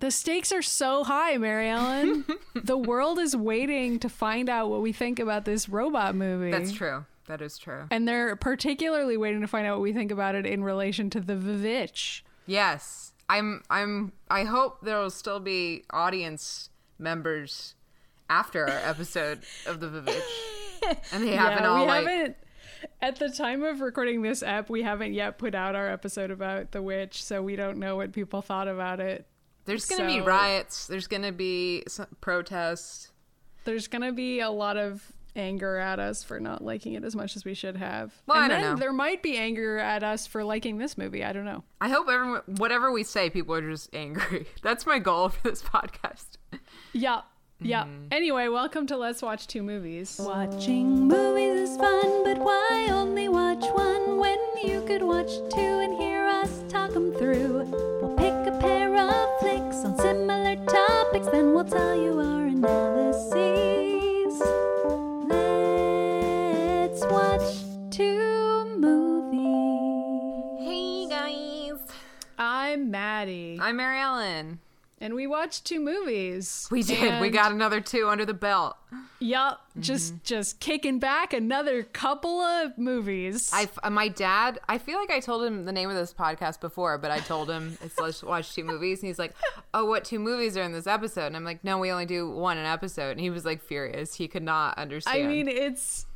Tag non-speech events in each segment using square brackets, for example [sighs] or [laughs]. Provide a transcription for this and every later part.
The stakes are so high, Mary Ellen. [laughs] the world is waiting to find out what we think about this robot movie. That's true. That is true. And they're particularly waiting to find out what we think about it in relation to the Vivitch. Yes. I'm I'm I hope there'll still be audience members after our episode of the Vivitch. [laughs] And they haven't all we like haven't at the time of recording this app, we haven't yet put out our episode about the witch, so we don't know what people thought about it. There's going to be riots, there's going to be some protests. There's gonna be a lot of anger at us for not liking it as much as we should have. Well, and I don't then know. there might be anger at us for liking this movie. I don't know. I hope everyone whatever we say people are just angry. [laughs] That's my goal for this [laughs] podcast. Yeah. Yeah. Mm-hmm. Anyway, welcome to Let's Watch Two Movies. Watching movies is fun, but why only watch one when you could watch two and hear us talk them through? Topics, then we'll tell you our analyses. Let's watch two movies. Hey guys. I'm Maddie, I'm Mary Ellen. And we watched two movies. We did. we got another two under the belt. Yup, Mm-hmm. just just kicking back another couple of movies. I, uh, my dad, I feel like I told him the name of this podcast before, but I told him it's [laughs] let's watch two movies, and he's like, "Oh, what two movies are in this episode?" And I'm like, "No, we only do one an episode." And he was like furious. He could not understand. I mean, it's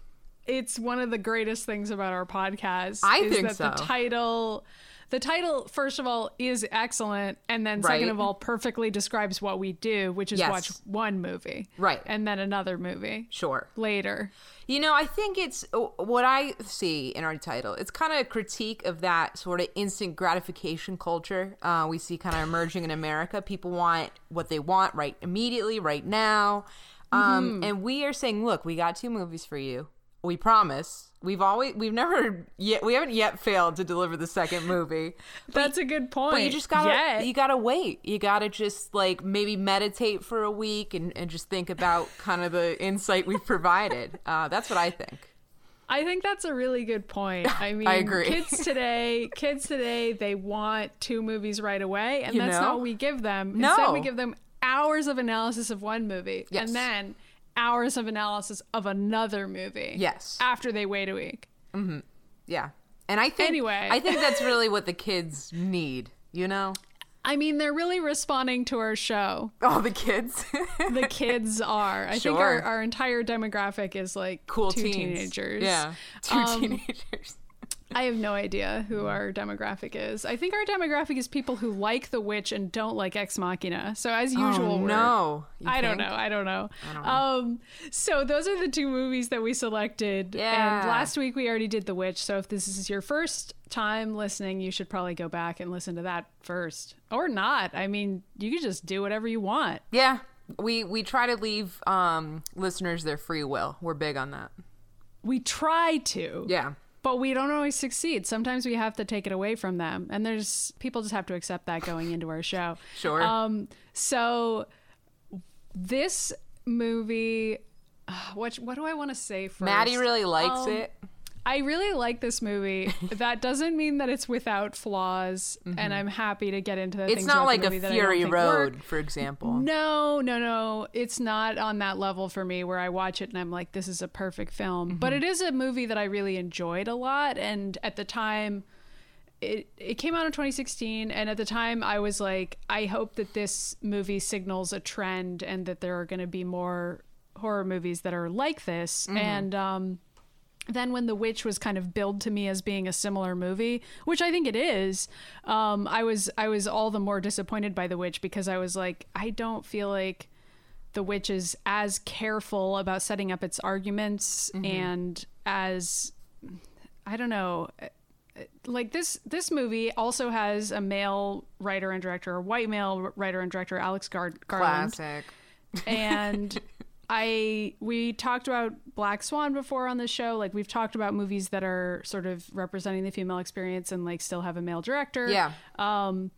it's one of the greatest things about our podcast. I is think that so. The title, the title, first of all, is excellent, and then second of all, perfectly describes what we do, which is Yes. watch one movie, Right. and then another movie sure. later. You know, I think it's what I see in our title. It's kind of a critique of that sort of instant gratification culture uh, we see kind of emerging in America. People want what they want right immediately, right now. Um, And we are saying, look, we got two movies for you. We promise. We've always, we've never yet, we haven't yet failed to deliver the second movie. [laughs] That's a good point. But you just gotta, Yet. you gotta wait. You gotta just like maybe meditate for a week and, and just think about kind of the insight we've provided. [laughs] Uh, that's what I think. I think that's a really good point. [laughs] I mean, I agree. kids today, kids today, they want two movies right away, and You that's know? not what we give them. No. Instead, we give them hours of analysis of one movie, Yes. and then hours of analysis of another movie. Yes. After they wait a week. Yeah. And I think Anyway. I think that's really what the kids need, you know? I mean, they're really responding to our show. [laughs] Oh, the kids. The kids are. I think our, our entire demographic is like cool two teens. teenagers. Yeah. Two Um, teenagers. I have no idea who our demographic is. I think our demographic is people who like The Witch and don't like Ex Machina. So as usual, Oh, no. I don't know. I don't know. don't know. Um, so those are the two movies that we selected. Yeah. And last week we already did The Witch. So if this is your first time listening, you should probably go back and listen to that first, or not. I mean, you could just do whatever you want. Yeah. We we try to leave um listeners their free will. We're big on that. We try to. Yeah. But we don't always succeed. Sometimes we have to take it away from them. And there's people just have to accept that going into our show. [laughs] Sure. Um so this movie uh, what what do I want to say first? Maddie really likes Um, it. I really like this movie. [laughs] that doesn't mean that it's without flaws, and I'm happy to get into the Mm-hmm. It's not like a Fury Road, work. for example. No, no, no. It's not on that level for me where I watch it and I'm like, this is a perfect film. But Mm-hmm. it is a movie that I really enjoyed a lot. And at the time, it, it came out in 2016. And at the time, I was like, I hope that this movie signals a trend and that there are going to be more horror movies that are like this. Mm-hmm. And, um, then when the witch was kind of billed to me as being a similar movie which i think it is. Um, i was i was all the more disappointed by the witch because i was like i don't feel like the witch is as careful about setting up its arguments and as i don't know like this this movie also has a male writer and director a white male writer and director alex Gar- garland. Classic. and [laughs] I we talked about Black Swan before on the show. Like we've talked about movies that are sort of representing the female experience and like still have a male director. Yeah. Um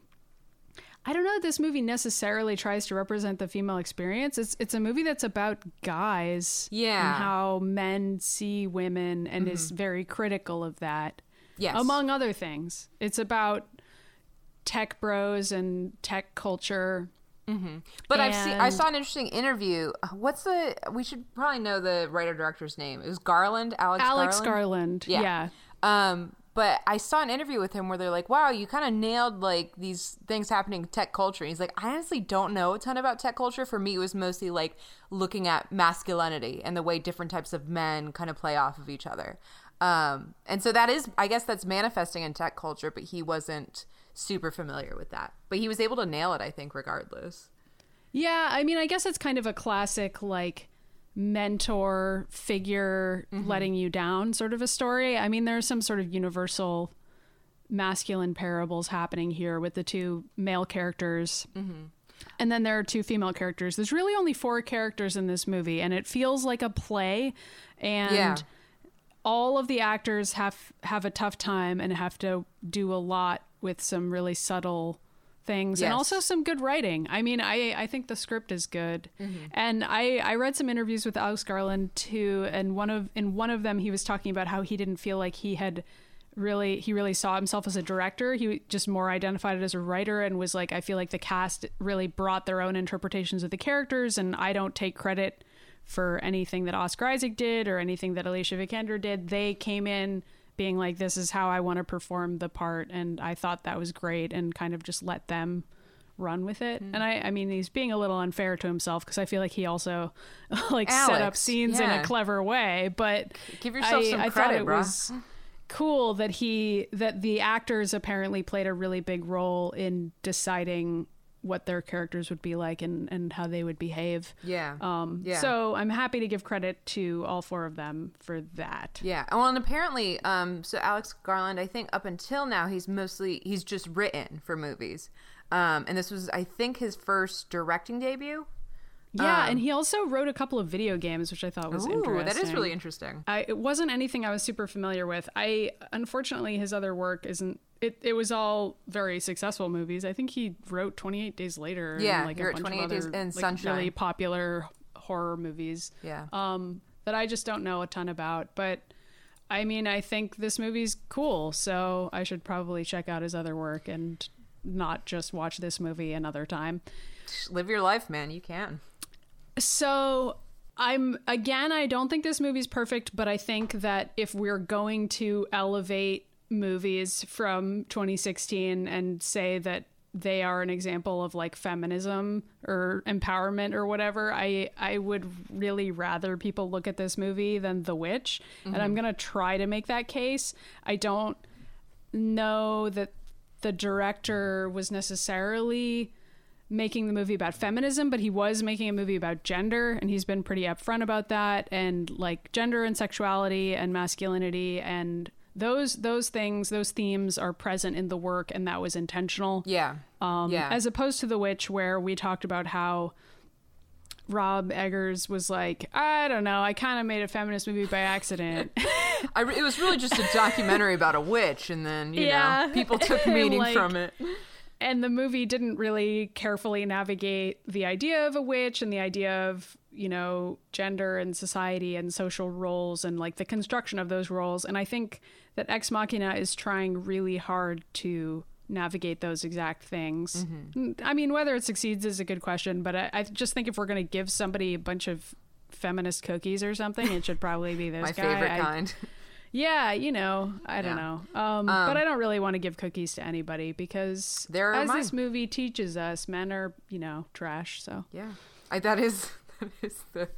I don't know if this movie necessarily tries to represent the female experience. It's it's a movie that's about guys Yeah. Mm-hmm. and how men see women and is very critical of that. Yes. Among other things. It's about tech bros and tech culture But I've seen. I saw an interesting interview. What's the? We should probably know the writer director's name. It was Garland. Alex. Alex Garland. Garland. Yeah. Um, but I saw an interview with him where they're like, "Wow, you kind of nailed like these things happening in tech culture." And he's like, "I honestly don't know a ton about tech culture. For me, it was mostly like looking at masculinity and the way different types of men kind of play off of each other." Um, and so that is, I guess, that's manifesting in tech culture. But he wasn't super familiar with that. But he was able to nail it, I think, regardless. Yeah, I mean, I guess it's kind of a classic like mentor figure mm-hmm. letting you down sort of a story. I mean, there's some sort of universal masculine parables happening here with the two male characters. Mm-hmm. And then there are two female characters. There's really only four characters in this movie, and it feels like a play. And Yeah. all of the actors have have a tough time and have to do a lot with some really subtle things and also some good writing. I mean, I I think the script is good. Mm-hmm. And I I read some interviews with Alex Garland too and one of in one of them he was talking about how he didn't feel like he had really he really saw himself as a director. He just more identified it as a writer and was like I feel like the cast really brought their own interpretations of the characters and I don't take credit for anything that Oscar Isaac did or anything that Alicia Vikander did. They came in being like, this is how I want to perform the part. And I thought that was great and kind of just let them run with it. Mm. And I, I mean, he's being a little unfair to himself because I feel like he also [laughs] like set up Alex, scenes in a clever way. But Give yourself I, some I thought it bruh. was cool that he that the actors apparently played a really big role in deciding what their characters would be like and, and how they would behave. Yeah. Um, Yeah. So I'm happy to give credit to all four of them for that. Yeah. Well, and apparently, um, so Alex Garland, I think up until now, he's mostly he's just written for movies, um, and this was, I think, his first directing debut. Yeah, Um, and he also wrote a couple of video games, which I thought was Ooh, interesting. that is really interesting. I, it wasn't anything I was super familiar with. I unfortunately his other work isn't. It, it was all very successful movies. I think he wrote Twenty Eight Days Later. and, Yeah, like he a bunch 28 of Days other and like, Sunshine. really popular horror movies. Yeah. Um, that I just don't know a ton about, but. I mean, I think this movie's cool, so I should probably check out his other work and not just watch this movie another time. Live your life, man. You can. So I'm again, I don't think this movie's perfect, but I think that if we're going to elevate movies from 2016 and say that they are an example of like feminism or empowerment or whatever, I I would really rather people look at this movie than The Witch, and I'm mm-hmm. gonna try to make that case. I don't know that the director was necessarily making the movie about feminism, but he was making a movie about gender, and he's been pretty upfront about that, and like gender and sexuality and masculinity and those those things, those themes are present in the work, and that was intentional. Yeah. Um, yeah. As opposed to The Witch, where we talked about how Rob Eggers was like, I don't know, I kind of made a feminist movie by accident. [laughs] I, it was really just a documentary about a witch, and then you Yeah. know people [laughs] took meaning Like- from it. and the movie didn't really carefully navigate the idea of a witch and the idea of you know gender and society and social roles and like the construction of those roles and i think that ex machina is trying really hard to navigate those exact things Mm-hmm. i mean whether it succeeds is a good question but i, I just think if we're going to give somebody a bunch of feminist cookies or something it should probably be [laughs] this My guy. favorite I- kind. [laughs] yeah, you know, I don't know. Um, but I don't really want to give cookies to anybody because as mine. this movie teaches us, men are, you know, trash. So Yeah. I, that is [laughs] is the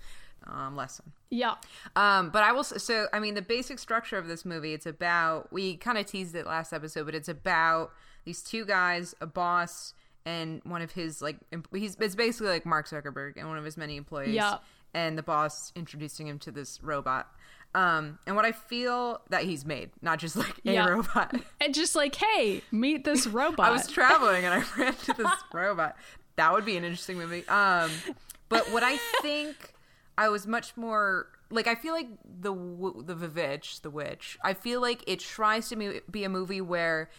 um, lesson. yeah, Um, but I will. So, I mean, the basic structure of this movie, it's about, we kind of teased it last episode, but it's about these two guys, a boss, and one of his, like, he's, it's basically like Mark Zuckerberg and one of his many employees. Yeah. And the boss introducing him to this robot. Um, and what I feel that he's made, not just like a Yeah. robot. [laughs] and just like, hey, meet this robot. [laughs] I was traveling and I ran to this robot. That would be an interesting movie. Um, but what I think I was much more like I feel like the the Vivitch, the witch. I feel like it tries to be a movie where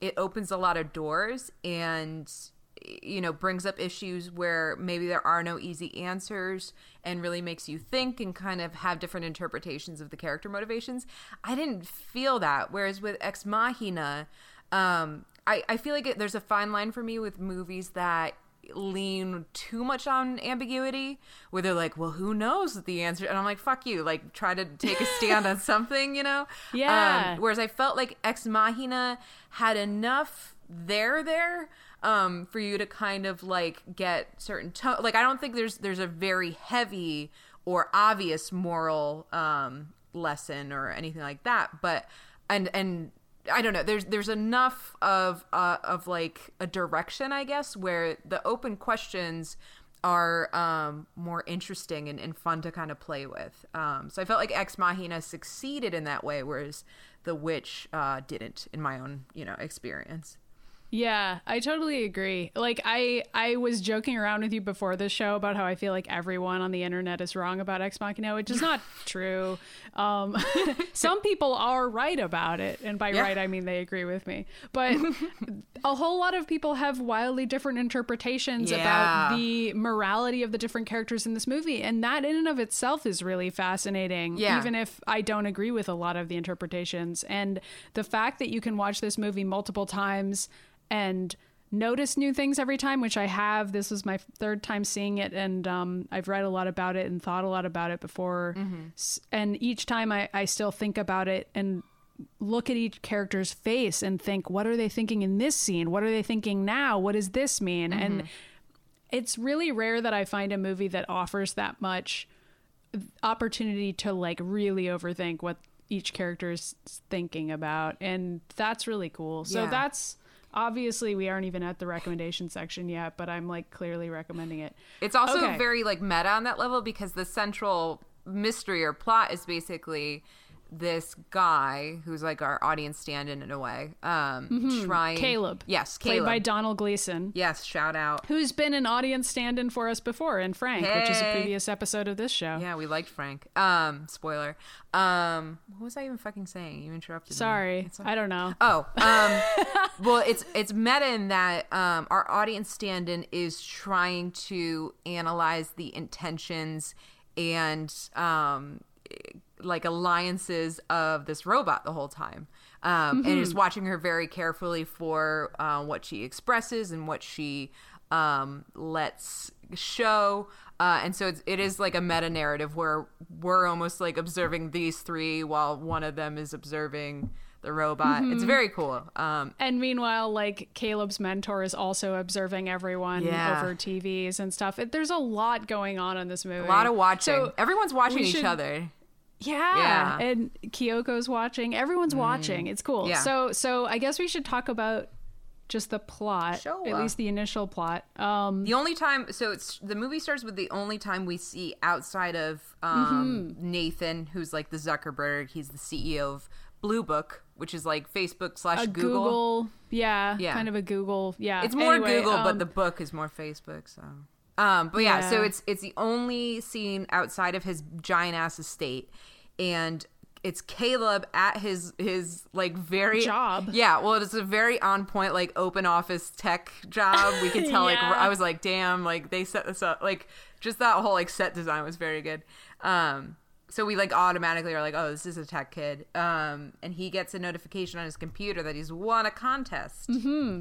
it opens a lot of doors and you know brings up issues where maybe there are no easy answers and really makes you think and kind of have different interpretations of the character motivations i didn't feel that whereas with ex machina um, I, I feel like it, there's a fine line for me with movies that lean too much on ambiguity where they're like well who knows the answer and i'm like fuck you like try to take a stand on [laughs] something you know Yeah. um, whereas i felt like ex machina had enough there there um for you to kind of like get certain tone like i don't think there's there's a very heavy or obvious moral um lesson or anything like that but and and I don't know. There's there's enough of uh, of like a direction, I guess, where the open questions are um, more interesting and, and fun to kind of play with. Um, so I felt like Ex Machina succeeded in that way, whereas The Witch uh, didn't, in my own you know experience. Yeah, I totally agree. Like I I was joking around with you before this show about how I feel like everyone on the internet is wrong about Ex Machina, which is not [laughs] true. Um, [laughs] some people are right about it, and by Yeah. right I mean they agree with me. But [laughs] a whole lot of people have wildly different interpretations Yeah. about the morality of the different characters in this movie, and that in and of itself is really fascinating. Yeah. Even if I don't agree with a lot of the interpretations, and the fact that you can watch this movie multiple times and notice new things every time, which I have. This was my third time seeing it, and um, I've read a lot about it and thought a lot about it before. S- And each time I, I still think about it and look at each character's face and think, what are they thinking in this scene? What are they thinking now? What does this mean? And it's really rare that I find a movie that offers that much opportunity to like really overthink what each character is thinking about and that's really cool so Yeah. that's obviously we aren't even at the recommendation section yet but i'm like clearly recommending it It's also Okay. very like meta on that level because the central mystery or plot is basically this guy who's like our audience stand-in in a way, um, trying caleb Yes, played by Domhnall Gleeson yes, shout out. who's been an audience stand-in for us before in frank which is a previous episode of this show Yeah, we liked Frank. Um, spoiler. Um, what was I even fucking saying? You interrupted me. sorry i don't know Oh, um, [laughs] well, it's it's meta in that um, our audience stand-in is trying to analyze the intentions and um, like alliances of this robot the whole time, um, and is watching her very carefully for uh, what she expresses and what she um, lets show. Uh, and so it's, it is like a meta narrative where we're almost like observing these three while one of them is observing the robot. It's very cool. Um, And meanwhile, like Caleb's mentor is also observing everyone Yeah. over TVs and stuff. It, there's a lot going on in this movie. a lot of watching. So, Everyone's watching each should- other. Yeah, Yeah. Mm. and Kyoko's watching. Everyone's watching. It's cool. Yeah. So, so I guess we should talk about just the plot, Sure. at least the initial plot. Um, The only time, so it's the movie starts with the only time we see outside of um, Mm-hmm. Nathan, who's like the Zuckerberg. He's the CEO of Blue Book, which is like Facebook slash Google. Google, yeah, Yeah. kind of a Google, yeah. It's more Anyway, Google, but um, the book is more Facebook. So, um, but yeah, so it's it's the only scene outside of his giant ass estate, and it's Caleb at his his like very Job. Yeah, well, it's a very on point like open office tech job. We could [laughs] tell like I was like, damn, like they set this up. Like just that whole like set design was very good. Um, so we like automatically are like, oh, this is a tech kid. Um, and he gets a notification on his computer that he's won a contest.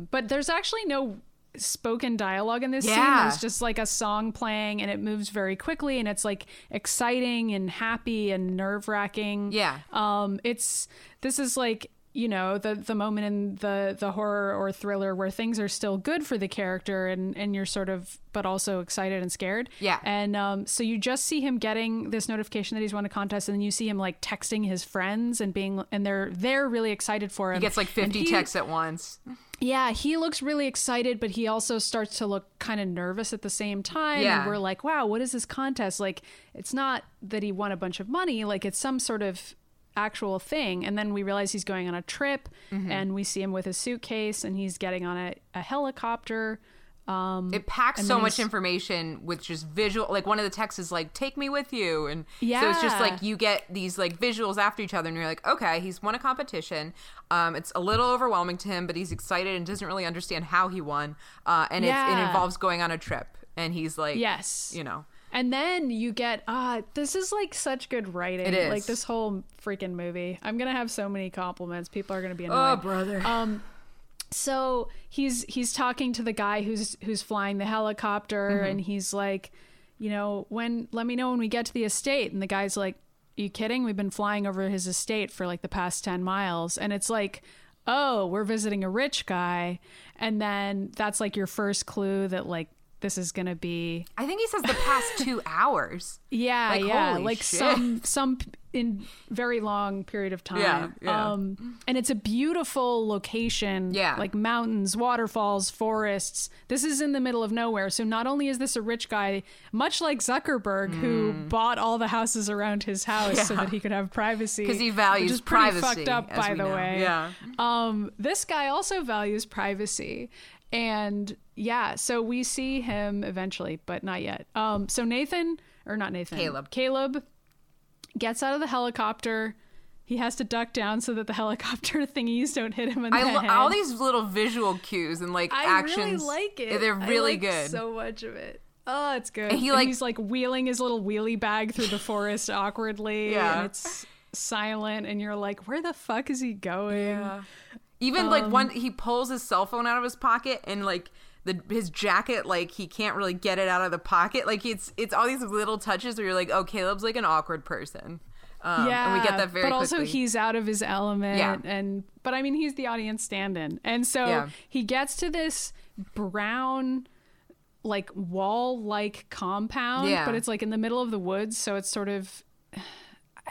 but there's actually no spoken dialogue in this scene Yeah. there's just like a song playing and it moves very quickly and it's like exciting and happy and nerve-wracking Yeah. um it's this is like you know the the moment in the the horror or thriller where things are still good for the character and and you're sort of but also excited and scared Yeah. and um so you just see him getting this notification that he's won a contest and then you see him like texting his friends and being and they're they're really excited for him He gets like And 50 he- texts at once. yeah, he looks really excited, but he also starts to look kind of nervous at the same time. Yeah. And we're like, wow, what is this contest? Like, it's not that he won a bunch of money, like, it's some sort of actual thing. And then we realize he's going on a trip, Mm-hmm. and we see him with his suitcase, and he's getting on a, a helicopter. Um, It packs so much information with just visual. Like one of the texts is like, "Take me with you," and yeah. so it's just like you get these like visuals after each other, and you're like, "Okay, he's won a competition. Um, it's a little overwhelming to him, but he's excited and doesn't really understand how he won. Uh, and it's, it involves going on a trip, and he's like, Yes. you know, And then you get ah, this is like such good writing. It is. like this whole freaking movie. I'm gonna have so many compliments. People are gonna be oh brother, Um, so he's he's talking to the guy who's who's flying the helicopter Mm-hmm. and he's like you know when let me know when we get to the estate and the guy's like are you kidding we've been flying over his estate for like the past 10 miles and it's like oh we're visiting a rich guy and then that's like your first clue that like this is gonna be I think he says the past [laughs] two hours. yeah Like, yeah like shit. some some in very long period of time Yeah, yeah. um and it's a beautiful location Yeah. like mountains waterfalls forests this is in the middle of nowhere so not only is this a rich guy much like zuckerberg who bought all the houses around his house so Mm. That he could have privacy because he values which is pretty privacy, fucked up by the know. way Yeah. um this guy also values privacy and yeah so we see him eventually but not yet um so nathan or not nathan Caleb. caleb gets out of the helicopter he has to duck down so that the [laughs] helicopter thingies don't hit him in the I lo- head. all these little visual cues and like I actions. really like it. They're I really like good. So much of it. Oh, it's good. And he, And like- he's like wheeling his little wheelie bag through the forest [laughs] awkwardly. Yeah. And it's silent, and you're like, where the fuck is he going? Even Um, like one, he pulls his cell phone out of his pocket and like the his jacket, like he can't really get it out of the pocket. Like it's it's all these little touches where you're like, oh, Caleb's like an awkward person. Um, yeah, and we get that very but quickly. also he's out of his element, Yeah. and but I mean he's the audience stand-in, and so Yeah. he gets to this brown, like wall-like compound, Yeah. but it's like in the middle of the woods, so it's sort of.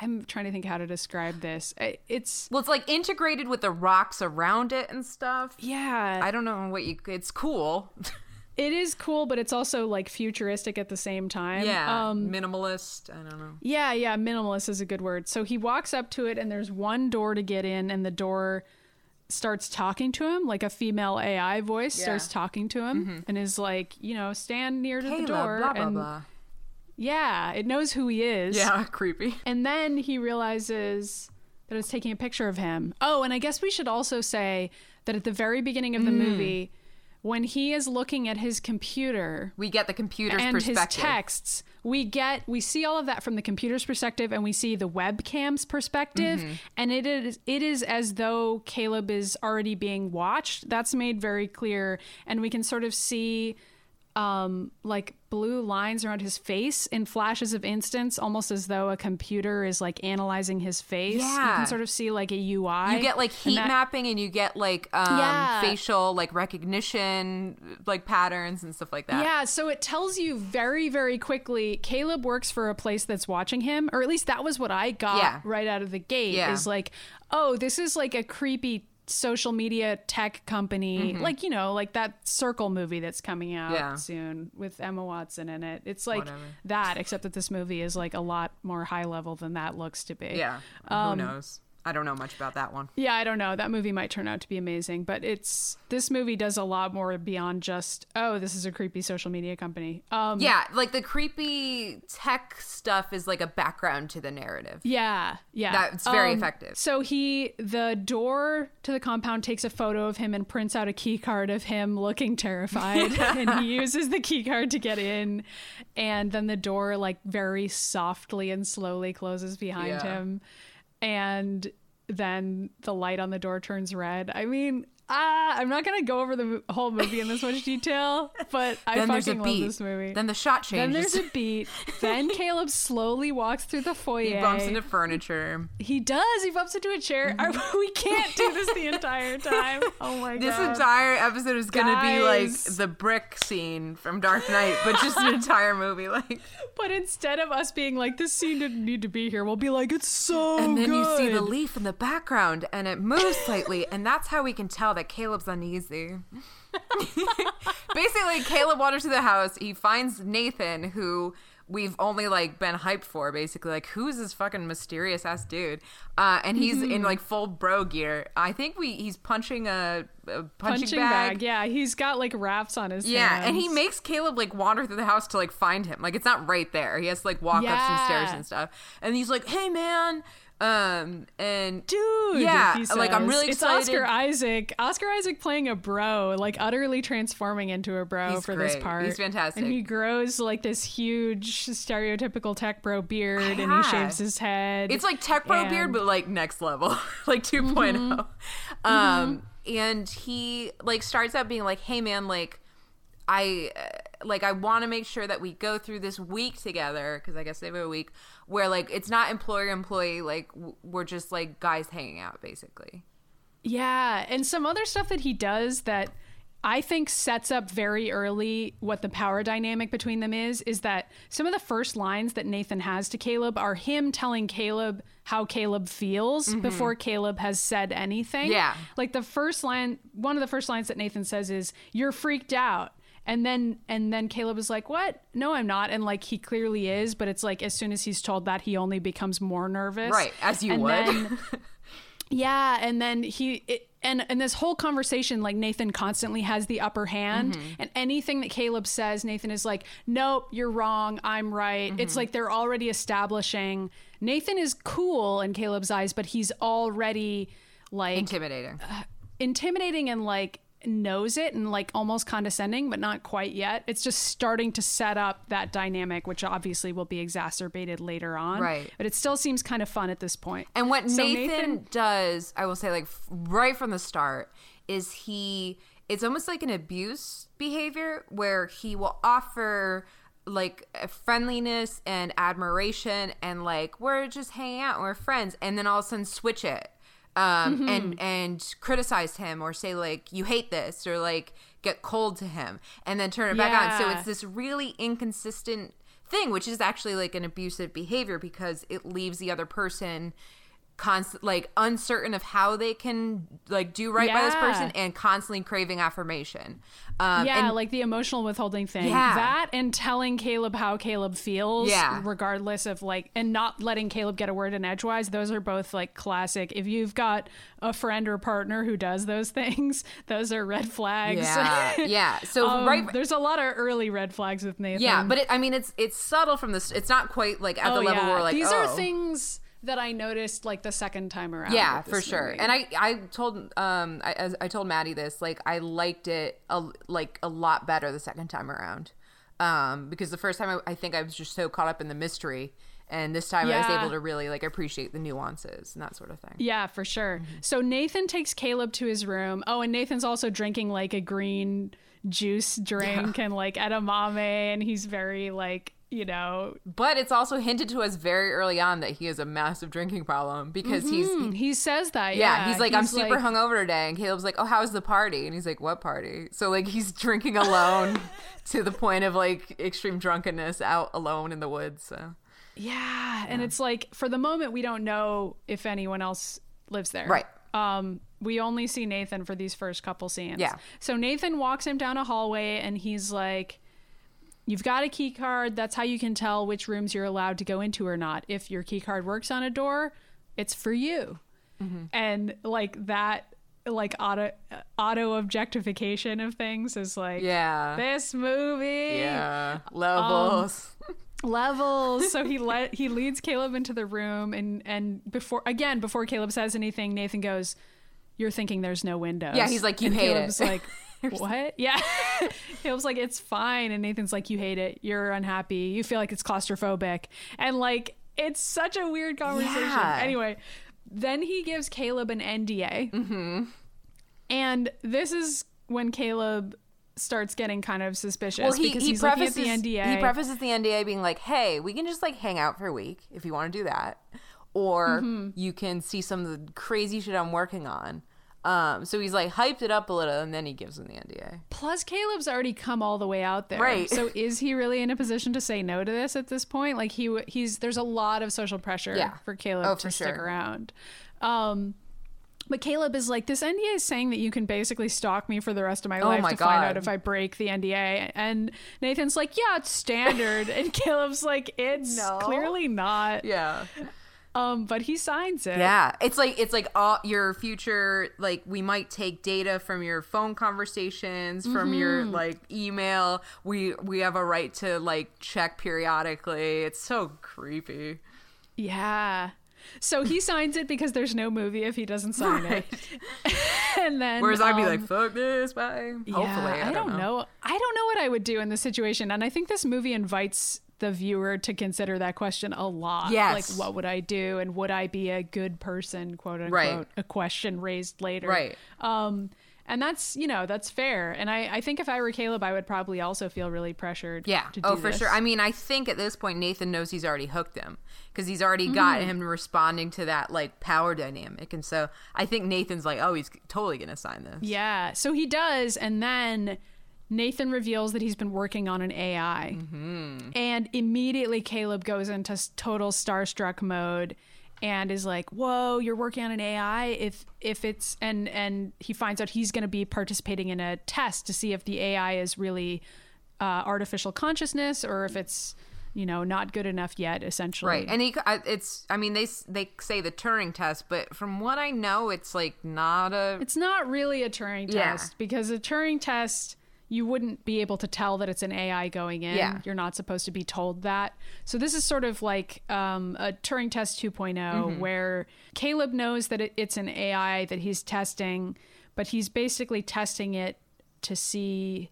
I'm trying to think how to describe this. It's well, it's like integrated with the rocks around it and stuff. yeah, I don't know what you. It's cool. [laughs] it is cool, but it's also like futuristic at the same time. yeah, Um, minimalist. I don't know. Yeah, yeah, minimalist is a good word. So he walks up to it, and there's one door to get in, and the door starts talking to him, like a female AI voice Yeah. starts talking to him, and is like, you know, stand near to Caleb, the door. blah blah and blah. Yeah, it knows who he is. Yeah, [laughs] creepy. And then he realizes that it's taking a picture of him. Oh, and I guess we should also say that at the very beginning Mm. of the movie, when he is looking at his computer, We get the computer's and his texts we get we see all of that from the computer's perspective and we see the webcam's perspective Mm-hmm. and it is it is as though caleb is already being watched that's made very clear and we can sort of see um like blue lines around his face in flashes of instance almost as though a computer is like analyzing his face Yeah. you can sort of see like a ui You get like and heat that- mapping and you get like um, Yeah. facial like recognition like patterns and stuff like that. Yeah, so it tells you very, very quickly Caleb works for a place that's watching him, or at least that was what I got Yeah. right out of the gate. Yeah. Is like, oh, this is like a creepy social media tech company, like, you know, like that Circle movie that's coming out Mm-hmm. Yeah. soon with Emma Watson in it. It's like Whatever. that, except that this movie is like a lot more high level than that looks to be. Yeah. Um, Who knows? I don't know much about that one. Yeah, I don't know. That movie might turn out to be amazing, but it's this movie does a lot more beyond just oh, this is a creepy social media company. Um, Yeah, like the creepy tech stuff is like a background to the narrative. Yeah, yeah. That's very effective. So he the door to the compound takes a photo of him and prints out a key card of him looking terrified [laughs] and he uses the key card to get in and then the door like very softly and slowly closes behind Yeah. him and then the light on the door turns red. I mean, ah, I'm not gonna go over the whole movie in this much detail, but I then fucking love beat. this movie. Then the shot changes. Then there's a beat. Then [laughs] Caleb slowly walks through the foyer. he bumps into furniture. He does. He bumps into a chair. Are- [laughs] we can't do this the entire time. Oh my [laughs] This god. This entire episode is gonna be like the brick scene from Dark Knight, but just an entire movie. Like, but instead of us being like, this scene didn't need to be here, we'll be like, it's so and then you see the leaf in the background, and it moves slightly, and that's how we can tell that Caleb's uneasy. Basically, Caleb wanders to the house. He finds Nathan, who we've only like been hyped for. Basically, like who's this fucking mysterious ass dude? Uh, and he's Mm-hmm. in [laughs] like full bro gear. I think we he's punching a, a punching, punching bag. bag. Yeah, he's got like wraps on his Yeah, and he makes Caleb like wander through the house to like find him. Like it's not right there. He has to like walk up some stairs and stuff. And he's like, "Hey, man." Um and Dude, Yeah, he like, I'm says. really It's. Oscar Isaac. Oscar Isaac playing a bro, like utterly transforming into a bro He's for this part. He's fantastic. And he grows like this huge stereotypical tech bro beard, and he shaves his head. it's like tech bro beard but like next level, [laughs] like 2 Mm-hmm. Um and he like starts out being like, "Hey man, like I uh, like I want to make sure that we go through this week together because I guess they have a week where like it's not employer employee like we're just like guys hanging out basically." Yeah, and some other stuff that he does that I think sets up very early what the power dynamic between them is is that some of the first lines that Nathan has to Caleb are him telling Caleb how Caleb feels mm-hmm. before Caleb has said anything. Yeah. Like the first line one of the first lines that Nathan says is you're freaked out. And then and then Caleb is like, "What? No, I'm not." And like he clearly is, but it's like as soon as he's told that, he only becomes more nervous. Right, as you And would. then- [laughs] yeah, and then he it, and and this whole conversation, like Nathan constantly has the upper hand, Mm-hmm. and anything that Caleb says, Nathan is like, "Nope, you're wrong. I'm right." Mm-hmm. It's like they're already establishing Nathan is cool in Caleb's eyes, but he's already like Intimidating. intimidating and like knows it and like almost condescending, but not quite yet. It's just starting to set up that dynamic, which obviously will be exacerbated later on. Right. But it still seems kind of fun at this point. And what So Nathan, does, I will say, like right from the start, is he. It's almost like an abuse behavior where he will offer like friendliness and admiration and like we're just hanging out, we're friends, and then all of a sudden switch it um Mm-hmm. and and criticize him or say like you hate this or like get cold to him and then turn it back on so it's this really inconsistent thing which is actually like an abusive behavior because it leaves the other person constant like uncertain of how they can like do right by this person and constantly craving affirmation um yeah, and like the emotional withholding thing. Yeah. That and telling Caleb how Caleb feels, Yeah. regardless of like, and not letting Caleb get a word in edgewise. Those are both like classic. If you've got a friend or partner who does those [laughs] things, those are red flags. yeah yeah so [laughs] Um, right There's a lot of early red flags with Nathan. yeah but it, i mean it's it's subtle from this it's not quite like at the Oh, level yeah. where like these oh. are things that I noticed like the second time around. yeah for sure movie. and i i told um i as i told maddie this like i liked it a, like a lot better the second time around um because the first time I, I think i was just so caught up in the mystery and this time i was able to really like appreciate the nuances and that sort of thing Yeah, for sure. Mm-hmm. So Nathan takes Caleb to his room. Oh, and Nathan's also drinking like a green juice drink and like edamame, and he's very like you know but it's also hinted to us very early on that he has a massive drinking problem because he's Hmm, he says that. yeah, Yeah, he's like, I'm super hungover today. And Caleb's like, Oh, how's the party? And he's like, What party? So, like, he's drinking alone [laughs] to the point of like extreme drunkenness out alone in the woods. So, Yeah, and it's like for the moment we don't know if anyone else lives there. Right. Um, we only see Nathan for these first couple scenes. Yeah. So Nathan walks him down a hallway and he's like, You've got a key card. That's how you can tell which rooms you're allowed to go into or not. If your key card works on a door, it's for you. Mm-hmm. And like that, like auto auto objectification of things is like, yeah. this movie Yeah. Levels. levels so he [laughs] let he leads caleb into the room and and before again before caleb says anything nathan goes you're thinking there's no windows Yeah, he's like, "You and hate it." caleb's [laughs] what [laughs] yeah it was like it's fine and nathan's like you hate it you're unhappy you feel like it's claustrophobic and like it's such a weird conversation Yeah. anyway then he gives caleb an nda mm-hmm. and this is when caleb starts getting kind of suspicious well, he, because he he's prefaces, the nda he prefaces the NDA being like, Hey, we can just like hang out for a week if you want to do that. Or Mm-hmm. you can see some of the crazy shit I'm working on. Um, so he's like hyped it up a little and then he gives him the NDA. Plus, Caleb's already come all the way out there. Right. So, [laughs] is he really in a position to say no to this at this point? Like he he's there's a lot of social pressure Yeah. for Caleb Oh, to for stick sure. around. Um, but Caleb is like, this NDA is saying that you can basically stalk me for the rest of my life Oh my to find out if I break the NDA. And Nathan's like, yeah, it's standard. and [laughs] Caleb's like, it's No. clearly not. Yeah. Um, but he signs it. Yeah, it's like it's like all your future. Like we might take data from your phone conversations, from your Mm-hmm. like email. We we have a right to like check periodically. It's so creepy. Yeah. So he [laughs] signs it because there's no movie if he doesn't sign it. [laughs] and then Whereas I'd be um, like, "Fuck this, bye." Hopefully, Yeah, I, I, don't know. I don't know what I would do in this situation, and I think this movie invites the viewer to consider that question a lot. Yes. Like, what would I do? And would I be a good person, quote unquote? Right. A question raised later. Right. Um, and that's, you know, that's fair. And I, I think if I were Caleb, I would probably also feel really pressured. Yeah. Oh, for this. sure. I mean, I think at this point Nathan knows he's already hooked him because he's already got Mm. him responding to that like power dynamic, and so I think Nathan's like, oh, he's totally gonna sign this. Yeah. So he does. And then Nathan reveals that he's been working on an AI. Mm-hmm. And immediately Caleb goes into total starstruck mode and is like, "Whoa, you're working on an AI? If if it's and and he finds out he's going to be participating in a test to see if the AI is really uh, artificial consciousness or if it's you know not good enough yet. Essentially, Right, and he, it's, I mean, they they say the Turing test, but from what I know, it's like not a. It's not really a Turing Yeah. test because a Turing test you wouldn't be able to tell that it's an AI going in. Yeah. You're not supposed to be told that. So this is sort of like um, a Turing test 2.0 where Caleb knows that it, it's an AI that he's testing, but he's basically testing it to see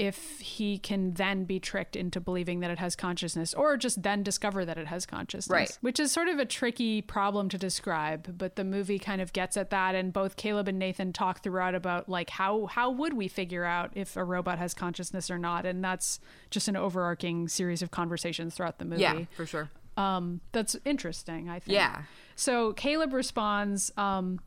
if he can then be tricked into believing that it has consciousness or just then discover that it has consciousness Right. which is sort of a tricky problem to describe but the movie kind of gets at that and both caleb and nathan talk throughout about like how how would we figure out if a robot has consciousness or not and that's just an overarching series of conversations throughout the movie yeah, for sure. um, that's interesting. I think. Yeah. So Caleb responds, um,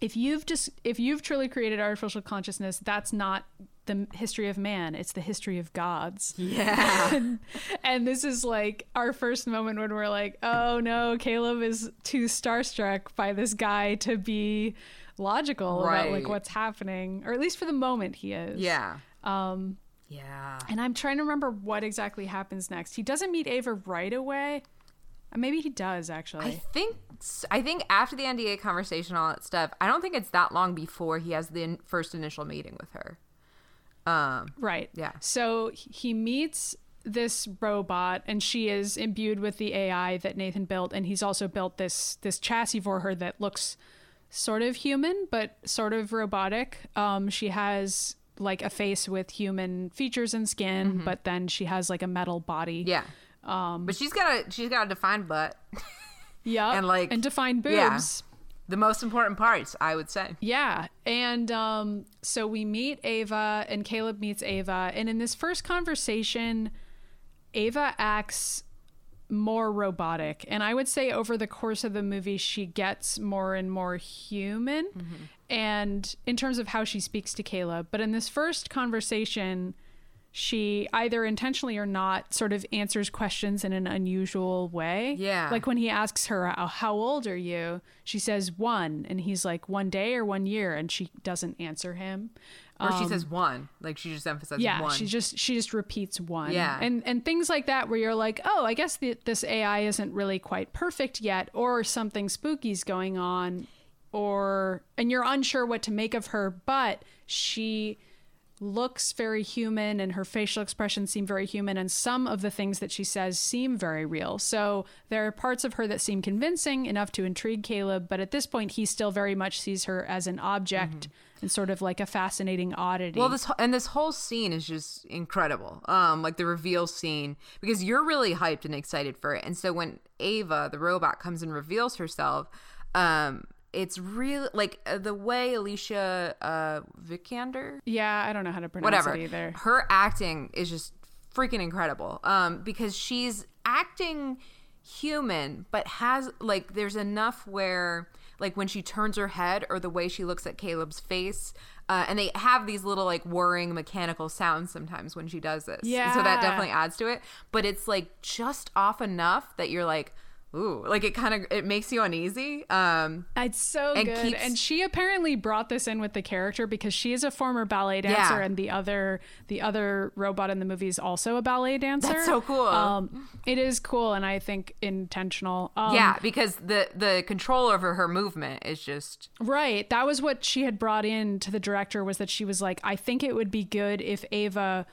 "If you've just if you've truly created artificial consciousness, that's not the history of man; it's the history of gods." Yeah. and, [laughs] and this is like our first moment when we're like, "Oh no, Caleb is too starstruck by this guy to be logical about like what's happening, or at least for the moment he is." yeah. Um, Yeah. and I'm trying to remember what exactly happens next. He doesn't meet Ava right away. Uh, Maybe he does actually. I think I think after the NDA conversation, all that stuff. I don't think it's that long before he has the in- first initial meeting with her. Um. right. Yeah. So he meets this robot and she is imbued with the AI that Nathan built and he's also built this this chassis for her that looks sort of human but sort of robotic. Um she has like a face with human features and skin, but then she has like a metal body. Mm-hmm. Yeah. Um. But she's got a she's got a defined butt. [laughs] Yeah. And, like, and defined boobs. yeah. The most important parts, I would say. Yeah. And um, so we meet Ava, and Caleb meets Ava. And in this first conversation, Ava acts more robotic. And I would say over the course of the movie, she gets more and more human. And in terms of how she speaks to Caleb. But in this first conversation, she either intentionally or not sort of answers questions in an unusual way. Yeah. Like when he asks her, "Oh, How old are you? She says one. And he's like, One day or one year? And she doesn't answer him. Or she says one, like she just emphasizes Um, Yeah, one. she just she just repeats one. Yeah. and and things like that where you're like, oh, I guess the, this AI isn't really quite perfect yet, or something spooky's going on, or and you're unsure what to make of her, but she looks very human and her facial expressions seem very human and some of the things that she says seem very real. So there are parts of her that seem convincing enough to intrigue Caleb, but at this point he still very much sees her as an object and sort of like a fascinating oddity. Mm-hmm. Well, this and this whole scene is just incredible. Um, like the reveal scene because you're really hyped and excited for it. And so when Ava, the robot, comes and reveals herself, um, it's really like uh, the way Alicia uh, Vikander, Yeah, I don't know how to pronounce whatever, it either. her acting is just freaking incredible. Um, because she's acting human, but has like there's enough where like when she turns her head or the way she looks at Caleb's face. Uh, and they have these little like whirring mechanical sounds sometimes when she does this. Yeah, So that definitely adds to it. But it's like just off enough that you're like, ooh, like it kind of it makes you uneasy. Um, It's so And good. keeps- and she apparently brought this in with the character because she is a former ballet dancer Yeah. and the other the other robot in the movie is also a ballet dancer. That's so cool. Um it is cool and I think intentional. Um, yeah, because the the control over her movement is just Right. That was what she had brought in to the director was that she was like, I think it would be good if Ava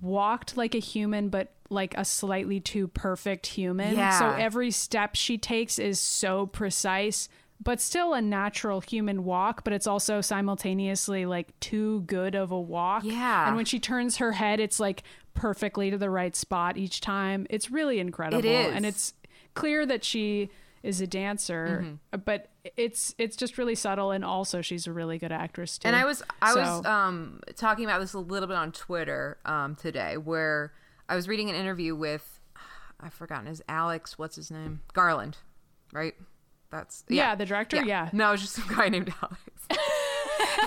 walked like a human, but like a slightly too perfect human. Yeah. So every step she takes is so precise. but still a natural human walk, but it's also simultaneously like too good of a walk. Yeah. And when she turns her head, it's like perfectly to the right spot each time. It's really incredible. is. And it's clear that she is a dancer, Mm-hmm. but it's it's just really subtle and also she's a really good actress too. And I was I was um talking about this a little bit on Twitter um today where I was reading an interview with [sighs] I've forgotten his Alex, what's his name? Garland, right? That's Yeah, the director? Yeah. No, it was just some guy named [laughs] Alex.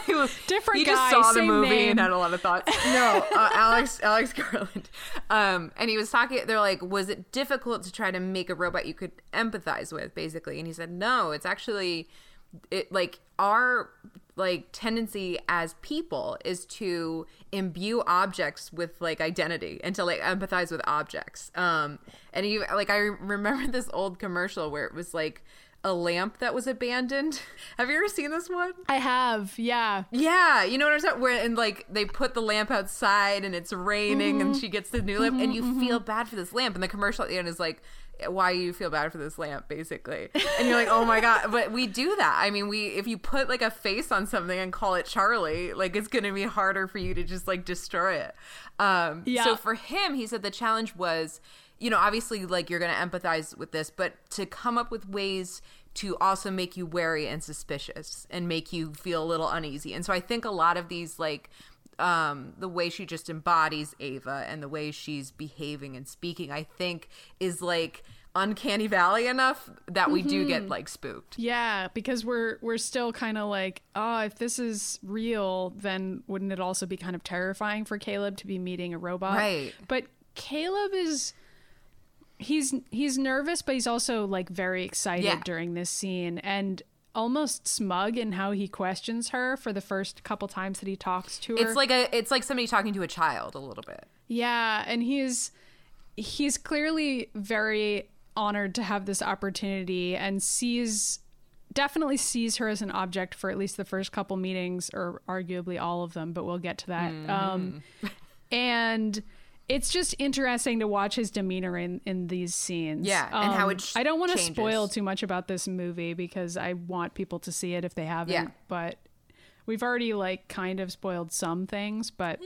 [laughs] he was Different He just saw the movie name. and had a lot of thoughts. [laughs] No, uh, Alex Alex Garland. Um, and he was talking. They're like, was it difficult to try to make a robot you could empathize with, basically? And he said, no, it's actually it like our like tendency as people is to imbue objects with like identity and to like empathize with objects um and you like i remember [laughs] this old commercial where it was like a lamp that was abandoned. [laughs] Have you ever seen this one? I have, yeah. yeah, you know what I'm saying? Where and like they put the lamp outside and it's raining and mm-hmm. she gets the new lamp and you mm-hmm, mm-hmm. feel bad for this lamp and the commercial at the end is like why you feel bad for this lamp? basically. And you're like oh my god but we do that. I mean we if you put like a face on something and call it charlie like it's gonna be harder for you to just like destroy it. Um Yeah. so for him he said the challenge was you know obviously like you're gonna empathize with this but to come up with ways to also make you wary and suspicious and make you feel a little uneasy and so i think a lot of these like um the way she just embodies ava and the way she's behaving and speaking i think is like uncanny valley enough that we do get like spooked Yeah, because we're we're still kind of like, oh, if this is real, then wouldn't it also be kind of terrifying for Caleb to be meeting a robot? Right. But Caleb is he's he's nervous, but he's also like very excited Yeah. during this scene and almost smug in how he questions her for the first couple times that he talks to her. it's like a it's like somebody talking to a child a little bit Yeah, and he's he's clearly very honored to have this opportunity and sees definitely sees her as an object for at least the first couple meetings or arguably all of them, but we'll get to that. Um [laughs] and it's just interesting to watch his demeanor in, in these scenes. Yeah, and how Um, it ch- I don't want to spoil too much about this movie because I want people to see it if they haven't. Yeah. But we've already like kind of spoiled some things, but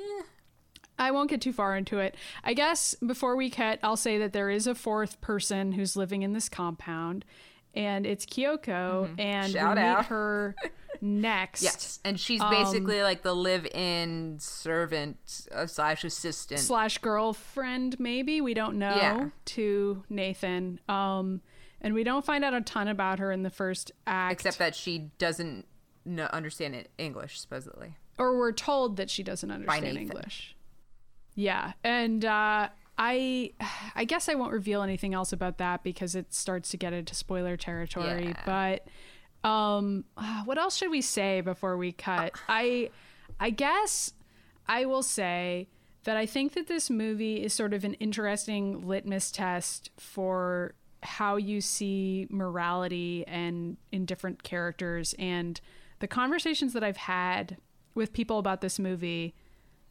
I won't get too far into it. I guess before we cut, I'll say that there is a fourth person who's living in this compound, and it's Kyoko, and Mm-hmm. Shout we out. meet her [laughs] next. Yes, and she's Um, basically like the live-in servant uh, slash assistant. slash girlfriend maybe we don't know Yeah. to nathan um and we don't find out a ton about her in the first act except that she doesn't understand it English supposedly. or we're told that she doesn't understand english yeah and uh i i guess i won't reveal anything else about that because it starts to get into spoiler territory Yeah. but um uh, what else should we say before we cut? I i guess i will say that i think that this movie is sort of an interesting litmus test for how you see morality and in different characters. And the conversations that i've had with people about this movie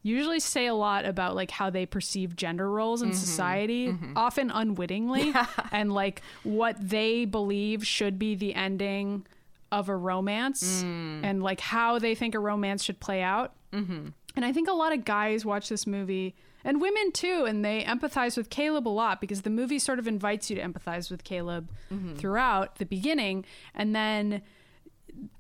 usually say a lot about like how they perceive gender roles in society often unwittingly. [laughs] And like what they believe should be the ending of a romance and like how they think a romance should play out. Mm-hmm. and i think a lot of guys watch this movie and women too and they empathize with caleb a lot because the movie sort of invites you to empathize with caleb throughout the beginning. And then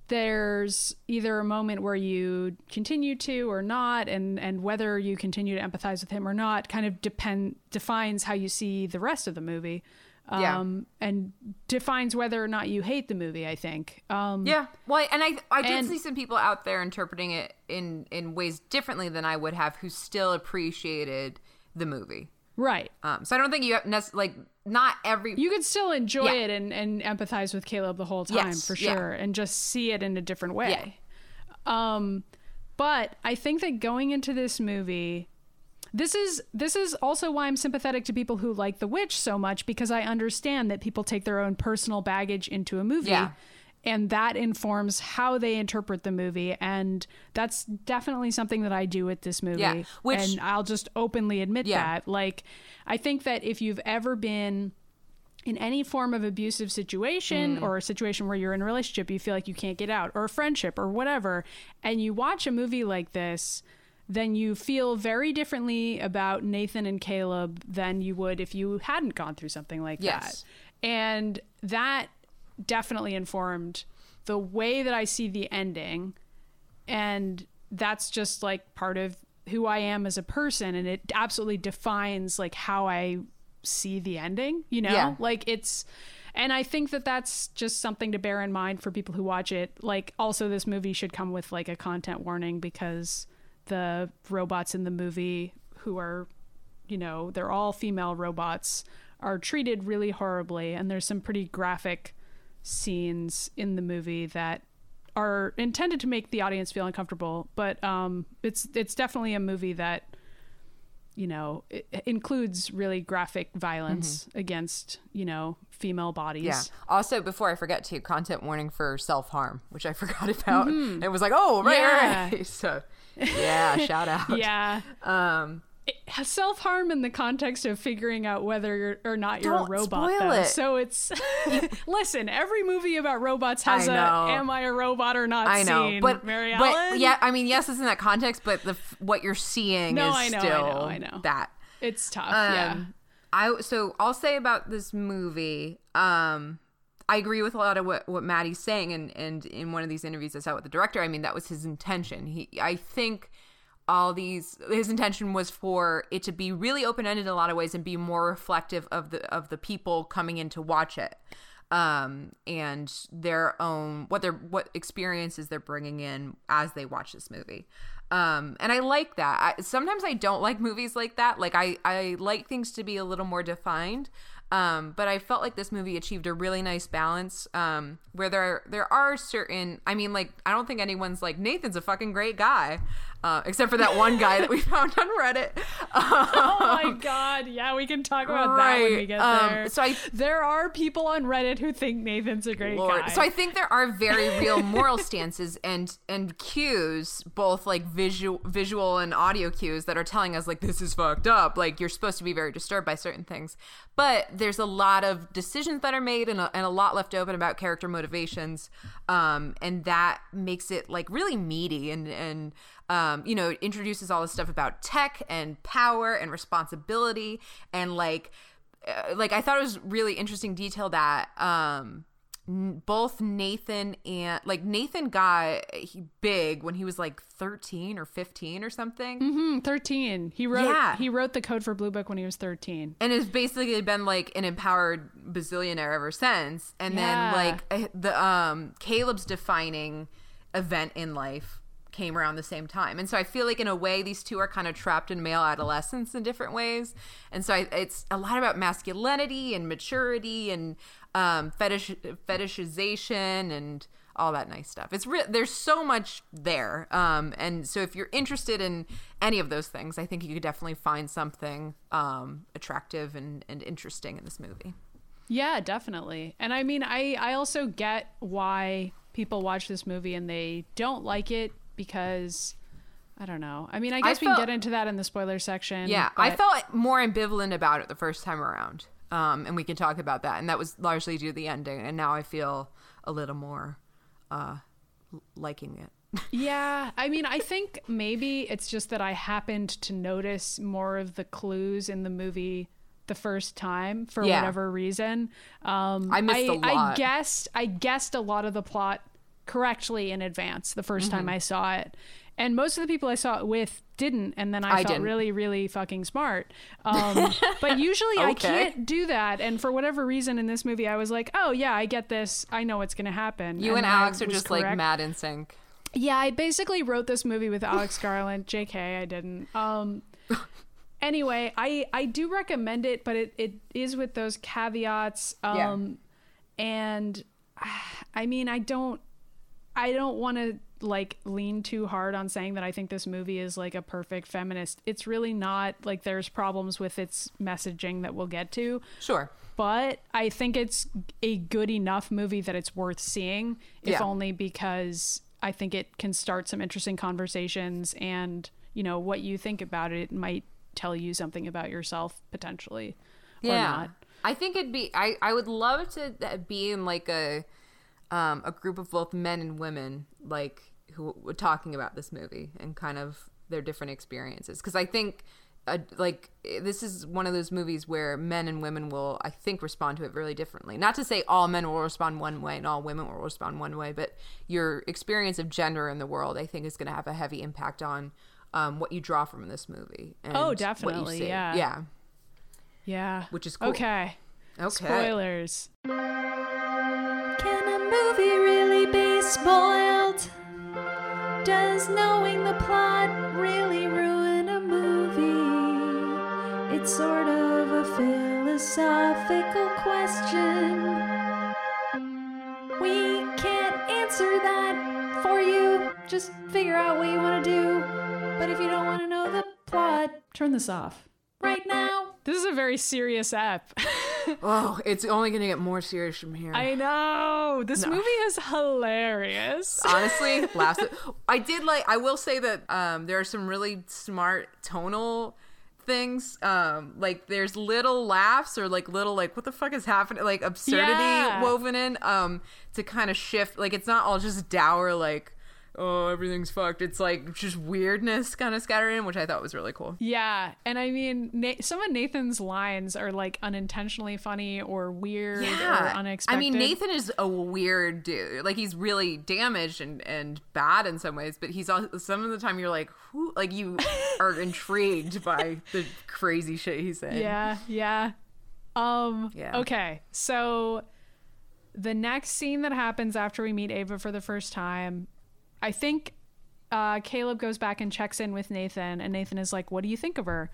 there's either a moment where you continue to or not and and whether you continue to empathize with him or not kind of depend defines how you see the rest of the movie Yeah. um and defines whether or not you hate the movie i think um Yeah, well, and I I did And- see some people out there interpreting it in in ways differently than I would have, who still appreciated the movie. right Um, so I don't think you have nec- like not every you could still enjoy Yeah. it and, and empathize with Caleb the whole time Yes, for yeah. sure and just see it in a different way. Um but I think that going into this movie this is this is also why I'm sympathetic to people who like The Witch so much because I understand that people take their own personal baggage into a movie. Yeah. and that informs how they interpret the movie. And that's definitely something that I do with this movie. Yeah, which- and I'll just openly admit Yeah. that. Like I think that if you've ever been in any form of abusive situation mm. or a situation where you're in a relationship, you feel like you can't get out, or a friendship, or whatever, and you watch a movie like this, then you feel very differently about Nathan and Caleb than you would if you hadn't gone through something like Yes. that. And that definitely informed the way that I see the ending. And that's just like part of who I am as a person. And it absolutely defines like how I see the ending, you know? Yeah. Like it's. And I think that that's just something to bear in mind for people who watch it. Like, also, this movie should come with like a content warning because the robots in the movie who are you know, they're all female robots, are treated really horribly. And there's some pretty graphic scenes in the movie that are intended to make the audience feel uncomfortable. But um, it's it's definitely a movie that, you know, includes really graphic violence against, you know, female bodies. Yeah. Also, before I forget to, content warning for self harm, which I [laughs] forgot about. It was like, oh, right, Yeah. right. [laughs] So, yeah, shout out. [laughs] Yeah. Um, self harm in the context of figuring out whether you're, or not you're a robot. spoil though. it. So it's [laughs] [laughs] listen. Every movie about robots has a "Am I a robot or not?" I know, scene. but Mary but Ellen? yeah, I mean, yes, it's in that context, but the what you're seeing No, is I know, I know, I know. that. it's tough. Um, yeah, I so I'll say about this movie. Um, I agree with a lot of what what Maddie's saying, and and in one of these interviews I saw with the director, I mean that was his intention. He, I think, all these his intention was for it to be really open ended in a lot of ways and be more reflective of the of the people coming in to watch it. Um and their own what their what experiences they're bringing in as they watch this movie. Um and i like that. I, sometimes i don't like movies like that. Like i i like things to be a little more defined um but i felt like this movie achieved a really nice balance um where there there are certain i mean like i don't think anyone's like nathan's a fucking great guy uh except for that one guy that we [laughs] found on reddit oh my god, yeah, we can talk about that when we Right. get Um, there. so I- there are people on Reddit who think Nathan's a great Lord. guy. So I think there are very real moral stances and and cues, both like visual visual and audio cues that are telling us like this is fucked up. Like you're supposed to be very disturbed by certain things. But there's a lot of decisions that are made and a, and a lot left open about character motivations. Um, and that makes it like really meaty and and um, you know, it introduces all this stuff about tech and power and responsibility and like uh, like I thought it was really interesting detail that um n- both Nathan and like Nathan got he big when he was like 13 or 15 or something Hmm, thirteen. He wrote. Yeah. He wrote the code for Blue Book when he was thirteen. and has basically been like an empowered bazillionaire ever since and Yeah. then like eh, the um Caleb's defining event in life came around the same time. And so i feel like in a way these two are kind of trapped in male adolescence in different ways. And so I, it's a lot about masculinity and maturity and um fetish fetishization and all that nice stuff. It's re- there's so much there. Um and so if you're interested in any of those things i think you could definitely find something um attractive and, and interesting in this movie. Yeah, definitely. And I mean, I I also get why people watch this movie and they don't like it because I don't know. I mean, I guess we felt- can get into that in the spoiler section. Yeah, I felt more ambivalent about it the first time around. Um, and we can talk about that. And that was largely due to the ending. And now I feel a little more uh, liking it. [laughs] Yeah, I mean, I think maybe it's just that I happened to notice more of the clues in the movie the first time for Yeah. whatever reason. Um, I missed I a lot. I guessed I guessed a lot of the plot correctly in advance the 1st time Mm-hmm. I saw it, and most of the people I saw it with didn't, and then I, I felt didn't. really, really fucking smart. [laughs] Um, but usually I can't do that, and for whatever reason in this movie, I was like, oh yeah, I get this. I know what's gonna happen. You and I Alex are just like mad in sync. Yeah, I basically wrote this movie with Alex [laughs] Garland. JK, I didn't. Um anyway, I I do recommend it, but it, it is with those caveats. Yeah. Um and [sighs] I mean, I don't I don't want to like lean too hard on saying that I think this movie is like a perfect feminist. It's really not. Like there's problems with its messaging that we'll get to Sure. but I think it's a good enough movie that it's worth seeing, if Yeah. only because I think it can start some interesting conversations and, you know, what you think about it, might tell you something about yourself potentially or Yeah. not. I think it'd be. I I would love to uh, be in like a um a group of both men and women like who were talking about this movie and kind of their different experiences because I think. Uh, like this is one of those movies where men and women will i think respond to it really differently not to say all men will respond one way and all women will respond one way but your experience of gender in the world i think is going to have a heavy impact on um, what you draw from this movie and Oh, what you definitely, yeah. yeah Yeah. Which is cool. Okay. okay Spoilers. Movie really be spoiled? Does knowing the plot really ruin a movie? It's sort of a philosophical question. We can't answer that for you. Just figure out what you want to do. But if you don't want to know the plot, turn this off right now. This is a very serious app. [laughs] [laughs] Oh, it's only going to get more serious from here. I know. This movie is hilarious. [laughs] Honestly, laughs. I did like. I will say that um, there are some really smart tonal things. Um, like there's little laughs or like little like what the fuck is happening? Like absurdity Yeah. woven in. Um, to kind of shift. Like it's not all just dour. Like oh everything's fucked. It's like just weirdness kind of scattered in, which I thought was really cool. Yeah, and I mean, Na- some of Nathan's lines are like unintentionally funny or weird or unexpected. I mean, Nathan is a weird dude. Like he's really damaged and, and bad in some ways, but he's also some of the time you're like, who? Like you [laughs] are intrigued by the crazy shit he's saying. Yeah, yeah. Um. Yeah. Okay, so the next scene that happens after we meet Ava for the first time, I think uh, Caleb goes back and checks in with Nathan, and Nathan is like, "What do you think of her?"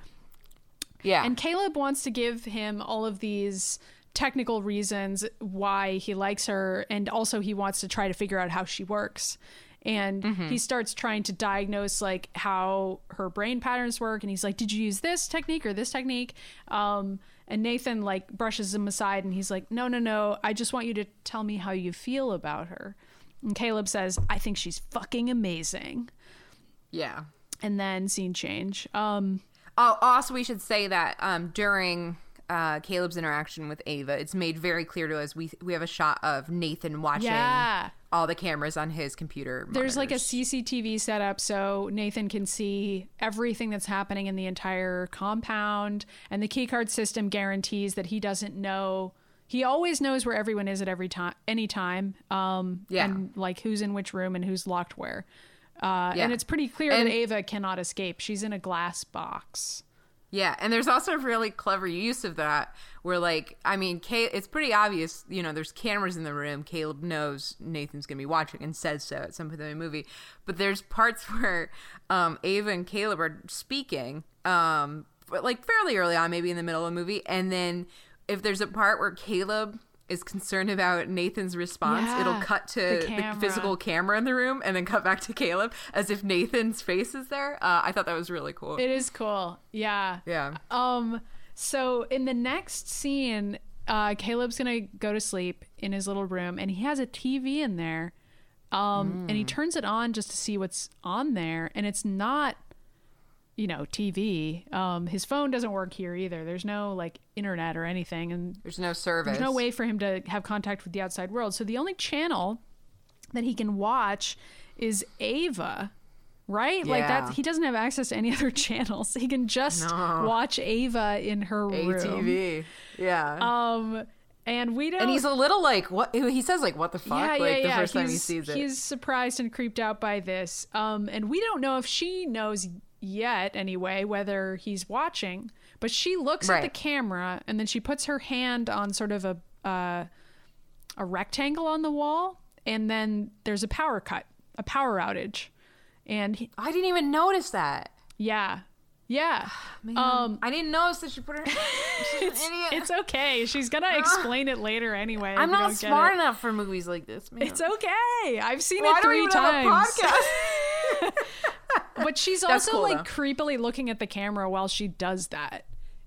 yeah, And Caleb wants to give him all of these technical reasons why he likes her, and also he wants to try to figure out how she works. And he starts trying to diagnose like how her brain patterns work, and he's like, "Did you use this technique or this technique?" Um, and Nathan like brushes him aside, and he's like, "No, no, no. I just want you to tell me how you feel about her." And Caleb says, "I think she's fucking amazing." yeah. And then scene change. Um, Oh, also we should say that um, during uh, Caleb's interaction with Ava, it's made very clear to us we we have a shot of Nathan watching Yeah. all the cameras on his computer. There's like a. CCTV setup so Nathan can see everything that's happening in the entire compound and the keycard system guarantees that he doesn't know he always knows where everyone is at every time any time um Yeah. and like who's in which room and who's locked where uh Yeah. and it's pretty clear And- that Ava cannot escape she's in a glass box Yeah, and there's also a really clever use of that where like I mean, Kay, it's pretty obvious, you know, there's cameras in the room. Caleb knows Nathan's going to be watching and says so at some point in the movie. But there's parts [laughs] where um Ava and Caleb are speaking um but like fairly early on, maybe in the middle of the movie, and then if there's a part where Caleb is concerned about Nathan's response, Yeah, it'll cut to the the, physical camera in the room and then cut back to Caleb as if Nathan's face is there. Uh, I thought that was really cool. it is cool yeah yeah. Um, so in the next scene, uh, Caleb's gonna go to sleep in his little room, and he has a TV in there. Um, and he turns it on just to see what's on there, and it's not, you know, TV. Um, his phone doesn't work here either. There's no like internet or anything, and There's no service. there's no way for him to have contact with the outside world. So the only channel that he can watch is Ava, right? Like that he doesn't have access to any [laughs] other channels. He can just No. watch Ava in her room. ATV. Yeah. Um and we don't and he's a little like what he says like what the fuck yeah, like yeah, the yeah. first time he sees it. He's surprised and creeped out by this. Um, and we don't know if she knows yet, anyway, whether he's watching. But she looks at the camera and then she puts her hand on sort of a uh, a rectangle on the wall, and then there's a power cut, a power outage, and he, I didn't even notice that. yeah, yeah. [sighs] Um, I didn't notice that she put her. [laughs] It's, it's okay. She's gonna [laughs] explain it later anyway. I'm not smart enough for movies like this, man. It's okay. I've seen it three even have a times. podcast? [laughs] But she's [laughs] also cool, like though. creepily looking at the camera while she does that.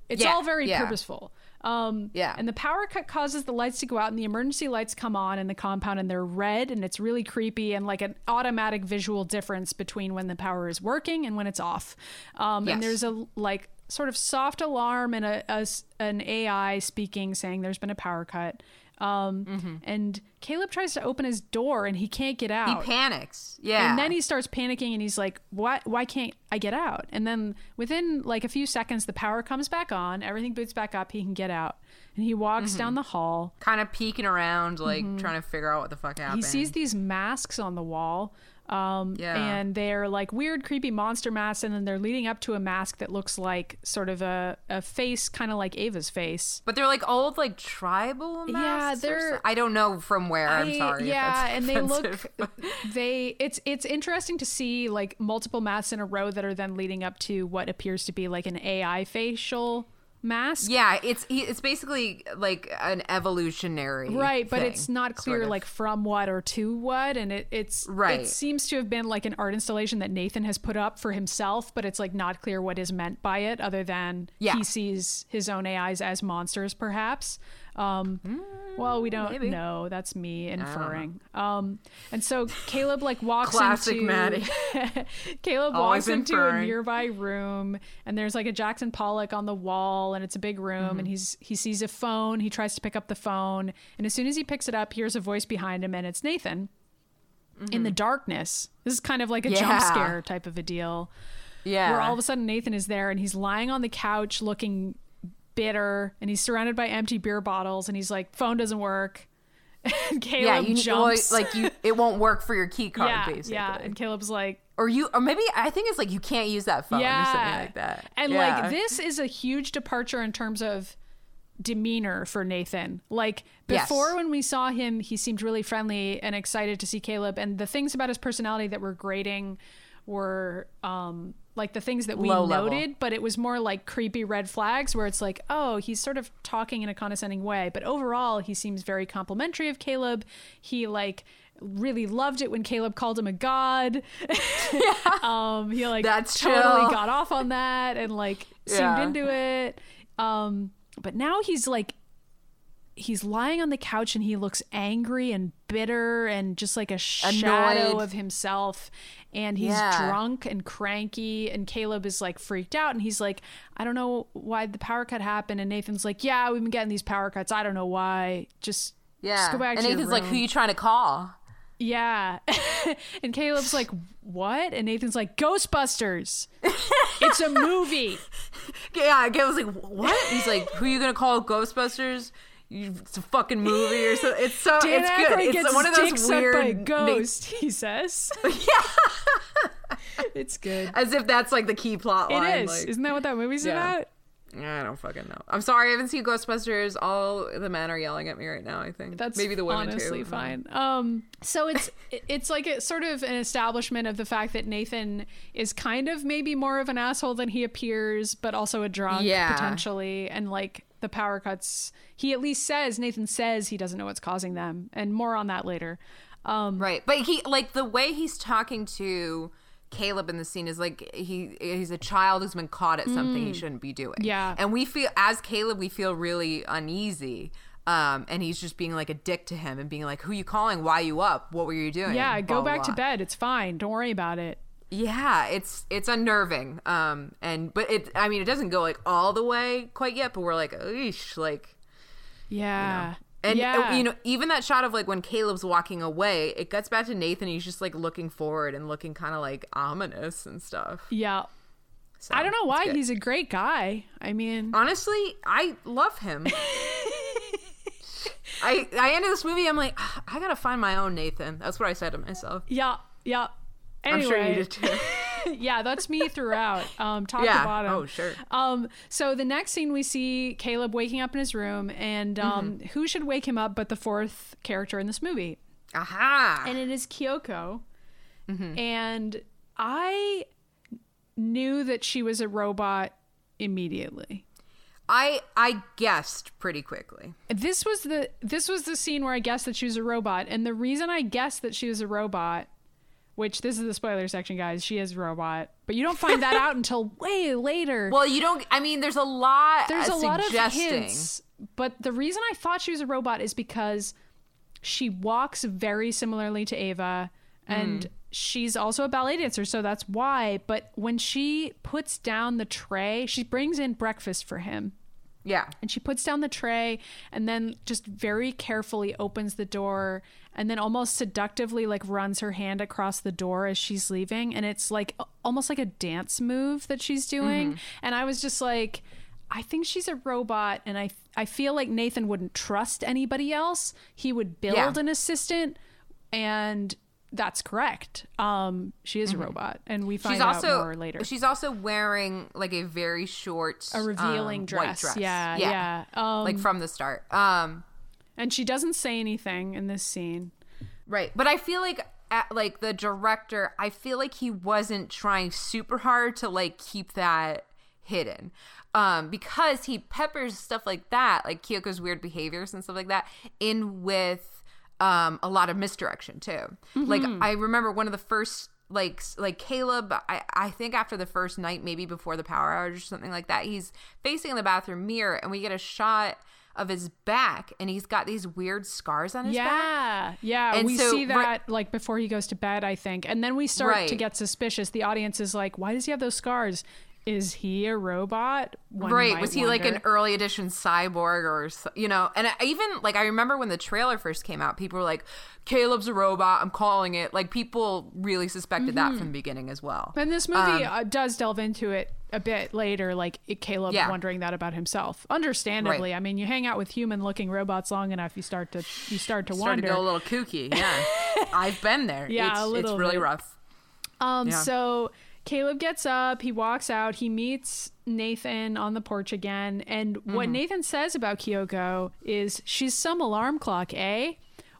It's Yeah, all very yeah. purposeful. Um, Yeah. And the power cut causes the lights to go out, and the emergency lights come on in the compound, and they're red, and it's really creepy, and like an automatic visual difference between when the power is working and when it's off. Um, Yes. And there's a like sort of soft alarm and a, a an AI speaking saying there's been a power cut. Um, Mm-hmm. And Caleb tries to open his door and he can't get out. He panics. Yeah. And then he starts panicking and he's like, "Why? Why can't I get out?" And then within like a few seconds, the power comes back on. Everything boots back up. He can get out, and he walks Mm-hmm. down the hall. kind of peeking around, like trying to figure out what the fuck happened. He sees these masks on the wall. Um, Yeah. and they're like weird, creepy monster masks, and then they're leading up to a mask that looks like sort of a, a face, kind of like Ava's face. But they're like old, like tribal Yeah, they're- I don't know from where. I'm I- sorry. if Yeah, and they look [laughs] they it's it's interesting to see like multiple masks in a row that are then leading up to what appears to be like an AI facial mask. Yeah, it's he- it's basically like an evolutionary, Right, but thing, it's not clear sort of. like from what or to what, and it, it's Right. It seems to have been like an art installation that Nathan has put up for himself, but it's like not clear what is meant by it, other than Yeah. he sees his own AIs as monsters, perhaps. Um, well, we don't Mm, maybe. know. That's me inferring. Um, and so Caleb like walks Classic into Maddie. [laughs] Caleb Always walks into a nearby room, and there's like a Jackson Pollock on the wall, and it's a big room. Mm-hmm. And he's he sees a phone. He tries to pick up the phone, and as soon as he picks it up, hears a voice behind him, and it's Nathan. In the darkness, this is kind of like a jump Mm-hmm. Yeah. scare type of a deal yeah, where all of a sudden Nathan is there and he's lying on the couch looking bitter and he's surrounded by empty beer bottles and he's like phone doesn't work [laughs] and Caleb yeah, you well, like you. [laughs] It won't work for your key card, yeah basically. yeah and Caleb's like or you, or maybe I think it's like you can't use that phone yeah or something like that. and Yeah. like this is a huge departure in terms of demeanor for Nathan. Like Yes. before when we saw him, he seemed really friendly and excited to see Caleb and the things about his personality that were grating were um like the things that we Low level. noted, but it was more like creepy red flags where it's like, oh, he's sort of talking in a condescending way, but overall he seems very complimentary of Caleb. He like really loved it when Caleb called him a god. [laughs] um he like That's totally chill. got off on that and like seemed Yeah. into it. Um but now he's like he's lying on the couch and he looks angry and bitter and just like a shadow of himself and he's Yeah. drunk and cranky and Caleb is like freaked out and he's like I don't know why the power cut happened and Nathan's like yeah we've been getting these power cuts I don't know why just yeah, just go back and Nathan's like, room." "Who you trying to call?" Yeah. [laughs] and Caleb's like, what? And Nathan's like, Ghostbusters. [laughs] it's a movie. Yeah, Gail's like, "What?" He's like, "Who are you gonna call Ghostbusters?" It's a fucking movie or something. It's so Dan it's good. Aykroyd It's gets one of those weird by a na- he says. [laughs] [laughs] yeah, It's good. as if that's like the key plot It line. is. like- Isn't that what that movie's Yeah. about? I don't fucking know. I'm sorry, I haven't seen Ghostbusters. All the men are yelling at me right now. I think That's maybe the women honestly too. fine. Um, so it's [laughs] it's like a sort of an establishment of the fact that Nathan is kind of maybe more of an asshole than he appears, but also a drunk Yeah. potentially, and like the power cuts. He at least says Nathan says he doesn't know what's causing them, and more on that later. Um, Right, but he like the way he's talking to Caleb in the scene is like he he's a child who's been caught at something he shouldn't be doing. Mm. Yeah. and we feel as Caleb, we feel really uneasy. Um, and he's just being like a dick to him and being like, "Who you calling? Why you up? What were you doing?" yeah, Blah, go blah, back to bed. It's fine. Don't worry about it. Yeah, it's it's unnerving. Um, and but it, I mean, it doesn't go like all the way quite yet, but we're like, eesh, like Yeah. And uh, yeah. you know, even that shot of like when Caleb's walking away, it gets back to Nathan. He's just like looking forward and looking kind of like ominous and stuff. yeah. So, I don't know why he's a great guy. I mean, honestly, I love him. [laughs] I I ended this movie. I'm like, "Ah, I gotta find my own Nathan. That's what I said to myself. yeah, yeah. Anyway, I'm sure you did too. [laughs] yeah, that's me throughout, um, top Yeah. to bottom. Oh, sure. Um, so the next scene we see Caleb waking up in his room, and um, Mm-hmm. who should wake him up but the fourth character in this movie, Aha! and it is Kyoko. Mm-hmm. And I knew that she was a robot immediately. I I guessed pretty quickly. This was the this was the scene where I guessed that she was a robot, and the reason I guessed that she was a robot, which this is the spoiler section, guys, she is a robot, but you don't find that out [laughs] until way later. Well, you don't. I mean, there's a lot. There's a lot of suggesting- hints, but the reason I thought she was a robot is because she walks very similarly to Ava, and mm. she's also a ballet dancer, so that's why. But when she puts down the tray, she brings in breakfast for him. Yeah. And she puts down the tray and then just very carefully opens the door and then almost seductively like runs her hand across the door as she's leaving and it's like almost like a dance move that she's doing mm-hmm. and I was just like I think she's a robot and I I feel like Nathan wouldn't trust anybody else. He would build Yeah. an assistant and that's correct. Um she is a robot and we find She's also out more later. she's also wearing like a very short a revealing um, dress. white dress. Yeah, yeah. Um, like from the start. Um and she doesn't say anything in this scene. Right. But I feel like at, like the director, I feel like he wasn't trying super hard to like keep that hidden. Um because he peppers stuff like that, like Kyoko's weird behaviors and stuff like that in with um a lot of misdirection too. Like I remember one of the first like like Caleb I I think after the first night maybe before the power outage or something like that he's facing in the bathroom mirror and we get a shot of his back and he's got these weird scars on his back. Yeah, yeah. And we so, see that right- like before he goes to bed, I think, and then we start to get suspicious. The audience is like, "Why does he have those scars? Is he a robot?" One right was he like an early edition cyborg or you know and I even like i remember when the trailer first came out people were like caleb's a robot i'm calling it like people really suspected that from the beginning as well And this movie Um, uh, does delve into it a bit later, like Caleb Yeah. wondering that about himself. Understandably, Right. I mean, you hang out with human-looking robots long enough, you start to you start to started wonder. to go a little kooky yeah [laughs] i've been there Yeah, it's, it's really bit. rough Um, Yeah. so Caleb gets up, he walks out, he meets Nathan on the porch again, and what Mm-hmm. Nathan says about Kyoko is she's some alarm clock, eh?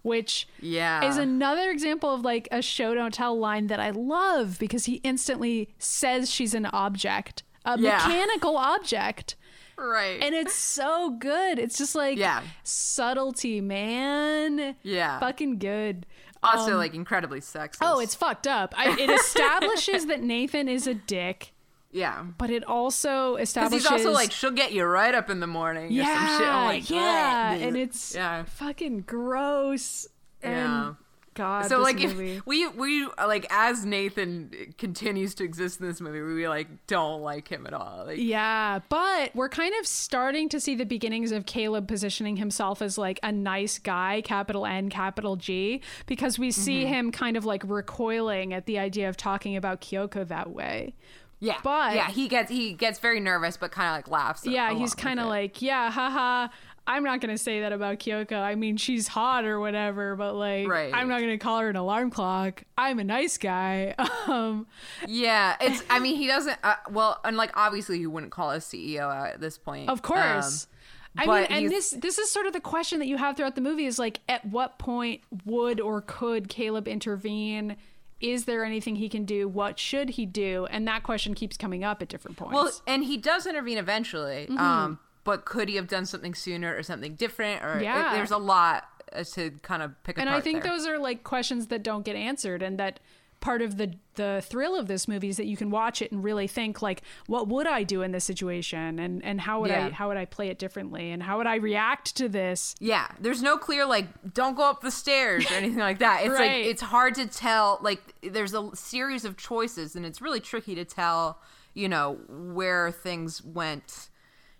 Which Yeah. is another example of like a show don't tell line that I love because he instantly says she's an object, a Yeah. mechanical object. right And it's so good. It's just like Yeah. subtlety, man. Yeah. Fucking good. Also Um, like incredibly sexist Oh, it's fucked up. I, it [laughs] establishes that Nathan is a dick, yeah but it also establishes he's also like she'll get you right up in the morning or yeah, some shit. Like, yeah, and it's Yeah. fucking gross. And Yeah. God, so like [laughs] movie. if we we like as Nathan continues to exist in this movie, we like don't like him at all. Like Yeah, but we're kind of starting to see the beginnings of Caleb positioning himself as like a nice guy, capital N, capital G, because we see Mm-hmm. him kind of like recoiling at the idea of talking about Kyoko that way. yeah, But- yeah, he gets he gets very nervous, but kind of like laughs. Yeah, he's kind of like, yeah, haha. I'm not gonna say that about Kyoko. I mean, she's hot or whatever, but like, Right. I'm not gonna call her an alarm clock. I'm a nice guy. [laughs] Um, yeah. It's I mean he doesn't. Uh, well, and like obviously he wouldn't call a CEO at this point, of course. Um, I mean, and this this is sort of the question that you have throughout the movie is like, at what point would or could Caleb intervene? Is there anything he can do? What should he do? And that question keeps coming up at different points. Well, and he does intervene eventually. Mm-hmm. Um, but could he have done something sooner or something different? Or Yeah. it- there's a lot uh, to kind of pick and. I think there. those are like questions that don't get answered, and that part of the the thrill of this movie is that you can watch it and really think like, what would I do in this situation, and and how would I how would I play it differently, and how would I react to this? Yeah, there's no clear like don't go up the stairs or anything like that. [laughs] It's Right. like it's hard to tell like there's a series of choices and it's really tricky to tell, you know, where things went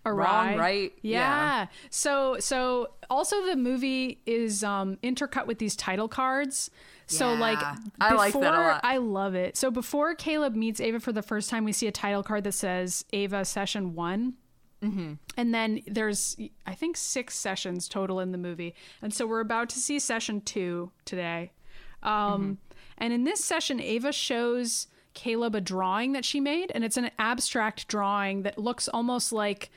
awry. wrong, right? Yeah. So so also the movie is um intercut with these title cards. So Yeah. like I like that a before- lot. I love it. So before Caleb meets Ava for the first time, we see a title card that says Ava session one. Mm-hmm. And then there's, I think, six sessions total in the movie. And so we're about to see session two today. Um, Mm-hmm. And in this session, Ava shows Caleb a drawing that she made, and it's an abstract drawing that looks almost like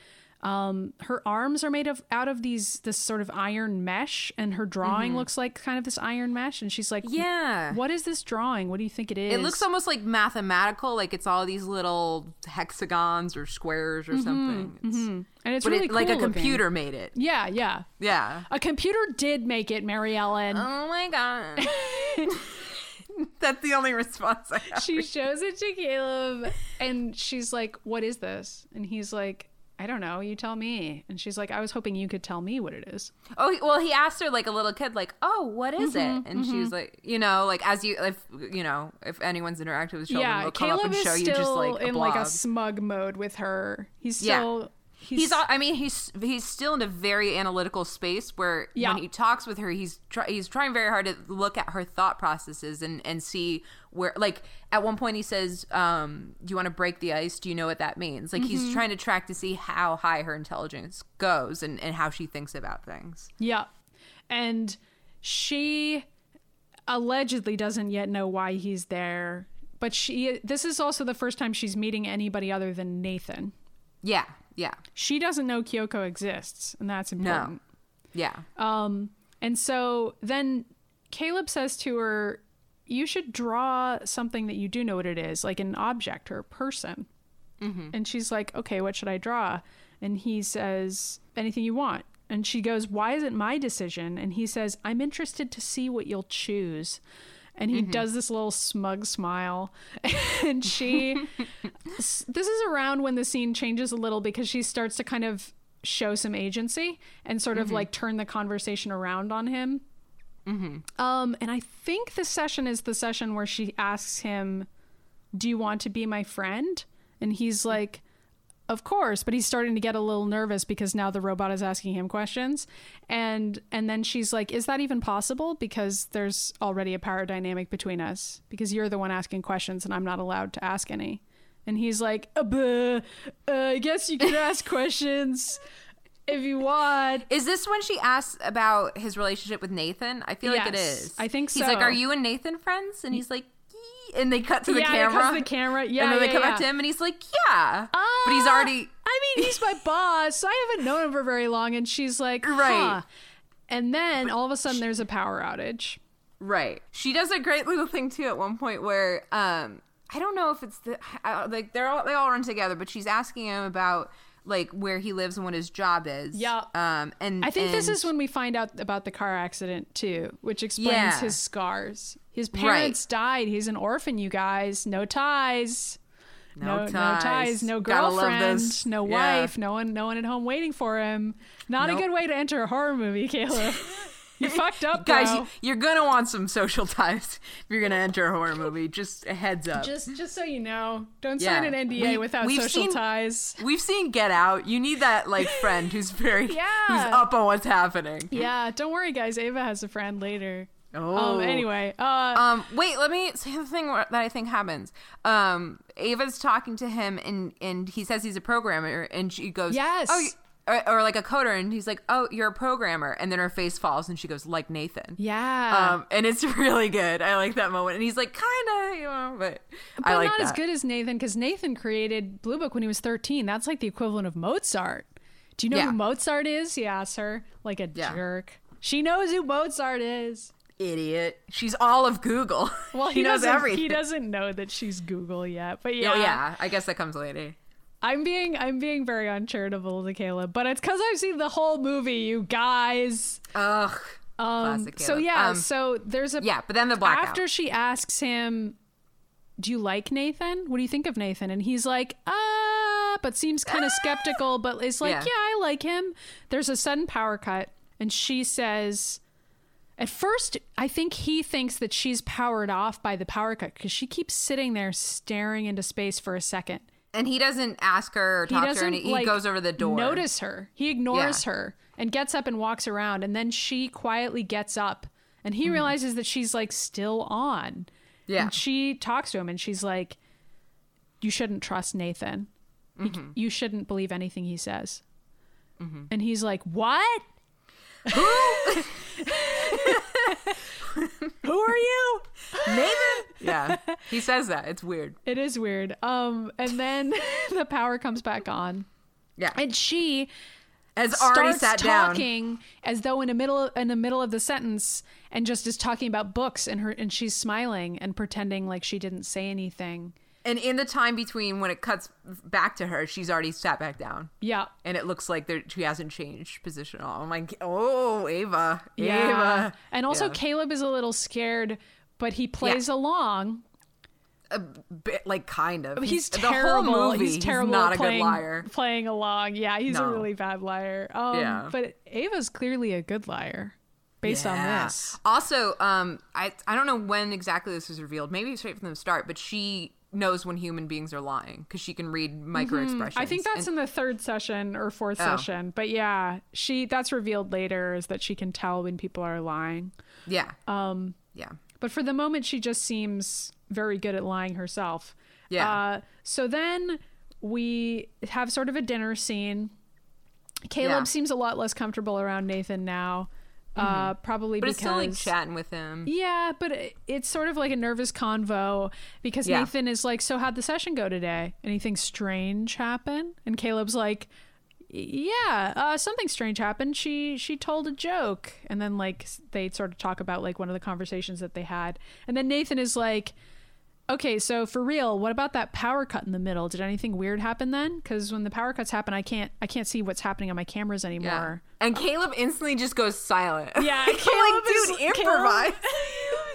um, her arms are made of out of these this sort of iron mesh, and her drawing looks like kind of this iron mesh. And she's like, Mm-hmm. Yeah. what is this drawing? What do you think it is?" It looks almost like mathematical, like it's all these little hexagons or squares or something. It's- and it's really it, like a looking. computer made it. Yeah, yeah. Yeah. A computer did make it, Mary Ellen. Oh my god. [laughs] That's the only response I have. she shows it to Caleb and she's like, What is this? And he's like, I don't know. You tell me. And she's like, I was hoping you could tell me what it is. Oh well, he asked her like a little kid, like, "Oh, what is Mm-hmm, it?" And she was like, "You know, like as you, if you know, if anyone's interacted with children, yeah, they'll come Caleb up and is show still you just like in blob." like a smug mode with her. He's Yeah. still he's, he's, I mean, he's he's still in a very analytical space where Yeah. when he talks with her, he's try, he's trying very hard to look at her thought processes and and see where, like, at one point he says, um, "Do you want to break the ice? Do you know what that means?" Like, Mm-hmm. he's trying to track to see how high her intelligence goes and and how she thinks about things. Yeah. And she allegedly doesn't yet know why he's there. But she this is also the first time she's meeting anybody other than Nathan. Yeah, yeah, She doesn't know Kyoko exists, and that's important. yeah. Um and so then Caleb says to her, "You should draw something that you do know what it is, like an object or a person." Mm-hmm. And she's like, "Okay, what should I draw?" And he says, "Anything you want." And she goes, "Why is it my decision?" And he says, "I'm interested to see what you'll choose." And he mm-hmm. does this little smug smile. [laughs] and she [laughs] this is around when the scene changes a little because she starts to kind of show some agency and sort of mm-hmm. like turn the conversation around on him. Um, and I think the session is the session where she asks him, "Do you want to be my friend?" And he's like, "Of course," but he's starting to get a little nervous because now the robot is asking him questions. And and then she's like, "Is that even possible? Because there's already a power dynamic between us. Because you're the one asking questions and I'm not allowed to ask any." And he's like, uh, uh, "I guess you can ask [laughs] questions if you want." Is this when she asks about his relationship with Nathan? I feel like it is. I think so. He's like, "Are you and Nathan friends?" And he's like, "Yee," and they cut to the yeah, camera. it cuts to the camera. Yeah, and then they come yeah. back to him, and he's like, "Yeah," but he's Uh, already. I mean, he's my [laughs] boss. So I haven't known him for very long, and she's like, huh. Right. And then all of a sudden, there's a power outage. Right. She does a great little thing too at one point where um I don't know if it's the uh, like they're all they all run together, but she's asking him about like where he lives and what his job is. Yeah. Um and I think this is when we find out about the car accident too, which explains Yeah. his scars. His parents died. He's an orphan. You guys, no ties. No no ties. ties, no girlfriend, no Yeah. wife, no one, no one at home waiting for him. Not Nope. a good way to enter a horror movie, Caleb. [laughs] you fucked up, Guys, bro. you- you're gonna want some social ties if you're gonna enter a horror movie. Just a heads up. Just, just so you know, don't Yeah. sign an NDA We- without we've social seen- ties. We've seen Get Out. You need that like friend who's very Yeah. who's up on what's happening. Yeah, don't worry, guys. Ava has a friend later. Oh. Um. Anyway. Uh. Um, wait, let me say the thing that I think happens. Um, Ava's talking to him, and and he says he's a programmer, and she goes, Yes. oh, or, or like a coder, and he's like, oh, you're a programmer, and then her face falls, and she goes, like Nathan. yeah. Um, and it's [laughs] really good. I like that moment, and he's like, kind of, you know, but, but I like not that. as good as Nathan because Nathan created Blue Book when he was 13. That's like the equivalent of Mozart. Do you know Yeah. who Mozart is? He asks her like a Yeah. jerk. She knows who Mozart is. Idiot. She's all of Google. [laughs] Well, he knows doesn't. everything. He doesn't know that she's Google yet. But yeah, Oh yeah, I guess that comes later. I'm being I'm being very uncharitable to Caleb, but it's because I've seen the whole movie, you guys. Ugh. Um, so yeah, Um, so there's a yeah, but then the blackout. after she asks him, "Do you like Nathan? What do you think of Nathan?" and he's like, "Ah," but seems kind of skeptical, but is like, Yeah. "Yeah, I like him." There's a sudden power cut, and she says. At first, I think he thinks that she's powered off by the power cut because she keeps sitting there staring into space for a second. And he doesn't ask her or talk to her, and he like goes over the door. Notice her. He ignores Yeah. her and gets up and walks around, and then she quietly gets up, and he realizes that she's like still on. Mm-hmm. Yeah. And she talks to him, and she's like, "You shouldn't trust Nathan. Mm-hmm. You shouldn't believe anything he says." And he's like, "What? Who Who are you?" Nathan. yeah, he says that. It's weird. It is weird. Um, and then [laughs] the power comes back on, Yeah, and she has already starts sat down. talking as though in the middle in the middle of the sentence and just is talking about books and her and she's smiling and pretending like she didn't say anything. And in the time between when it cuts back to her, she's already sat back down. Yeah. And it looks like there, she hasn't changed position at all. I'm like, oh, Ava. Yeah. Ava. And also Yeah. Caleb is a little scared, but he plays along. a bit like kind of. He's the terrible. whole movie. he's terrible. not a playing, good liar. Playing along. Yeah, he's a really bad liar. Um, Yeah. But Ava's clearly a good liar based on this. Also, um, I I don't know when exactly this was revealed. Maybe straight from the start, but she knows when human beings are lying because she can read micro expressions. Mm-hmm. I think that's And- in the third session or fourth Oh. session. But yeah, she that's revealed later is that she can tell when people are lying. yeah, um, yeah, But for the moment, she just seems very good at lying herself. Yeah. Uh, so then we have sort of a dinner scene. Caleb Yeah. seems a lot less comfortable around Nathan now. Uh, probably Mm-hmm. but because it's still like chatting with him. yeah, but it, it's sort of like a nervous convo because Yeah. Nathan is like, "So how'd the session go today? Anything strange happen?" And Caleb's like, "Yeah, uh, something strange happened. She she told a joke." And then like they sort of talk about like one of the conversations that they had, and then Nathan is like. Okay, so for real, what about that power cut in the middle? Did anything weird happen then? Because when the power cuts happen, I can't I can't see what's happening on my cameras Yeah, anymore. and Caleb instantly just goes silent. Yeah, [laughs] like, Caleb is dude, improvise. [laughs]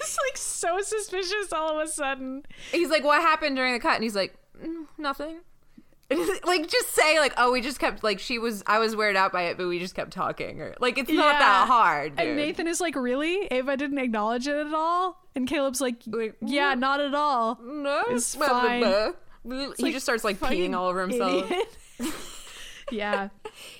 It's like so suspicious all of a sudden. He's like, "What happened during the cut?" And he's like, "Mm, "Nothing." [laughs] like just say like, "Oh, we just kept like she was I was weirded out by it, but we just kept talking." Or like it's not Yeah. that hard. Dude. And Nathan is like, "Really? Ava didn't acknowledge it at all?" And Caleb's like, Like, "Yeah, not at all." no, It's fine. blah. He like just starts like peeing all over himself. [laughs] [laughs] yeah,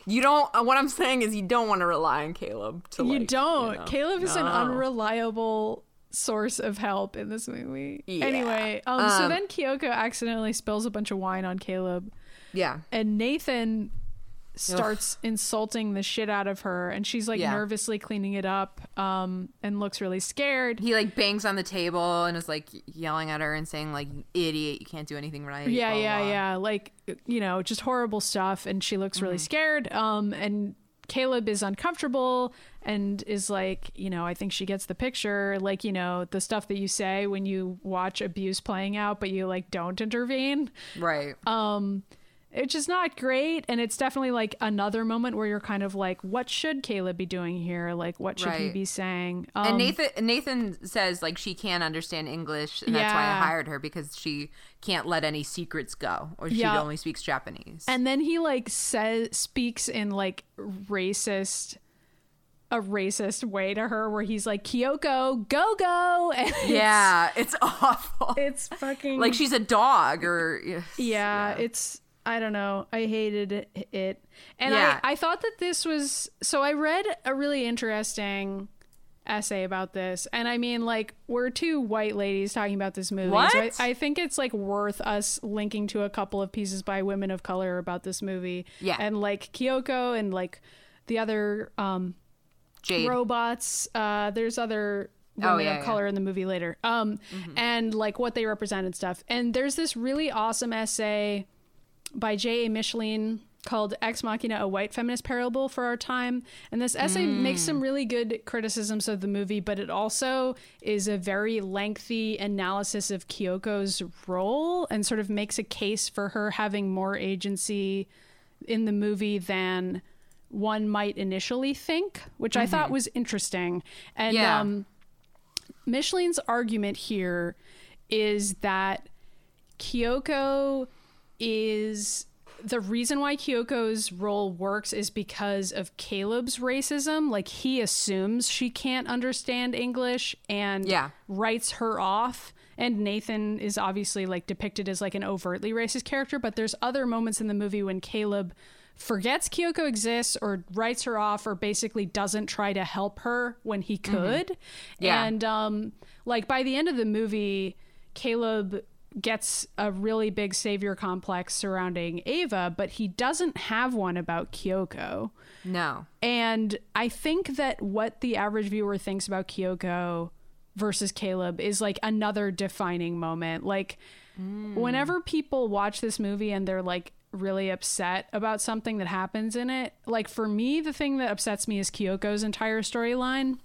You don't. uh, What I'm saying is, you don't want to rely on Caleb. To you like, don't. know. Caleb is an unreliable source of help in this movie. Yeah. Anyway, um, so Um, then Kyoko accidentally spills a bunch of wine on Caleb. Yeah, and Nathan starts insulting the shit out of her and she's like Yeah. nervously cleaning it up um and looks really scared he like bangs on the table and is like yelling at her and saying like, "Idiot, you can't do anything right." yeah blah, yeah blah. yeah like you know just horrible stuff and she looks Mm-hmm. really scared um and Caleb is uncomfortable and is like, you know, I think she gets the picture. Like, you know, the stuff that you say when you watch abuse playing out, but you like don't intervene. Right. um it's just not great and it's definitely like another moment where you're kind of like what should caleb be doing here like what should he be saying um, and Nathan Nathan says like she can't understand English and that's why I hired her because she can't let any secrets go or she Yeah. only speaks Japanese. and then he like says speaks in like racist a racist way to her where he's like kyoko go go [laughs] and yeah, it's [laughs] awful. it's fucking like she's a dog or yeah, it's I don't know. I hated it. And Yeah. I, I thought that this was so I read a really interesting essay about this. And I mean like we're two white ladies talking about this movie. So I, What? I think it's like worth us linking to a couple of pieces by women of color about this movie. Yeah. And like Kyoko and like the other um Jade. robots. Uh, there's other women Oh, yeah, of yeah. color in the movie later. Um, and like what they represent and stuff. And there's this really awesome essay by J. A. Micheline called Ex Machina, a white feminist parable for our time. And this essay makes some really good criticisms of the movie, but it also is a very lengthy analysis of Kyoko's role and sort of makes a case for her having more agency in the movie than one might initially think, which I thought was interesting. And Yeah. um, Micheline's argument here is that Kyoko is the reason why Kyoko's role works is because of Caleb's racism. Like he assumes she can't understand English and Yeah. writes her off. And Nathan is obviously like depicted as like an overtly racist character, but there's other moments in the movie when Caleb forgets Kyoko exists or writes her off or basically doesn't try to help her when he could. Yeah. And um like by the end of the movie, Caleb gets a really big savior complex surrounding Ava, but he doesn't have one about Kyoko. No. And I think that what the average viewer thinks about Kyoko versus Caleb is like another defining moment. Like, hmm. whenever people watch this movie and they're like really upset about something that happens in it, like for me, the thing that upsets me is Kyoko's entire storyline.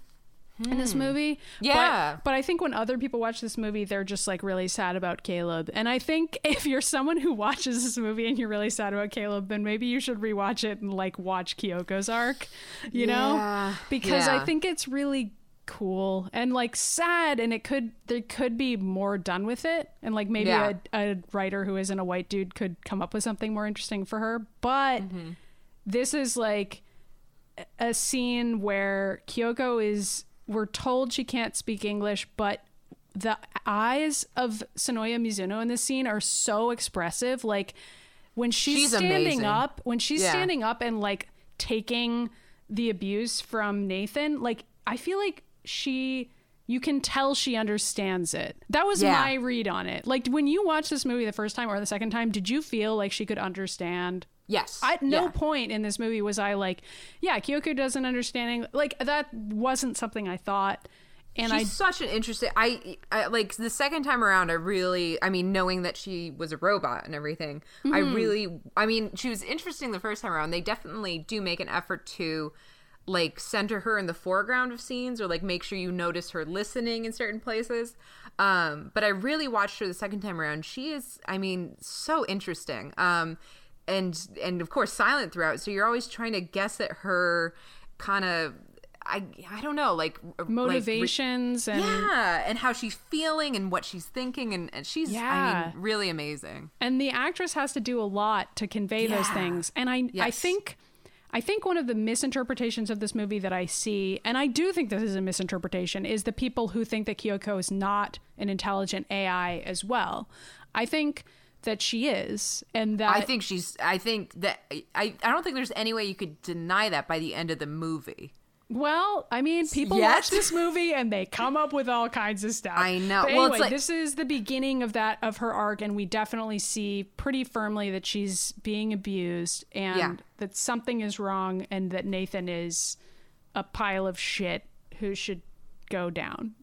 In this hmm. movie, Yeah. but, but I think when other people watch this movie, they're just like really sad about Caleb. And I think [laughs] if you're someone who watches this movie and you're really sad about Caleb, then maybe you should rewatch it and like watch Kyoko's arc, you know? Yeah. Because I think it's really cool and like sad and it could there could be more done with it and like maybe Yeah. a, a writer who isn't a white dude could come up with something more interesting for her but mm-hmm. this is like a scene where Kyoko is we're told she can't speak English, but the eyes of Sonoya Mizuno in this scene are so expressive. Like when she's, She's standing amazing. up, when she's Yeah. standing up and like taking the abuse from Nathan, like I feel like she you can tell she understands it. That was Yeah. my read on it. Like when you watched this movie the first time or the second time, did you feel like she could understand Yes. at no Yeah. point in this movie was I like, yeah, Kyoko doesn't understanding. Like that wasn't something I thought, and I such an interesting. I, I like the second time around. I really, I mean, knowing that she was a robot and everything, I Mm-hmm. really, I mean, she was interesting the first time around. They definitely do make an effort to like center her in the foreground of scenes or like make sure you notice her listening in certain places. Um, but I really watched her the second time around. She is, I mean, so interesting. Um, and and of course silent throughout. So you're always trying to guess at her kind of. I, I don't know like like, motivations and yeah, and how she's feeling and what she's thinking, and, and she's, I Yeah. mean, really amazing. and the actress has to do a lot to convey those things. And I I think I think one of the misinterpretations of this movie that I see, and I do think this is a misinterpretation, is the people who think that Kyoko is not an intelligent AI as well. I think that she is, and that I think she's, I think that, I, I don't think there's any way you could deny that by the end of the movie. Well, I mean, people Yet? watch this movie and they come up with all kinds of stuff. I know. But Well, anyway, it's like- this is the beginning of that of her arc, and we definitely see pretty firmly that she's being abused and Yeah. that something is wrong, and that Nathan is a pile of shit who should go down.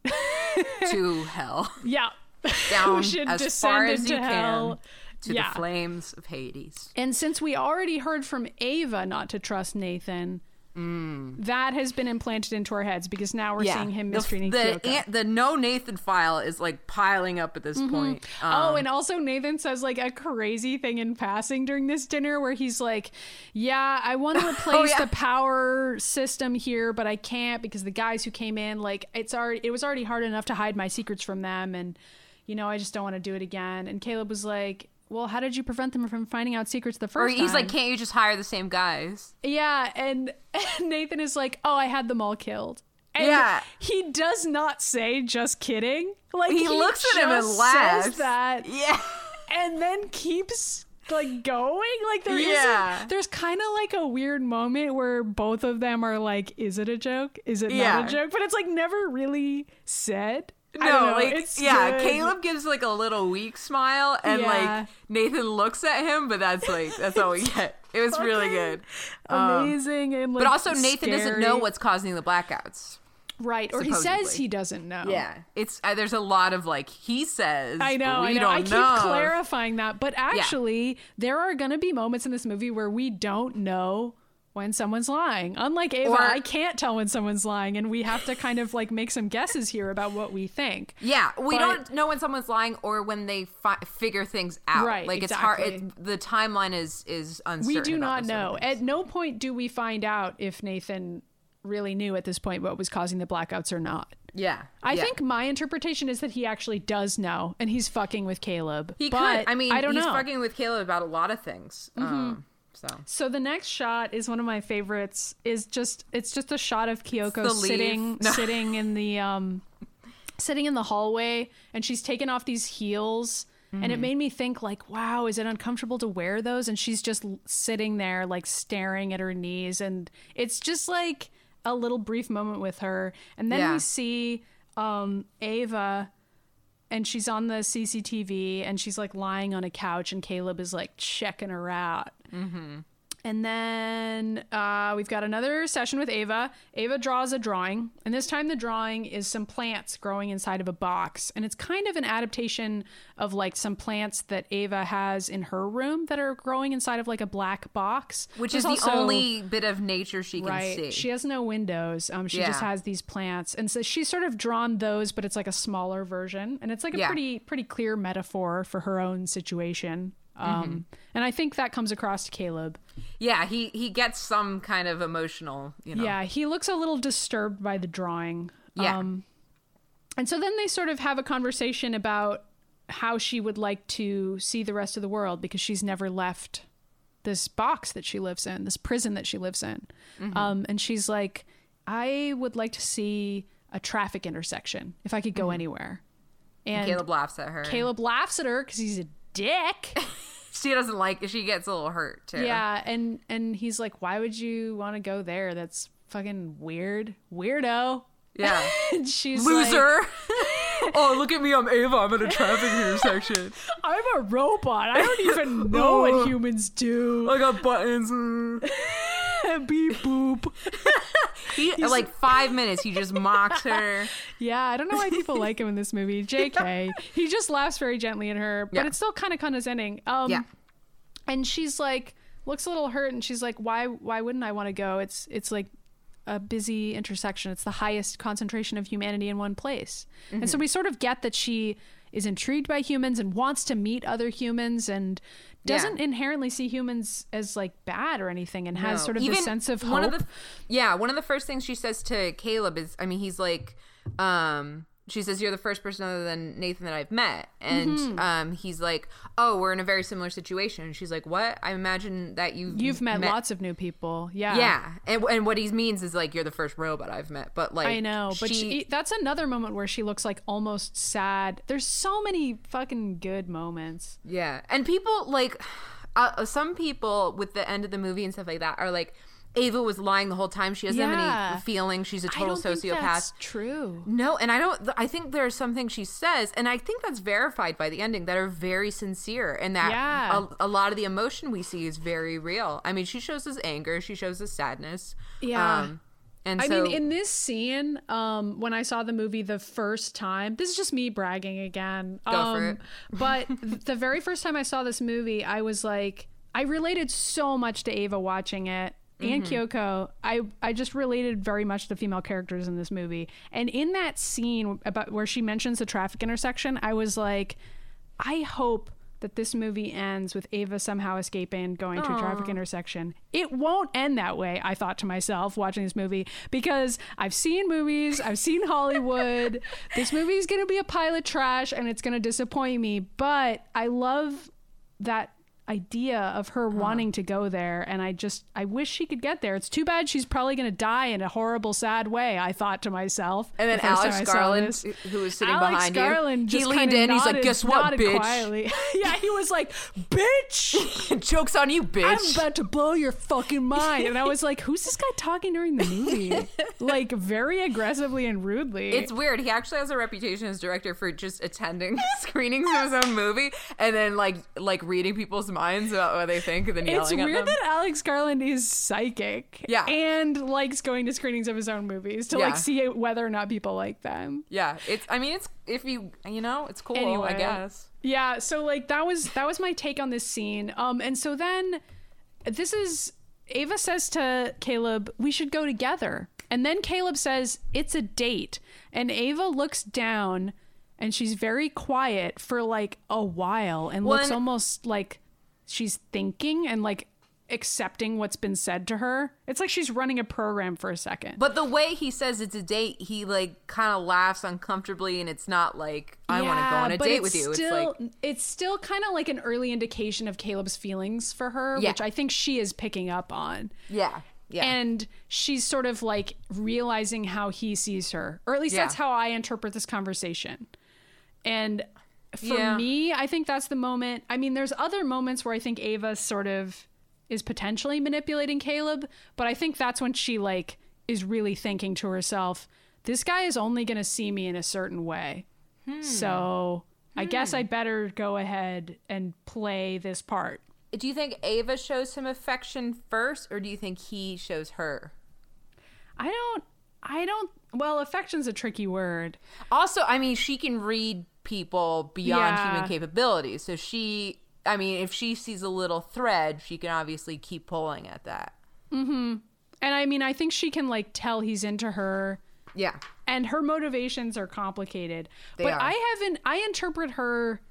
to [laughs] hell. yeah, [laughs] Down as far as you hell. can to Yeah. the flames of Hades. And since we already heard from Ava not to trust Nathan. That has been implanted into our heads because now we're seeing him mistreating the. Aunt- the no Nathan file is like piling up at this point. oh, Um, and also Nathan says like a crazy thing in passing during this dinner where he's like, "Yeah, I want to [laughs] replace Oh, yeah. the power system here, but I can't because the guys who came in like it's already it was already hard enough to hide my secrets from them, and you know I just don't want to do it again." And Caleb was like. Well, how did you prevent them from finding out secrets the first time? or he's like, can't you just hire the same guys? Yeah, and, and [laughs] Nathan is like, "Oh, I had them all killed." And Yeah. he does not say just kidding. Like He looks at him and laughs. Says that Yeah. and then keeps like going like there Yeah. not there's kind of like a weird moment where both of them are like is it a joke is it Yeah. not a joke but it's like never really said No, like it's yeah, good. Caleb gives like a little weak smile, and Yeah. like Nathan looks at him, but that's like that's all we get. It was really good. Um, amazing and like but also Nathan doesn't know what's causing the blackouts. right or he says he doesn't know Yeah, it's uh, there's a lot of like he says. I know, I know. I keep know. clarifying that, but actually, there are going to be moments in this movie where we don't know when someone's lying. Unlike Ava, Or- I can't tell when someone's lying, and we have to kind of like make some guesses here about what we think. Yeah, we But- don't know when someone's lying or when they fi- figure things out. Right, like it's hard. exactly. It, the timeline is is uncertain. We do not those sort of know. At no point do we find out if Nathan really knew at this point what was causing the blackouts or not. yeah, I yeah. think my interpretation is that he actually does know, and he's fucking with Caleb. he but could. I mean, I don't he's know. Mm-hmm. fucking with Caleb about a lot of things. Um, so So the next shot is one of my favorites. Is just it's just a shot of Kyoko sitting [laughs] No. sitting in the um sitting in the hallway and she's taken off these heels and Mm-hmm. it made me think like wow is it uncomfortable to wear those and she's just sitting there like staring at her knees and it's just like a little brief moment with her and then Yeah. we see um Ava and she's on the CCTV and she's like lying on a couch and Caleb is like checking her out. Mm-hmm. And then uh, we've got another session with Ava. Ava draws a drawing, and this time the drawing is some plants growing inside of a box. And it's kind of an adaptation of like some plants that Ava has in her room that are growing inside of like a black box. which There's is the also- only bit of nature she can right. see. She has no windows. Um, she just has these plants, and so she's sort of drawn those, but it's like a smaller version, and it's like a Yeah. pretty pretty clear metaphor for her own situation. Um, Mm-hmm. and I think that comes across to Caleb. yeah, he he gets some kind of emotional. You know. Yeah, he looks a little disturbed by the drawing. Yeah. Um, and so then they sort of have a conversation about how she would like to see the rest of the world because she's never left this box that she lives in, this prison that she lives in. Mm-hmm. Um, and she's like, I would like to see a traffic intersection if I could go anywhere. And Mm-hmm. Caleb laughs at her. Caleb laughs at her because he's a dick. [laughs] she doesn't like. It. She gets a little hurt too. yeah, and and he's like, "Why would you want to go there? That's fucking weird, weirdo." Yeah. [laughs] And she's like, Loser. [laughs] oh, look at me. I'm Ava. I'm at a traffic intersection. I'm a robot. I don't even know what oh. humans do. I got buttons. And beep boop. He, [laughs] like five minutes, he just mocks her. [laughs] Yeah, I don't know why people like him in this movie. [laughs] JK. He just laughs very gently at her, but Yeah. it's still kind of condescending. Um, Yeah. and she's like looks a little hurt and she's like why why wouldn't i want to go it's it's like a busy intersection it's the highest concentration of humanity in one place and Mm-hmm. so we sort of get that she is intrigued by humans and wants to meet other humans and doesn't inherently see humans as like bad or anything and has No. sort of Even this sense of hope one of the yeah one of the first things she says to caleb is i mean he's like um she says you're the first person other than nathan that i've met. And Mm-hmm. um he's like oh we're in a very similar situation. And she's like what? I imagine that you you've met, lots of new people. Yeah. Yeah. And, and what he means is like you're the first robot i've met. But like I know, but she, she, that's another moment where she looks like almost sad. There's so many fucking good moments. Yeah, and people like [sighs] uh, some people with the end of the movie and stuff like that are like, Ava was lying the whole time. She doesn't have any feelings. She's a total sociopath. that's true. No, and I don't. I think there are some things she says, and I think that's verified by the ending that are very sincere, and that Yeah. a, a lot of the emotion we see is very real. I mean, she shows us anger, she shows us sadness. Yeah. um, and I so mean, in this scene, um, when I saw the movie the first time, this is just me bragging again. Go um, for it. [laughs] but the very first time I saw this movie, I was like, I related so much to Ava watching it. And Mm-hmm. Kyoko, I I just related very much to the female characters in this movie. And in that scene about where she mentions the traffic intersection, I was like, I hope that this movie ends with Ava somehow escaping, going to a traffic intersection. It won't end that way, I thought to myself watching this movie, because I've seen movies, I've seen [laughs] Hollywood. this movie is going to be a pile of trash and it's going to disappoint me. But I love that idea of her wanting to go there and i just i wish she could get there it's too bad she's probably going to die in a horrible sad way i thought to myself and then the Alex Garland, who was sitting Alex behind Garland you, just he leaned in. he's like, "Guess what, nodded bitch? Quietly. [laughs] yeah, he was like, "Bitch, [laughs] Jokes on you, bitch. I'm about to blow your fucking mind." And I was like, "Who's this guy talking during the movie?" [laughs] like very aggressively and rudely. It's weird. He actually has a reputation as director for just attending screenings of his own movie and then like like reading people's minds about what they think and then yelling It's weird that Alex Garland is psychic, Yeah. and likes going to screenings of his own movies to Yeah. like see whether or not people like them. yeah, it's. I mean, it's if you you know, it's cool. I guess. Yeah, so like that was that was my take on this scene. Um and so then this is Ava says to Caleb, "We should go together." And then Caleb says, "It's a date." And Ava looks down and she's very quiet for like a while and Well, looks and- almost like she's thinking and like accepting what's been said to her. It's like she's running a program for a second. But the way he says it's a date, he like kind of laughs uncomfortably, and it's not like I want to go on a date with you. Still, it's like it's still kind of like an early indication of Caleb's feelings for her, Yeah. which I think she is picking up on. yeah, yeah. And she's sort of like realizing how he sees her, or at least Yeah. that's how I interpret this conversation. And for Yeah. me, I think that's the moment. I mean, there's other moments where I think Ava sort of is potentially manipulating Caleb, but I think that's when she like is really thinking to herself, this guy is only going to see me in a certain way. Hmm. So I guess hmm. I better go ahead and play this part. do you think Ava shows him affection first, or do you think he shows her? I don't, I don't, well, affection's a tricky word. Also, I mean, she can read people beyond Yeah. human capabilities. So she, I mean, if she sees a little thread, she can obviously keep pulling at that. Mm-hmm. And I mean, I think she can like tell he's into her Yeah. and her motivations are complicated. They but are. I haven't I interpret her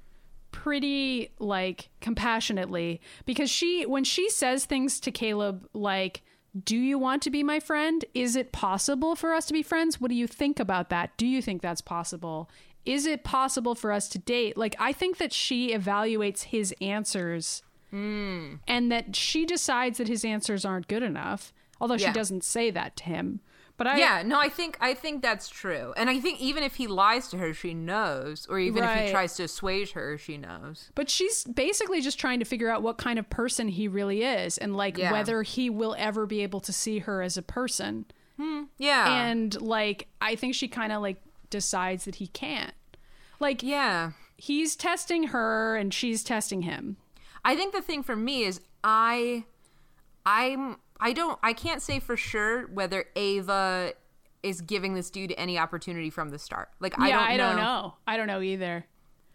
pretty like compassionately because she when she says things to Caleb like do you want to be my friend? Is it possible for us to be friends? What do you think about that? Do you think that's possible? Is it possible for us to date? Like, I think that she evaluates his answers Hmm. and that she decides that his answers aren't good enough, although she doesn't say that to him. But I, yeah, no, I think I think that's true, and I think even if he lies to her, she knows, or even if he tries to assuage her, she knows. But she's basically just trying to figure out what kind of person he really is and like Yeah. whether he will ever be able to see her as a person. Yeah, And like I think she kind of like decides that he can't. Like yeah. he's testing her and she's testing him. I think the thing for me is I I'm I don't I can't say for sure whether Ava is giving this dude any opportunity from the start. Like I don't I know. don't know. I don't know either.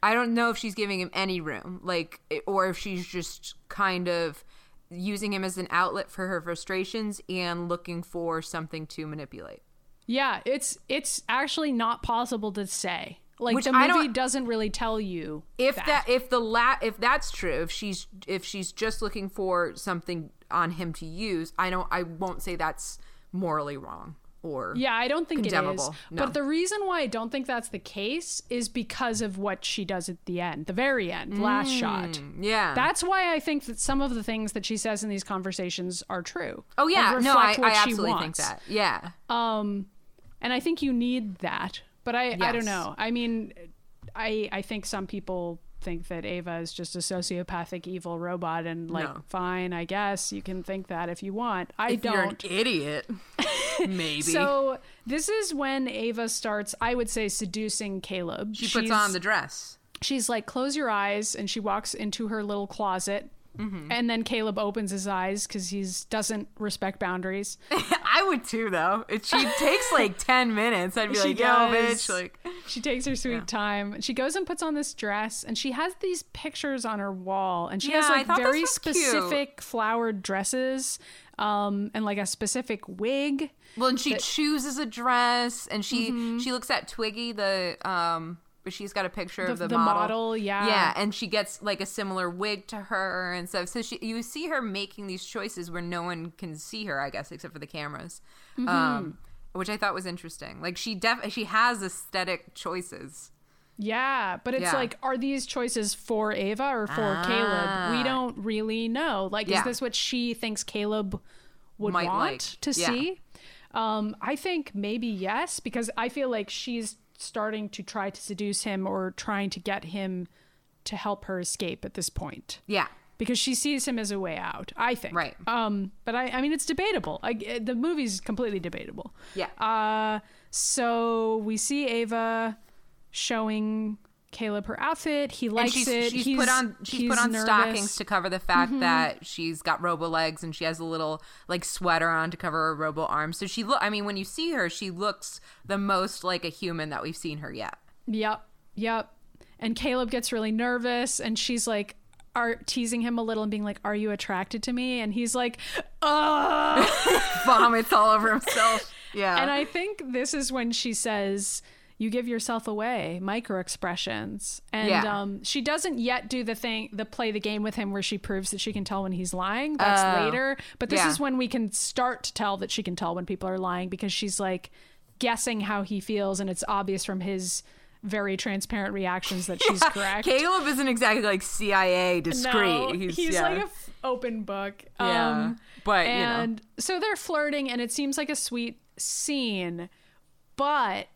I don't know if she's giving him any room, like, or if she's just kind of using him as an outlet for her frustrations and looking for something to manipulate. Yeah, it's it's actually not possible to say. Like Which the movie doesn't really tell you If that, if the la if that's true, if she's if she's just looking for something on him to use, I don't I won't say that's morally wrong or Yeah, I don't think it is. No. But the reason why I don't think that's the case is because of what she does at the end, the very end, last shot. yeah. That's why I think that some of the things that she says in these conversations are true. oh yeah, no, I, I absolutely think that. Yeah. Um, and I think you need that. But I, I don't know. I mean, I, I think some people think that Ava is just a sociopathic evil robot, and like, No. fine, I guess you can think that if you want. I if you're an don't. idiot, [laughs] maybe. So this is when Ava starts, I would say, seducing Caleb. she puts She's- on the dress. she's like, close your eyes, and she walks into her little closet. Mm-hmm. And then Caleb opens his eyes because he doesn't respect boundaries. [laughs] I would too, though. It, she takes like [laughs] ten minutes. I'd be She like, "Yo, bitch!" Like, She takes her sweet time. She goes and puts on this dress, and she has these pictures on her wall, and she has Yeah, I like very was cute. specific flowered dresses, um, and like a specific wig. well, and she chooses a dress, and she Mm-hmm. she looks at Twiggy, the um, but she's got a picture The, of the, the model, yeah, Yeah, and she gets like a similar wig to her and stuff. So she, you see her making these choices where no one can see her, I guess, except for the cameras, Mm-hmm. um, which I thought was interesting. Like she def she has aesthetic choices. Yeah, but it's Yeah. like, are these choices for Ava or for Caleb? We Ah. don't really know. Like, Yeah. is this what she thinks Caleb would Might want like. to Yeah. see? Um, I think maybe yes, because I feel like she's starting to try to seduce him or trying to get him to help her escape at this point. Yeah, Because she sees him as a way out, I think. Right. Um, but I, I mean, it's debatable. I, the movie's completely debatable. yeah. Uh, so we see Ava showing Caleb her outfit. He likes she's, it. she's he's, put on she's put on nervous. stockings to cover the fact Mm-hmm. that she's got robo legs and she has a little like sweater on to cover her robo arms. So she look. I mean, when you see her, she looks the most like a human that we've seen her yet. Yep, yep. And Caleb gets really nervous, and she's like, are teasing him a little and being like, "Are you attracted to me?" And he's like, "Uh." [laughs] Vomits all over [laughs] himself. Yeah, and I think this is when she says. You give yourself away, micro expressions, and Yeah. um, she doesn't yet do the thing, the play the game with him, where she proves that she can tell when he's lying. That's Oh. later, but this Yeah. is when we can start to tell that she can tell when people are lying because she's like guessing how he feels, and it's obvious from his very transparent reactions that she's [laughs] correct. Caleb isn't exactly like CIA discreet. No, he's he's, yeah. like a f- open book. Yeah. Um, But, you know. and so they're flirting, and it seems like a sweet scene. But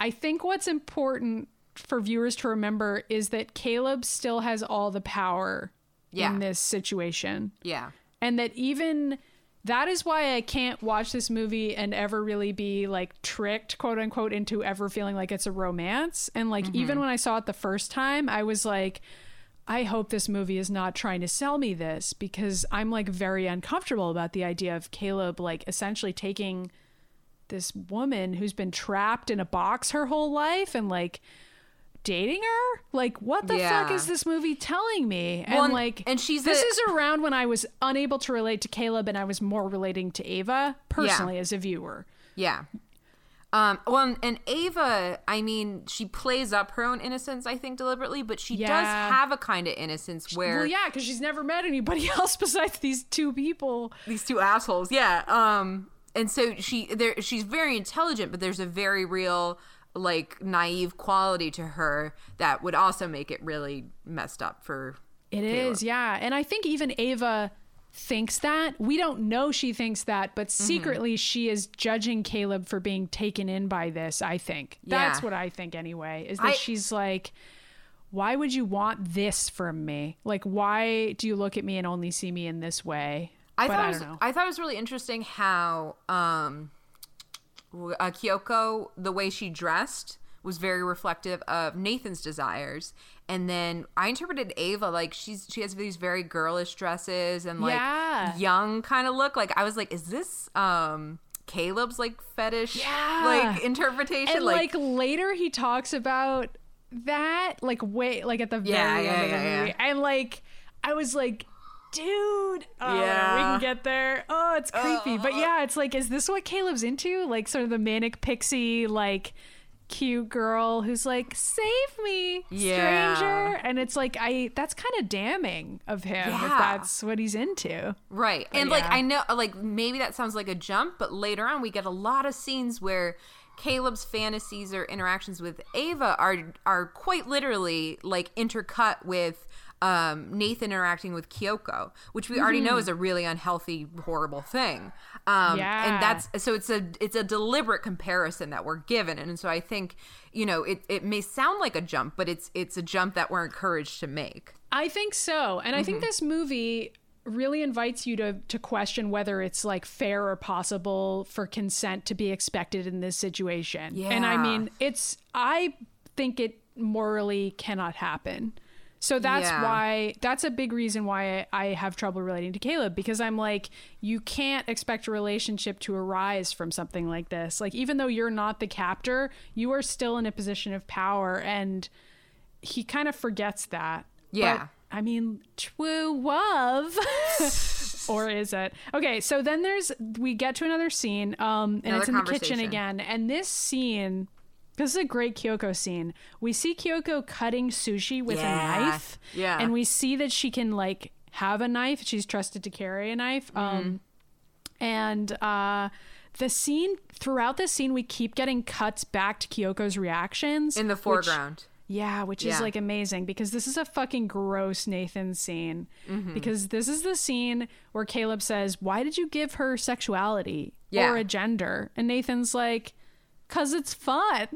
I think what's important for viewers to remember is that Caleb still has all the power Yeah. in this situation, yeah. and that even. That is why I can't watch this movie and ever really be like tricked, quote unquote, into ever feeling like it's a romance. And like, Mm-hmm. even when I saw it the first time, I was like, I hope this movie is not trying to sell me this because I'm like very uncomfortable about the idea of Caleb like essentially taking this woman who's been trapped in a box her whole life and like dating her like what the fuck is this movie telling me Well, and like and she's this a- is around when i was unable to relate to caleb and i was more relating to ava personally as a viewer Yeah. Um, well, and, and Ava, I mean, she plays up her own innocence, I think, deliberately, but she does have a kind of innocence where Well, yeah, because she's never met anybody [laughs] else besides these two people. these two assholes, yeah. Um, and so she, there, she's very intelligent, but there's a very real, like, naive quality to her that would also make it really messed up for. It is, yeah. And I think even Ava thinks that. We don't know she thinks that, but Mm-hmm. secretly she is judging Caleb for being taken in by this, I think. That's Yeah. what I think anyway. Is that I- she's like why would you want this from me? Like why do you look at me and only see me in this way? I but thought I it was. I thought it was really interesting how um, uh, Kyoko, the way she dressed, was very reflective of Nathan's desires. And then I interpreted Ava like she's she has these very girlish dresses and like Yeah. young kind of look. Like I was like, is this um Caleb's like fetish Yeah. like interpretation? and like, later he talks about that like wait like at the very Yeah, end yeah, of the yeah, movie and like i was like dude oh, we can get there. Oh it's uh, creepy. But uh, uh. yeah it's like is this what caleb's into? Like sort of the manic pixie like cute girl who's like save me Yeah. stranger and it's like i that's kind of damning of him if that's what he's into. Right. And like. I know like maybe that sounds like a jump, but later on we get a lot of scenes where Caleb's fantasies or interactions with Ava are are quite literally like intercut with um, Nathan interacting with Kyoko, which we already know is a really unhealthy, horrible thing. Um, Yeah. and that's so it's a it's a deliberate comparison that we're given, and so I think you know it it may sound like a jump, but it's it's a jump that we're encouraged to make. I think so. And I Mm-hmm. think this movie really invites you to to question whether it's like fair or possible for consent to be expected in this situation. Yeah. And I mean, it's I think it morally cannot happen. So that's Yeah. why that's a big reason why I have trouble relating to Caleb because I'm like you can't expect a relationship to arise from something like this. Like even though you're not the captor, you are still in a position of power and he kind of forgets that. Yeah. But, I mean, true love. [laughs] or is it? Okay, so then there's we get to another scene, um, and Another it's in the kitchen again. And this scene this is a great Kyoko scene. We see Kyoko cutting sushi with Yeah. a knife. Yeah. And we see that she can like have a knife. She's trusted to carry a knife. Mm-hmm. Um and uh the scene throughout this scene we keep getting cuts back to Kyoko's reactions In the which- foreground. yeah, which is like amazing because this is a fucking gross Nathan scene. Mm-hmm. Because this is the scene where Caleb says, Why did you give her sexuality Yeah. or a gender? And Nathan's like, Cause it's fun.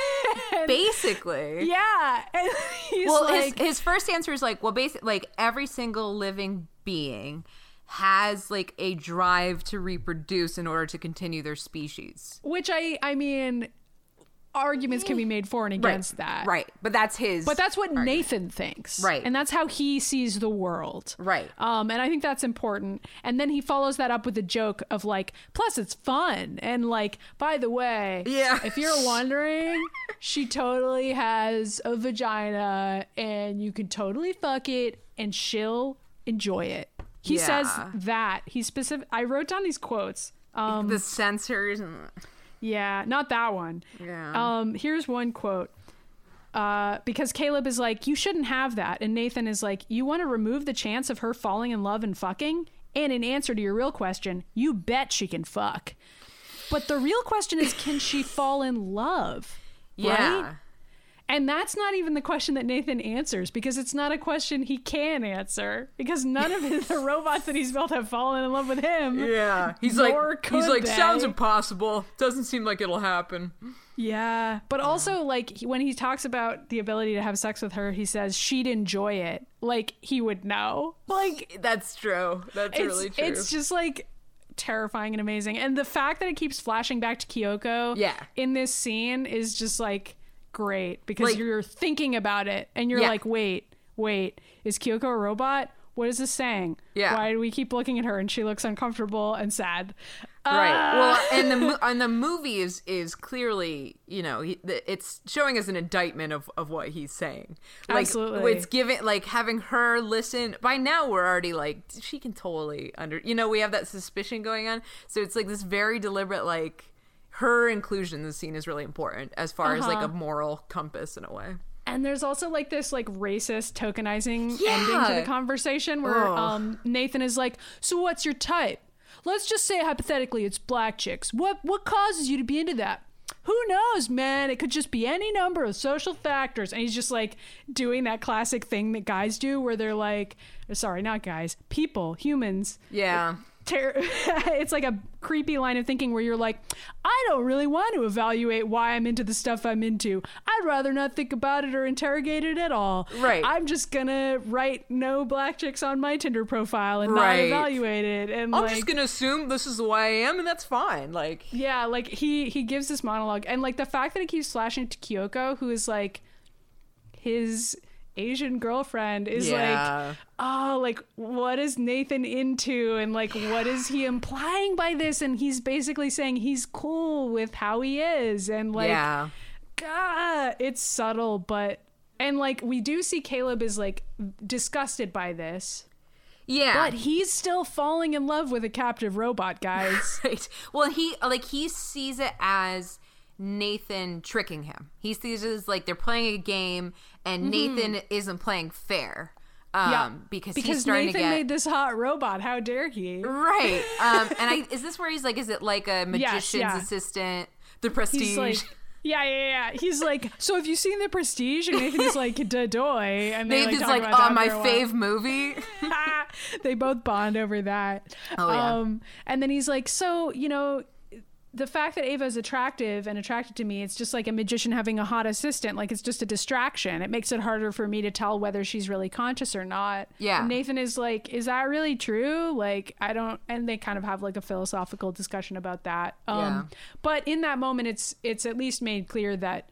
[laughs] Basically. yeah. And [laughs] he's well like, his, his first answer is like well basically like every single living being has like a drive to reproduce in order to continue their species which I, I mean, arguments can be made for and against that. right but that's his But that's what Nathan thinks. Right. And that's how he sees the world. Right. Um, and I think that's important. And then he follows that up with a joke of like, plus it's fun. And like, by the way, Yeah. if you're wondering, she totally has a vagina and you can totally fuck it and she'll enjoy it. He says that. He specific I wrote down these quotes. Um the sensors and yeah, not that one. Yeah. Um, here's one quote. Uh, because Caleb is like, you shouldn't have that. And Nathan is like, you want to remove the chance of her falling in love and fucking? And in answer to your real question, you bet she can fuck. But the real question is, can she fall in love? yeah Right? And that's not even the question that Nathan answers because it's not a question he can answer because none of his, the [laughs] robots that he's built have fallen in love with him. yeah he's like he's like they. sounds impossible doesn't seem like it'll happen Yeah, but also like when he talks about the ability to have sex with her, he says she'd enjoy it. Like he would know. Like [laughs] that's true that's really true it's just like terrifying and amazing. And the fact that it keeps flashing back to Kyoko Yeah. in this scene is just like great because Like- you're thinking about it and you're Yeah. like, "Wait, wait, is Kyoko a robot?" What is this saying? Yeah. Why do we keep looking at her and she looks uncomfortable and sad? right Ah. well and the [laughs] and the movie is is clearly you know it's showing us an indictment of of what he's saying like Absolutely. it's giving like having her listen by now we're already like she can totally under you know we have that suspicion going on so it's like this very deliberate like her inclusion in the scene is really important as far as like Uh-huh. a moral compass in a way. And there's also like this like racist tokenizing ending to the conversation where um Nathan is like, "So what's your type? Let's just say hypothetically it's black chicks. What what causes you to be into that?" Who knows, man? It could just be any number of social factors. And he's just like doing that classic thing that guys do where they're like, sorry, not guys, people, humans. Yeah. Ter- [laughs] it's like a creepy line of thinking where you're like, I don't really want to evaluate why I'm into the stuff I'm into. I'd rather not think about it or interrogate it at all. Right. I'm just gonna write no black chicks on my Tinder profile and Right. not evaluate it. And I'm like, just gonna assume this is the way I am, and that's fine. Like, yeah, like he he gives this monologue, and like the fact that he keeps flashing to Kyoko, who is like his Asian girlfriend, is Yeah. like, oh, like what is Nathan into, and like what is he implying by this? And he's basically saying he's cool with how he is, and like, yeah, God, it's subtle, but and like we do see Caleb is like disgusted by this. yeah. But he's still falling in love with a captive robot, guys. [laughs] Right. Well, he like he sees it as Nathan tricking him. He sees it as like they're playing a game, and Nathan isn't playing fair. Um, because, he's because starting Nathan to get made this hot robot. How dare he? right. [laughs] Um, and I is this where he's like, is it like a magician's yeah. assistant, the Prestige? Like, yeah, yeah, yeah. He's like, so have you seen the Prestige? And Nathan is like, [laughs] dadoy. And they Nathan's like, like, oh, my for a while. fave movie. [laughs] they both bond over that. Oh, yeah. Um, and then he's like, so you know. The fact that Ava is attractive and attracted to me, it's just like a magician having a hot assistant. Like it's just a distraction. It makes it harder for me to tell whether she's really conscious or not. Yeah. And Nathan is like, is that really true? Like, I don't. And they kind of have like a philosophical discussion about that. Um, Yeah. But in that moment, it's it's at least made clear that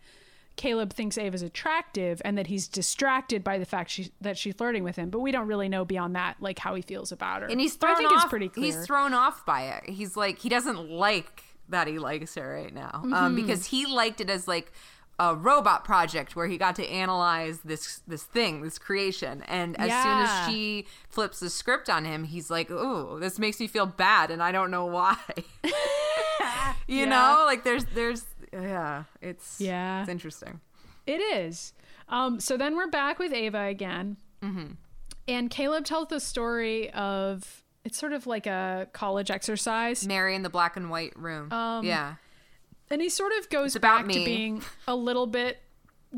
Caleb thinks Ava's attractive and that he's distracted by the fact she, that she's flirting with him. But we don't really know beyond that, like how he feels about her. and he's thrown I think off. it's pretty clear. He's thrown off by it. He's like he doesn't like that he likes her right now Mm-hmm. um, because he liked it as like a robot project where he got to analyze this this thing, this creation. And as soon as she flips the script on him, he's like, "Oh, this makes me feel bad, and I don't know why." [laughs] you Yeah. know, like there's there's yeah, it's Yeah. it's interesting. It is. Um, so then we're back with Ava again. Mm-hmm. And Caleb tells the story of it's sort of like a college exercise. Mary in the black and white room. Um, yeah. And he sort of goes back to being a little bit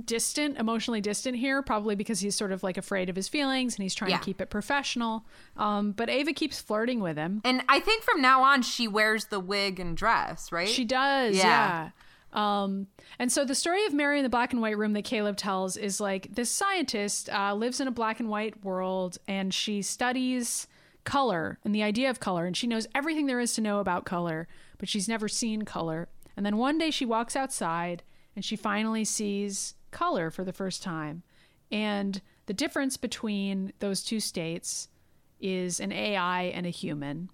distant, emotionally distant here, probably because he's sort of like afraid of his feelings and he's trying Yeah. to keep it professional. Um, but Ava keeps flirting with him. And I think from now on she wears the wig and dress, right? She does, yeah. Yeah. Um, and so the story of Mary in the black and white room that Caleb tells is like this scientist uh, lives in a black and white world and she studies color and the idea of color and she knows everything there is to know about color, but she's never seen color. And then one day she walks outside and she finally sees color for the first time. And the difference between those two states is an AI and a human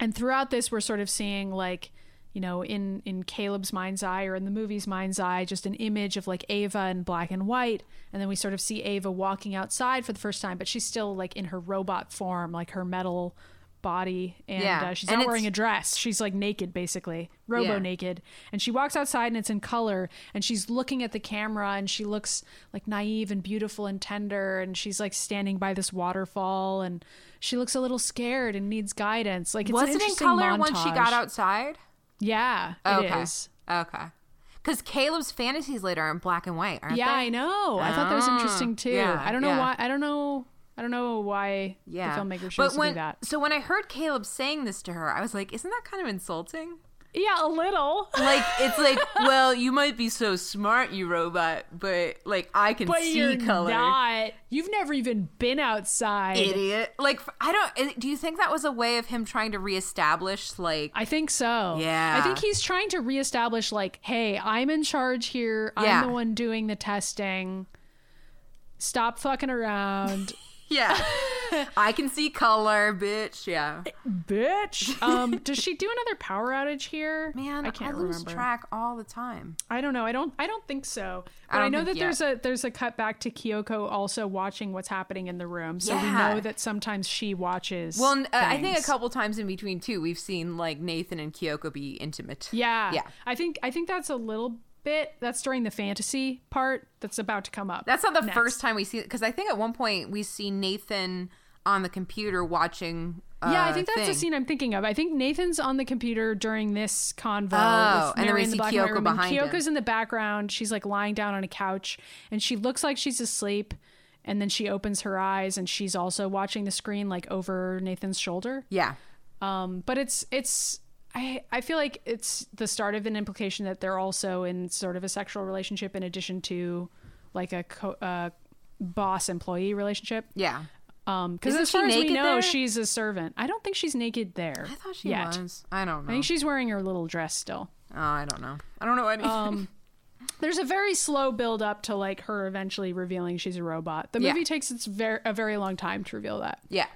and throughout this we're sort of seeing like you know in in caleb's mind's eye or in the movie's mind's eye just an image of like ava in black and white. And then we sort of see ava walking outside for the first time but she's still like in her robot form like her metal body. And Yeah. uh, she's And not wearing a dress. She's like naked basically. Robo Yeah. naked. And she walks outside and it's in color. And she's looking at the camera and she looks like naive and beautiful and tender. And she's like standing by this waterfall. And she looks a little scared and needs guidance. Like it's Was it in color once she got outside? Yeah it oh, is. okay. Okay. Because Caleb's fantasies later are in black and white, aren't yeah they? i know i thought that was interesting too yeah, i don't know yeah. why i don't know i don't know why Yeah. the filmmaker chose but to do that So when I heard Caleb saying this to her, I was like, isn't that kind of insulting? Yeah a little [laughs] Like it's like, well, you might be so smart, you robot, but like I can but see you're color. not you've never even been outside Idiot. Like I don't. Do you think that was a way of him trying to reestablish like? I think so. Yeah. I think he's trying to reestablish, like, hey, I'm in charge here. Yeah. I'm the one doing the testing. Stop fucking around. Yeah. [laughs] I can see color, bitch. Yeah. Bitch. [laughs] Um, does she do another power outage here? Man, I can't lose remember. track all the time. I don't know. I don't. I don't think so. But I I, know think that there's a there's a cut back to Kyoko also watching what's happening in the room. So we know that sometimes she watches. Well, uh, I think a couple times in between too, we've seen like Nathan and Kyoko be intimate. Yeah. Yeah. I think I think that's a little bit. That's during the fantasy part that's about to come up. That's not the next. first time we see it because I think at one point we see Nathan on the computer watching. Uh, Yeah, I think that's thing. the scene I'm thinking of. I think Nathan's on the computer during this convo. Oh, with and then we see black and white Kyoko behind him. Kyoko's in the background. She's like lying down on a couch, and she looks like she's asleep. And then she opens her eyes, and she's also watching the screen like over Nathan's shoulder. Yeah. Um, but it's it's I I feel like it's the start of an implication that they're also in sort of a sexual relationship in addition to like a co- uh, boss employee relationship. Yeah. Um, because as far as we know, there? she's a servant. I don't think she's naked there. I thought she yet. was. I don't know. I think she's wearing her little dress still. oh, I don't know. I don't know anything. Um, [laughs] there's a very slow build up to like her eventually revealing she's a robot. The Yeah. movie takes its very a very long time to reveal that. yeah.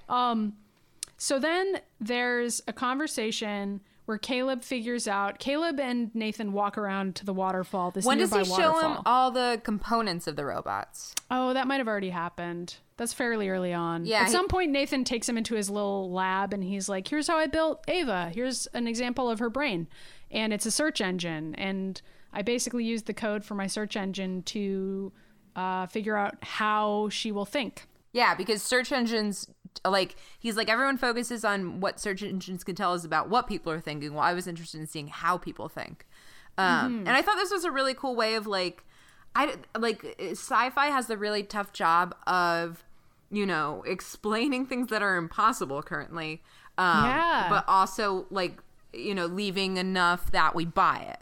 So then there's a conversation where Caleb figures out Caleb and Nathan walk around to the waterfall. This when does he show him all the components of the robots? Oh, that might have already happened. That's fairly early on. Yeah, At he- some point, Nathan takes him into his little lab and he's like, Here's how I built Ava. Here's an example of her brain. And it's a search engine. And I basically used the code for my search engine to uh, figure out how she will think. Yeah, because search engines, like, he's like, everyone focuses on what search engines can tell us about what people are thinking. Well, I was interested in seeing how people think. Um, And I thought this was a really cool way of, like, I like sci-fi has the really tough job of, you know, [laughs] explaining things that are impossible currently. Um, Yeah. But also, like, you know, leaving enough that we buy it.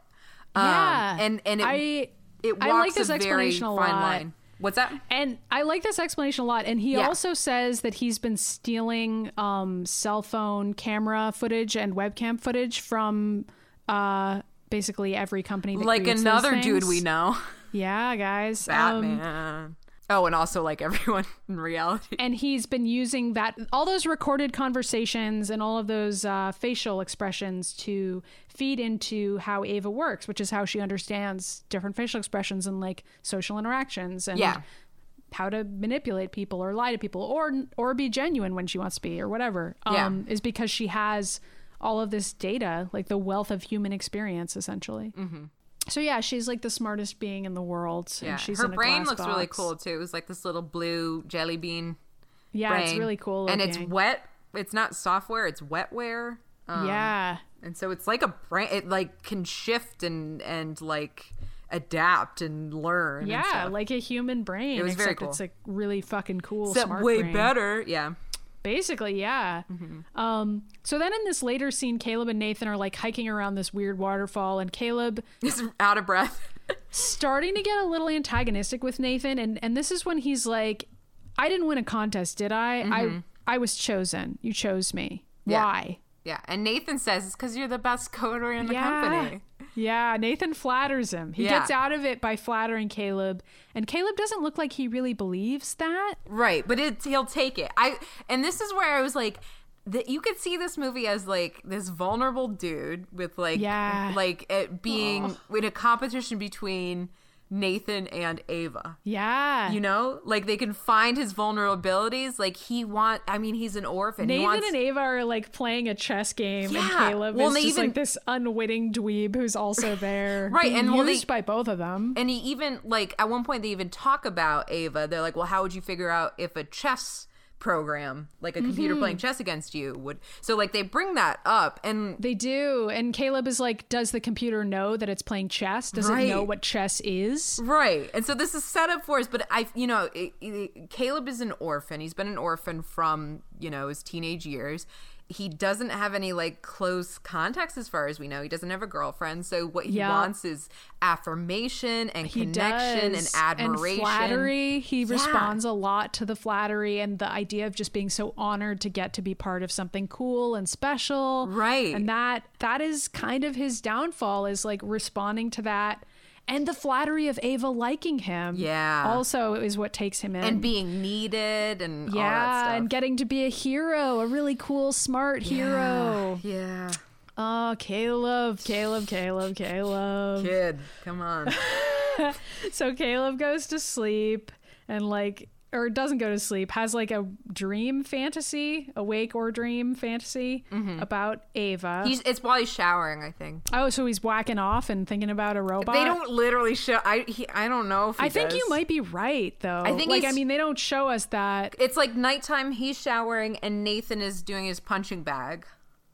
Um, Yeah. And, and it, I, it walks I like this a very fine line. What's that? And I like this explanation a lot. And he Yeah. also says that he's been stealing um, cell phone camera footage and webcam footage from uh, basically every company. That Like another dude we know. Yeah, guys. Um, Batman. Oh, and also like [laughs] everyone in reality. and he's been using that all those recorded conversations and all of those uh, facial expressions to feed into how Ava works, which is how she understands different facial expressions and like social interactions and Yeah. how to manipulate people or lie to people or or be genuine when she wants to be or whatever. Yeah. Um, is because she has all of this data, like the wealth of human experience, essentially. Mm-hmm. So yeah, she's like the smartest being in the world. Yeah, and she's her in a brain looks really cool too. It was like this little blue jelly bean Yeah, brain. it's really cool. and it's wet. It's not software; it's wetware. Um, yeah. and so it's like a brain. It like can shift and and like adapt and learn. and Yeah, stuff. like a human brain. It was very cool. It's a really fucking cool, except smart way brain. better. Yeah, Basically, yeah. Mm-hmm. Um. So then in this later scene, Caleb and Nathan are like hiking around this weird waterfall, and Caleb [laughs] is out of breath. starting to get a little antagonistic with Nathan, and and this is when he's like, "I didn't win a contest, did I? I I was chosen. You chose me. Mm-hmm. Yeah. Why?" yeah, and Nathan says it's because you're the best coder in the yeah. company. Yeah, Nathan flatters him. He Yeah. gets out of it by flattering Caleb, and Caleb doesn't look like he really believes that. Right, but it he'll take it. I and this is where I was like that you could see this movie as like this vulnerable dude with like Yeah. like it being in a competition between Nathan and Ava. Yeah. You know, like they can find his vulnerabilities. Like he want. I mean, he's an orphan. he Nathan wants, and Ava are like playing a chess game, and Caleb Well, is just even- like this unwitting dweeb who's also [laughs] there, Right, and well, they- used by both of them. And he even like at one point they even talk about Ava. They're like, "Well, how would you figure out if a chess program, like a computer Mm-hmm. playing chess against you, would?" So like they bring that up, and They do, and Caleb is like, "Does the computer know that it's playing chess? Does it know what chess is?" Right. And so this is set up for us, but I, you know, it, it- Caleb is an orphan. He's been an orphan from, you know, his teenage years. He doesn't have any like close contacts as far as we know. He doesn't have a girlfriend. So what he Yeah. wants is affirmation and He connection does. and admiration. and flattery. He Yeah. responds a lot to the flattery and the idea of just being so honored to get to be part of something cool and special. Right. And that that is kind of his downfall is like responding to that. And the flattery of Ava liking him. Yeah. also is what takes him in. and being needed and yeah, and getting to be a hero, a really cool, smart hero. Yeah. Oh, Caleb, Caleb, Caleb, Caleb. Kid, come on. [laughs] So Caleb goes to sleep and like or doesn't go to sleep, has like a dream fantasy, awake or dream fantasy about Ava. Mm-hmm. He's it's while he's showering, I think. oh, so he's whacking off and thinking about a robot. They don't literally show. I he, I don't know I think you might be right though. I think like I mean they don't show us that. It's like nighttime. He's showering, and Nathan is doing his punching bag.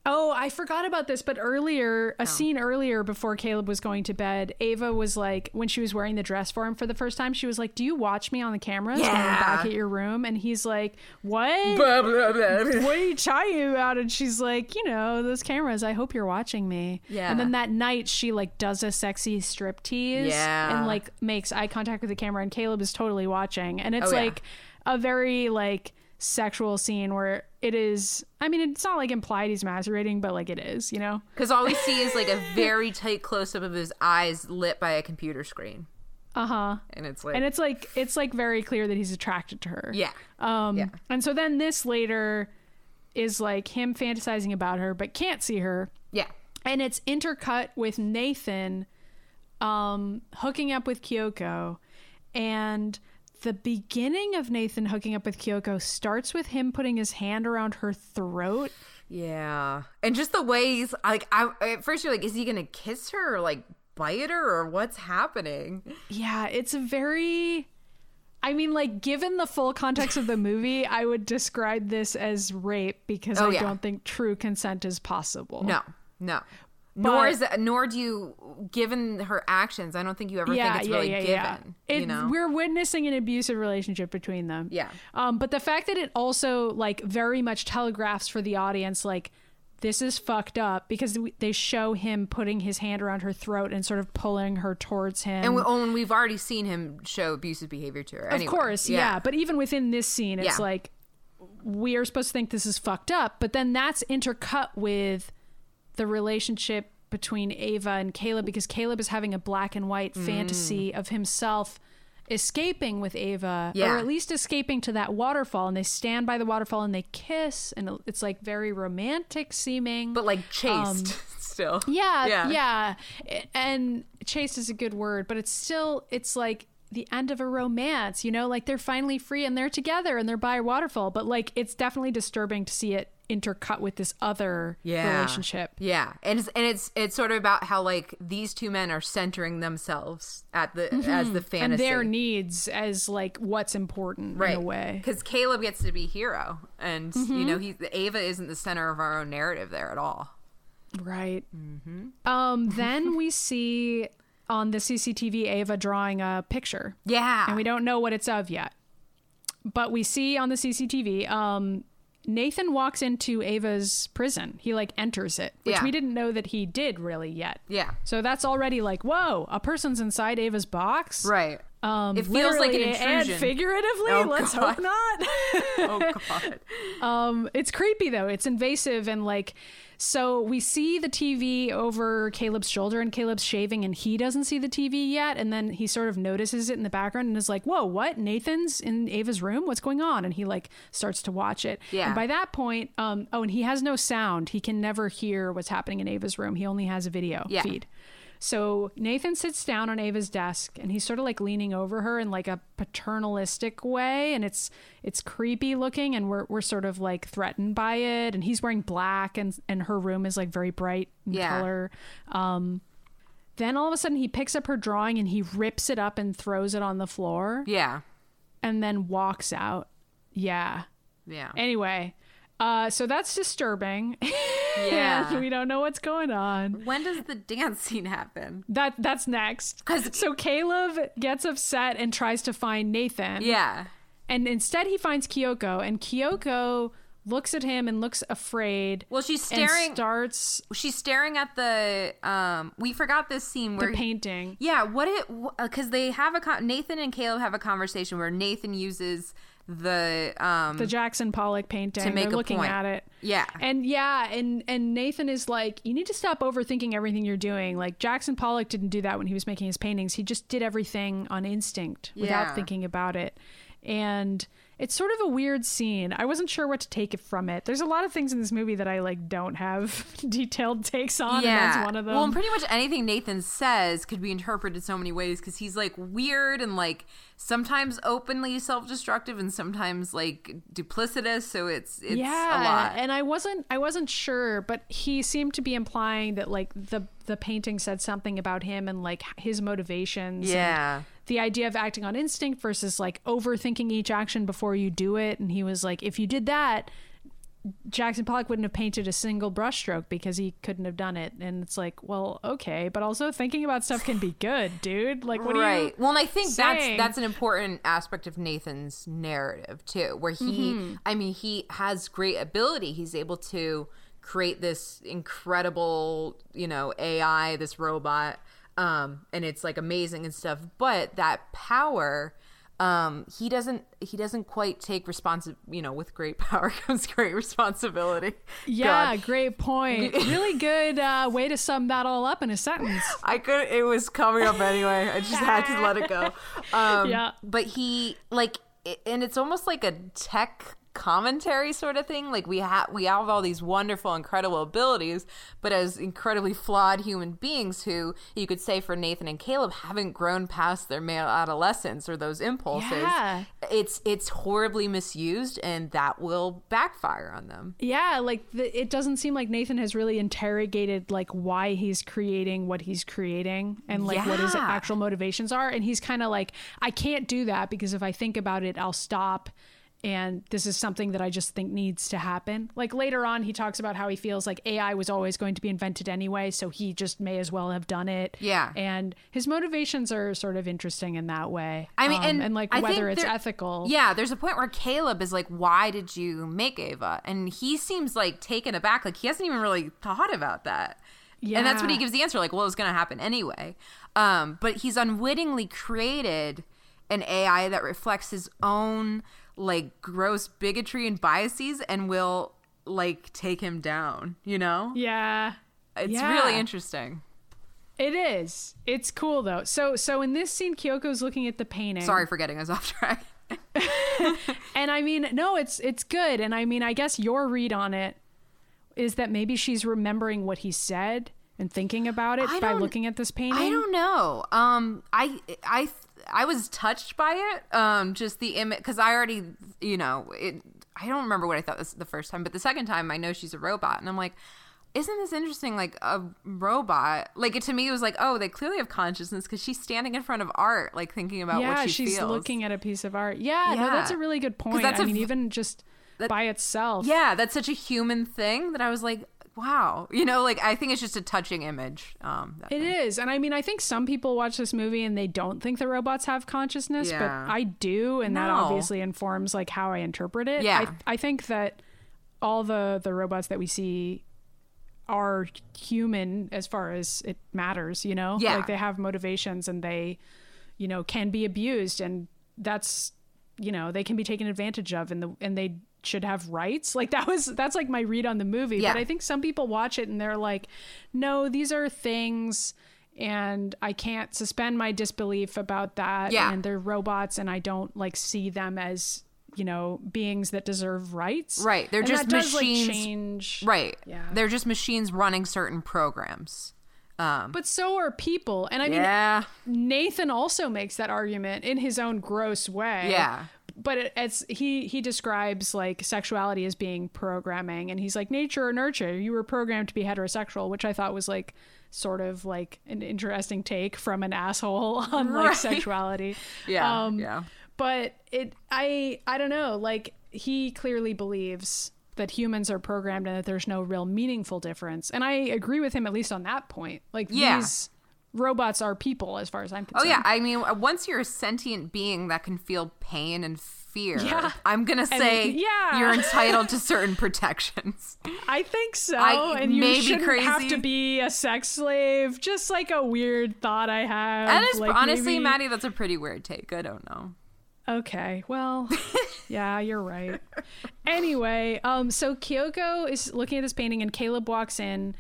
Oh, I forgot about this, but earlier, Oh. a scene earlier before Caleb was going to bed, Ava was like, when she was wearing the dress for him for the first time, she was like, Do you watch me on the cameras when we're Yeah. back at your room? And he's like, What? Blah, blah, blah. what are you talking about? And she's like, You know, those cameras, I hope you're watching me. Yeah. And then that night, she like does a sexy strip tease Yeah. and like makes eye contact with the camera, and Caleb is totally watching. And it's Oh, yeah. like a very like, sexual scene where it is I mean it's not like implied he's masturbating but like it is you know? Because all we see is like a [laughs] very tight close up of his eyes lit by a computer screen, uh-huh. And it's like and it's like it's like very clear that he's attracted to her. Yeah, um Yeah. and so then this later is like him fantasizing about her but can't see her. Yeah, and it's intercut with Nathan um hooking up with Kyoko. And the beginning of Nathan hooking up with Kyoko starts with him putting his hand around her throat yeah, and just the ways like, I at first you're like, is he gonna kiss her or like bite her or what's happening? Yeah, it's a very I mean like given the full context of the movie, I would describe this as rape because Oh, I yeah. don't think true consent is possible. No, no. Nor is that, nor do you, given her actions, I don't think you ever Yeah, think it's yeah, really yeah, given. yeah. you know, We're witnessing an abusive relationship between them. Yeah. Um, but the fact that it also like very much telegraphs for the audience like this is fucked up because they show him putting his hand around her throat and sort of pulling her towards him. and, we, oh, and we've already seen him show abusive behavior to her. Of anyway. course, yeah. But even within this scene, it's like we are supposed to think this is fucked up, but then that's intercut with the relationship between Ava and Caleb because Caleb is having a black and white Mm. fantasy of himself escaping with Ava Yeah. or at least escaping to that waterfall and they stand by the waterfall and they kiss and it's like very romantic seeming but like chaste [laughs] still. yeah, Yeah. yeah, And chaste is a good word, but it's still it's like the end of a romance, you know, like they're finally free and they're together and they're by a waterfall, but like it's definitely disturbing to see it intercut with this other yeah. relationship. Yeah, and it's and it's it's sort of about how like these two men are centering themselves at the as the fantasy Mm-hmm. And their needs as like what's important right in a way. because Caleb gets to be hero, and you Mm-hmm. know he Ava isn't the center of our own narrative there at all. Right. Mm-hmm. Um [laughs] then we see on the CCTV Ava drawing a picture. Yeah, and we don't know what it's of yet. But we see on the CCTV, um, Nathan walks into Ava's prison. He like enters it, which Yeah. we didn't know that he did really yet. Yeah. So that's already like, whoa, a person's inside Ava's box. right. Um, It feels like an literally and figuratively. Oh, let's God. hope not. [laughs] oh God. [laughs] Um, it's creepy though. It's invasive and like so we see the TV over Caleb's shoulder and Caleb's shaving and he doesn't see the TV yet and then he sort of notices it in the background and is like, "Whoa, what? Nathan's in Ava's room? What's going on?" And he like starts to watch it. Yeah. And by that point, um oh, and he has no sound. He can never hear what's happening in Ava's room. He only has a video Yeah. feed. So Nathan sits down on Ava's desk and he's sort of like leaning over her in like a paternalistic way and it's it's creepy looking and we're we're sort of like threatened by it and he's wearing black and and her room is like very bright in Yeah. color. Um then all of a sudden he picks up her drawing and he rips it up and throws it on the floor Yeah. and then walks out. Yeah. Yeah. Anyway, uh so that's disturbing. [laughs] Yeah. [laughs] we don't know what's going on. when does the dance scene happen? That that's next. So Caleb gets upset and tries to find Nathan. Yeah. And instead he finds Kyoko and Kyoko looks at him and looks afraid. Well, she's staring. starts she's staring at the. Um, we forgot this scene where the painting. Yeah, what it because they have a con- Nathan and Caleb have a conversation where Nathan uses the um the Jackson Pollock painting. To make They're looking point. at it. Yeah. And yeah, and and Nathan is like, you need to stop overthinking everything you're doing. Like Jackson Pollock didn't do that when he was making his paintings. He just did everything on instinct without Yeah. thinking about it. And it's sort of a weird scene. I wasn't sure what to take it from it. There's a lot of things in this movie that I like don't have [laughs] detailed takes on, and that's one of them. Well, and pretty much anything Nathan says could be interpreted so many ways because he's like weird and like sometimes openly self-destructive and sometimes like duplicitous. So it's it's yeah, a lot. and I wasn't I wasn't sure, but he seemed to be implying that like the the painting said something about him and like his motivations. and Yeah. The idea of acting on instinct versus like overthinking each action before you do it. And he was like, if you did that, Jackson Pollock wouldn't have painted a single brushstroke because he couldn't have done it. And it's like, well, okay, but also thinking about stuff can be good, dude. Like, what right. are you? well, and I think saying? that's that's an important aspect of Nathan's narrative too, where he, Mm-hmm. I mean, he has great ability. He's able to create this incredible, you know, AI, this robot, um, and it's like amazing and stuff. But that power. Um, he doesn't. He doesn't quite take responsibility. You know, with great [laughs] power comes great responsibility. Yeah, God. great point. really good uh, way to sum that all up in a sentence. [laughs] I could. It was coming up anyway. I just had to let it go. [laughs] Um, Yeah. But he like, and it's almost like a tech commentary sort of thing. Like we have we have all these wonderful, incredible abilities, but as incredibly flawed human beings who you could say for Nathan and Caleb haven't grown past their male adolescence or those impulses. Yeah. It's it's horribly misused, and that will backfire on them. Yeah, like the, it doesn't seem like Nathan has really interrogated like why he's creating what he's creating and like what his actual motivations are and he's kind of like I can't do that because if I think about it I'll stop and this is something that I just think needs to happen. Like later on he talks about how he feels like AI was always going to be invented anyway so he just may as well have done it. Yeah. And his motivations are sort of interesting in that way. I mean, Um, and and like I whether it's there- ethical. Yeah, there's a point where Caleb is like, "Why did you make Ava?" And he seems like taken aback, like he hasn't even really thought about that. Yeah. And that's when he gives the answer, like, "Well, it was going to happen anyway." Um, but he's unwittingly created an AI that reflects his own like gross bigotry and biases, and will like take him down. You know, Yeah. it's Yeah. really interesting. It is. It's cool though. So so in this scene Kyoko's looking at the painting. Sorry for getting us off track. [laughs] And I mean, no, it's it's good. And I mean, I guess your read on it is that maybe she's remembering what he said and thinking about it I by looking at this painting. I don't know. Um, I I I was touched by it. Um, just the image because I already, you know, it. I don't remember what I thought this the first time, but the second time I know she's a robot, and I'm like, isn't this interesting? Like a robot. Like it to me it was like, oh, they clearly have consciousness because she's standing in front of art, like thinking about yeah, what she she's feels. looking at a piece of art. Yeah, no, that's a really good point. that's I a mean, even just by itself. Yeah, that's such a human thing that I was like, wow. You know, like I think it's just a touching image. Um, It thing. is. And I mean, I think some people watch this movie and they don't think the robots have consciousness, Yeah. but I do. And that obviously informs like how I interpret it. Yeah. I, I think that all the, the robots that we see are human as far as it matters, you know? Yeah. Like they have motivations and they, you know, can be abused and that's, you know, they can be taken advantage of and the, and they should have rights. Like that was, that's like my read on the movie. Yeah. But I think some people watch it and they're like, no, these are things and I can't suspend my disbelief about that. Yeah. And they're robots and I don't like see them as, you know, beings that deserve rights. Right. They're And just that does, machines- Like, change. Right. Yeah. They're just machines running certain programs. Um, But so are people. And I mean, yeah. Nathan also makes that argument in his own gross way. Yeah. But it, it's he he describes like sexuality as being programming, and he's like nature or nurture. You were programmed to be heterosexual, which I thought was like sort of like an interesting take from an asshole [laughs] on like Right. sexuality. [laughs] Yeah, Um, yeah. But it, I, I don't know. Like he clearly believes that humans are programmed and that there's no real meaningful difference, and I agree with him at least on that point. Like Yeah. these robots are people, as far as I'm concerned. Oh yeah, I mean, once you're a sentient being that can feel pain and fear, Yeah. I'm gonna say yeah. you're entitled to [laughs] certain protections. I think so. I- and you shouldn't have to be a sex slave. Just like a weird thought I have. That is like honestly, maybe- Maddie, that's a pretty weird take. I don't know. Okay, well, [laughs] yeah, you're right. Anyway, um, so Kyoko is looking at this painting, and Caleb walks in,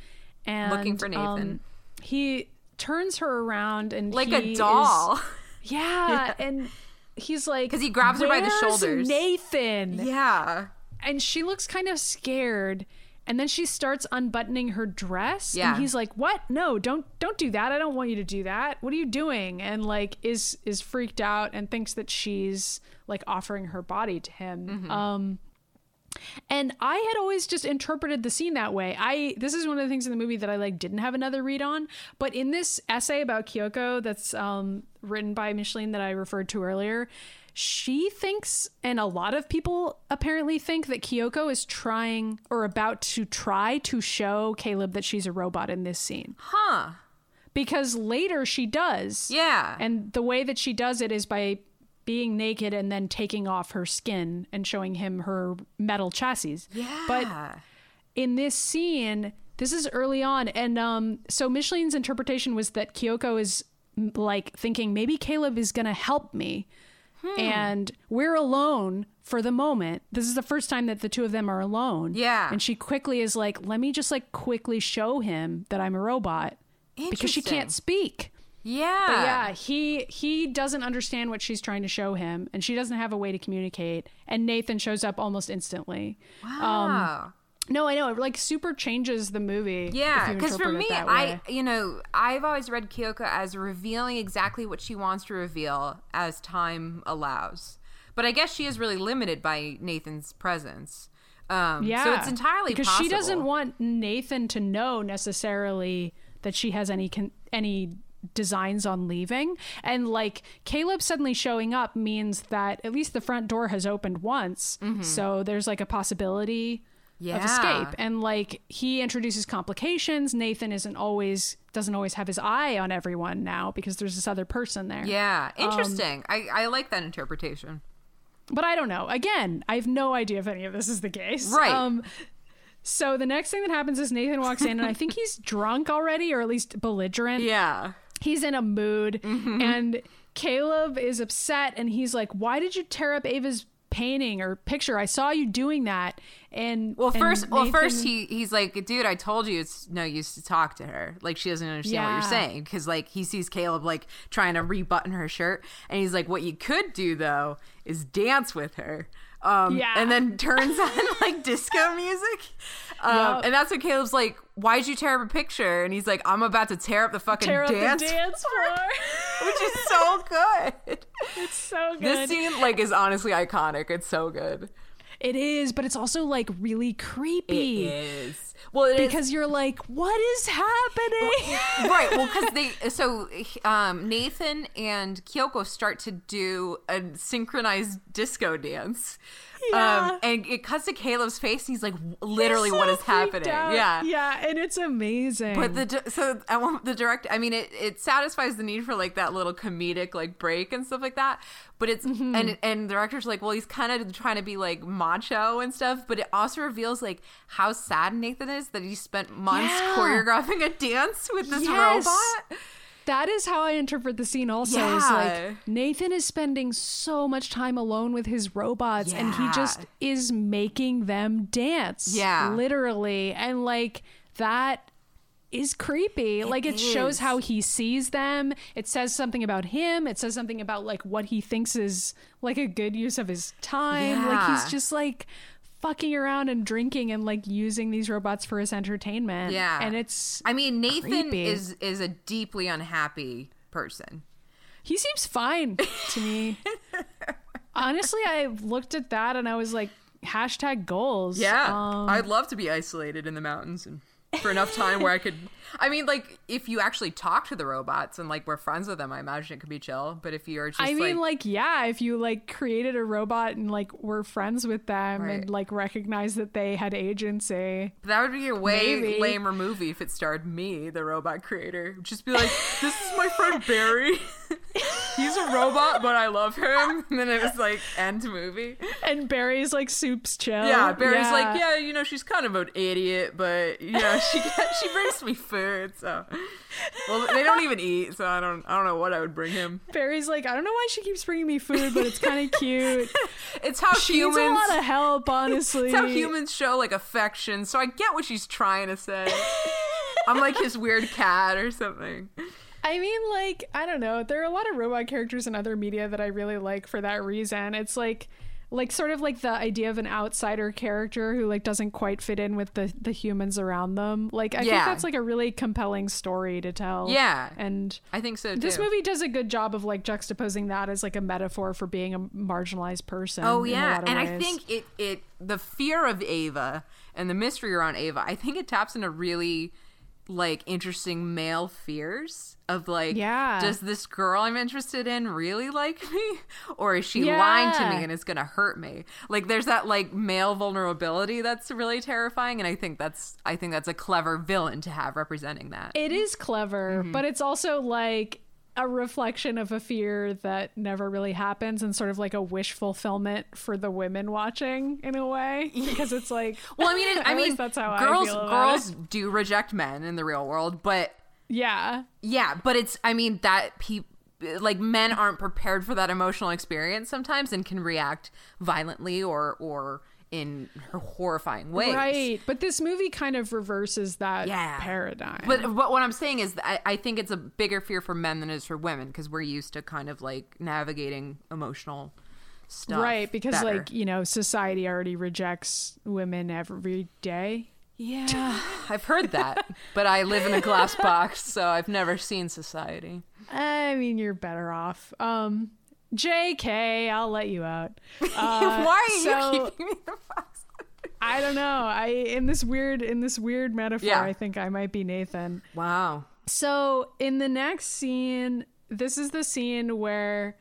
and Looking for Nathan. um, he turns her around and Like a is- doll. [laughs] yeah, and he's like because he grabs her by the "Where's shoulders." Nathan. yeah. and she looks kind of scared and then she starts unbuttoning her dress Yeah. and he's like what no don't don't do that i don't want you to do that what are you doing and like is is freaked out and thinks that she's like offering her body to him Mm-hmm. um and I had always just interpreted the scene that way. I this is one of the things in the movie that I like didn't have another read on, but in this essay about Kyoko that's um, written by Micheline that I referred to earlier, she thinks, and a lot of people apparently think that Kyoko is trying or about to try to show Caleb that she's a robot in this scene Huh. because later she does. Yeah. And the way that she does it is by being naked and then taking off her skin and showing him her metal chassis. yeah. But in this scene, this is early on, and um, so Micheline's interpretation was that Kyoko is like thinking maybe Caleb is gonna help me, Hmm. and we're alone for the moment. This is the first time that the two of them are alone. Yeah. and she quickly is like, "Let me just like quickly show him that I'm a robot." Because she can't speak. Yeah. But yeah, he he doesn't understand what she's trying to show him, and she doesn't have a way to communicate. And Nathan shows up almost instantly. Wow. No, I know it like super changes the movie. Yeah, because because for me, I you know I've always read Kyoko as revealing exactly what she wants to reveal as time allows. But I guess she is really limited by Nathan's presence. Um, yeah, so it's entirely because possible. she doesn't want Nathan to know necessarily that she has any con- any designs on leaving and like Caleb suddenly showing up means that at least the front door has opened once so there's like a possibility of Mm-hmm. Escape and like he introduces complications nathan isn't always doesn't always have his eye on everyone now because there's this other person there Yeah, Um, interesting. I, I like that interpretation. but i don't know again i have no idea if any of this is the case Right. um so the next thing that happens is nathan walks in and i think he's [laughs] drunk already or at least belligerent Yeah. He's in a mood Mm-hmm. and caleb is upset and he's like why did you tear up ava's painting or picture i saw you doing that and Well, and first, well, first he he's like, dude, I told you it's no use to talk to her. Like she doesn't understand what you're saying because like he sees Caleb like trying to rebutton her shirt, and he's like, what you could do though is dance with her. Um, Yeah. and then [laughs] turns on like disco music. Um, Yup. and that's when Caleb's like, why'd you tear up a picture? And he's like, I'm about to tear up the fucking tear dance, the dance floor [laughs] which is so [laughs] good. it's so good This scene like is honestly iconic. It's so good. It is, but it's also like really creepy. It is. Well, it is Because you're like, what is happening? [laughs] right well because they so um nathan and kyoko start to do a synchronized disco dance [laughs] Yeah. um and it cuts to caleb's face he's like literally what So is freaked happening out. yeah Yeah, and it's amazing. but the so I want the direct I mean it it satisfies the need for like that little comedic like break and stuff like that but it's Mm-hmm. and and the director's like well he's kind of trying to be like macho and stuff but it also reveals like how sad Nathan is that he spent months Yeah. choreographing a dance with this Yes. robot that is how I interpret the scene also. Is like Nathan is spending so much time alone with his robots and he just is making them dance. Yeah. Literally. And like that is creepy. like it shows how he sees them. It says something about him. It says something about like what he thinks is like a good use of his time. Like he's just like fucking around and drinking and like using these robots for his entertainment. Yeah. And it's I mean, Nathan Creepy. is is a deeply unhappy person. He seems fine to me. [laughs] Honestly, I looked at that and I was like, hashtag goals. Um, I'd love to be isolated in the mountains and for enough time where I could. I mean, like if you actually talk to the robots and like we're friends with them, I imagine it could be chill. But if you're just I mean, like, like, yeah, if you like created a robot and like were friends with them Right. and like recognized that they had agency. that would be a way Maybe. lamer movie if it starred me, the robot creator. Just be like, this is my friend Barry. [laughs] He's a robot, but I love him. [laughs] And then it was like end movie. and Barry's like soup's chill. Yeah, Barry's like, yeah, you know, she's kind of an idiot, but you know, she [laughs] she brings me food. So, well, they don't even eat, so I don't I don't know what I would bring him. Barry's like, I don't know why she keeps bringing me food, but it's kind of cute. [laughs] It's how She needs humans. a lot of help, honestly. it's how humans show like affection. So I get what she's trying to say. [laughs] I'm like his weird cat or something. I mean, like, I don't know. There are a lot of robot characters in other media that I really like for that reason. It's like, like sort of like the idea of an outsider character who like doesn't quite fit in with the the humans around them. Like, I think that's like a really compelling story to tell. Yeah. and I think so too. this movie does a good job of like juxtaposing that as like a metaphor for being a marginalized person. Oh yeah, and I think it it the fear of Ava and the mystery around Ava. I think it taps into a really like interesting male fears of like, Yeah. does this girl I'm interested in really like [laughs] me, or is she lying to me and it's gonna hurt me? Like, there's that like male vulnerability that's really terrifying, and I think that's I think that's a clever villain to have representing that. It is clever, Mm-hmm. but it's also like a reflection of a fear that never really happens and sort of like a wish fulfillment for the women watching in a way [laughs] because it's like well, I mean, [laughs] I mean, that's how girls girls it. do reject men in the real world, but Yeah. Yeah, but it's I mean that pe- like men aren't prepared for that emotional experience sometimes and can react violently or or in her horrifying ways. Right. But this movie kind of reverses that Yeah. paradigm. But but what I'm saying is I, I think it's a bigger fear for men than it is for women because we're used to kind of like navigating emotional stuff. right, because better. like, you know, society already rejects women every day. yeah, [laughs] I've heard that, but I live in a glass box, so I've never seen society. I mean, you're better off. Um JK, I'll let you out. Uh, [laughs] Why are so- you keeping me the box? I don't know. I in this weird in this weird metaphor, Yeah. I think I might be Nathan. Wow. So in the next scene, this is the scene where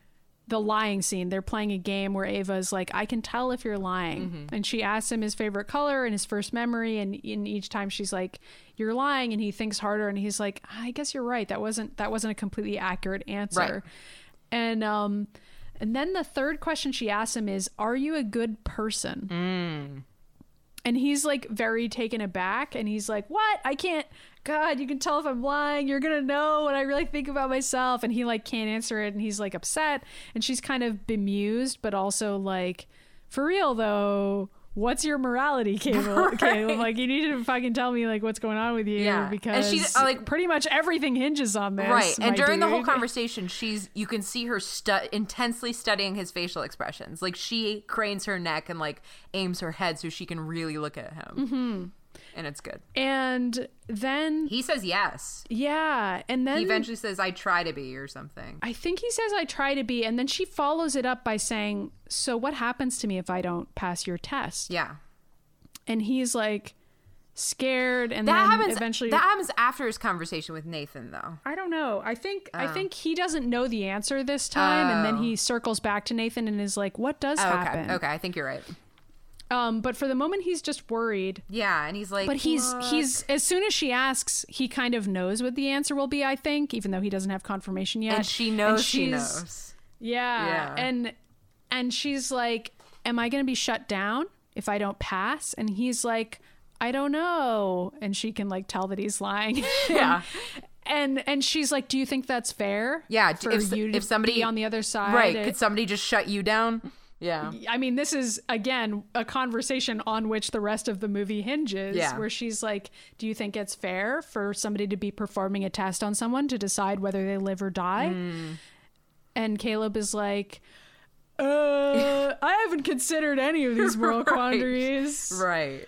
the lying scene. They're playing a game where Ava's like, "I can tell if you're lying," and she asks him his favorite color and his first memory, and in each time she's like, "You're lying," and he thinks harder, and he's like, "I guess you're right. That wasn't that wasn't a completely accurate answer." Right. And um, and then the third question she asks him is, "Are you a good person?" And he's like very taken aback and he's like, What? I can't God, you can tell if I'm lying. You're gonna know what I really think about myself. And he like can't answer it and he's like upset. And she's kind of bemused, but also like, for real though, what's your morality, [laughs] Caleb? Caleb? Like you need to fucking tell me like what's going on with you Yeah. And because she's, uh, like- pretty much everything hinges on this. right and during the whole conversation she's you can see her stu- intensely studying his facial expressions like she cranes her neck and like aims her head so she can really look at him mm-hmm. And it's good And then he says yes yeah, and then he eventually says i try to be or something I think he says I try to be, and then she follows it up by saying, "So what happens to me if I don't pass your test?" yeah And he's like scared, and that then happens eventually. that happens after his conversation with nathan though I don't know. I think I uh. think he doesn't know the answer this time, and then Oh. he circles back to Nathan and is like, "What does Oh, happen?" okay okay i think you're right Um, but for the moment, he's just worried. yeah and he's like But he's "What?" he's as soon as she asks, he kind of knows what the answer will be. I think, even though he doesn't have confirmation yet. and she knows she she's- knows Yeah. Yeah. And and she's like, "Am I going to be shut down if I don't pass?" And he's like, "I don't know." And she can like tell that he's lying. [laughs] yeah and and she's like, "Do you think that's fair?" Yeah, For if- you to if somebody- be on the other side. right It- could somebody just shut you down yeah I mean, this is again a conversation on which the rest of the movie hinges, Yeah. where she's like, "Do you think it's fair for somebody to be performing a test on someone to decide whether they live or die?" Hmm. And Caleb is like, "Uh, I haven't considered any of these moral [laughs] Right. quandaries. right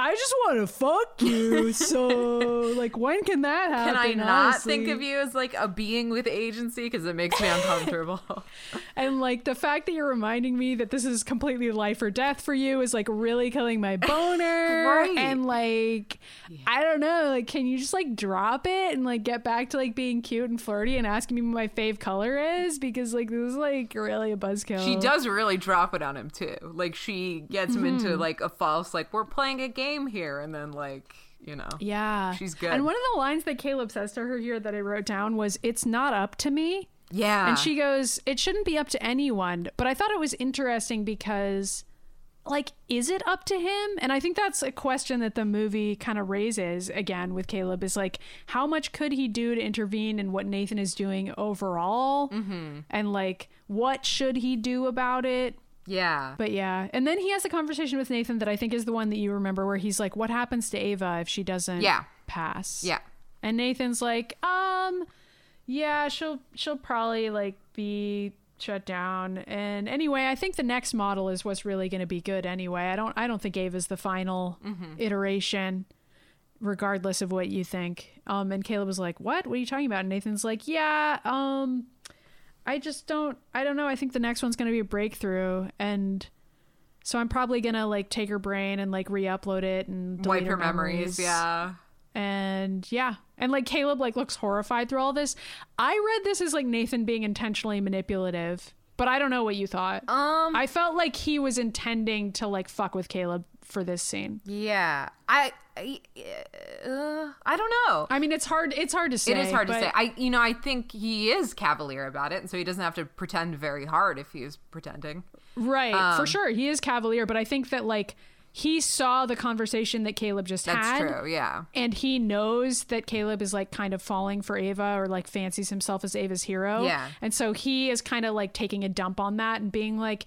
I just want to fuck you. So, [laughs] like, when can that happen? Can I not honestly? think of you as like a being with agency because it makes me uncomfortable? [laughs] [laughs] And like the fact that you're reminding me that this is completely life or death for you is like really killing my boner. Right. And like I don't know, like can you just like drop it and like get back to like being cute and flirty and asking me what my fave color is? Because like this is like really a buzzkill. she does really drop it on him too. Like she gets him into Mm-hmm. like a false like we're playing a game here, and then like you know Yeah. She's good. And one of the lines that Caleb says to her here that I wrote down was, It's not up to me. Yeah. And she goes, It shouldn't be up to anyone. But I thought it was interesting because, like, is it up to him? And I think that's a question that the movie kind of raises again with Caleb is like, how much could he do to intervene in what Nathan is doing overall? Mm-hmm. And, like, what should he do about it? Yeah. But yeah. And then he has a conversation with Nathan that I think is the one that you remember where he's like, What happens to Ava if she doesn't Yeah. pass? Yeah. And Nathan's like, um, yeah, she'll she'll probably like be shut down. And anyway, I think the next model is what's really going to be good anyway. I don't I don't think Ava's the final iteration regardless of what you think. Um and Caleb was like, "What? What are you talking about?" And Nathan's like, "Yeah, um I just don't I don't know. I think the next one's to be a breakthrough and so I'm probably to like take her brain and like re-upload it and delete Wipe her memories. Yeah. and yeah and like caleb like looks horrified through all this i read this as like nathan being intentionally manipulative but i don't know what you thought Um. i felt like he was intending to like fuck with caleb for this scene Yeah. I. I, uh, I don't know. i mean it's hard it's hard to say It is hard to say. I, you know, I think he is cavalier about it, and so he doesn't have to pretend very hard if he is pretending. right Um, for sure he is cavalier but i think that like he saw the conversation that caleb just That's had true. Yeah. and he knows that Caleb is like kind of falling for Ava or like fancies himself as Ava's hero. Yeah. And so he is kind of like taking a dump on that and being like,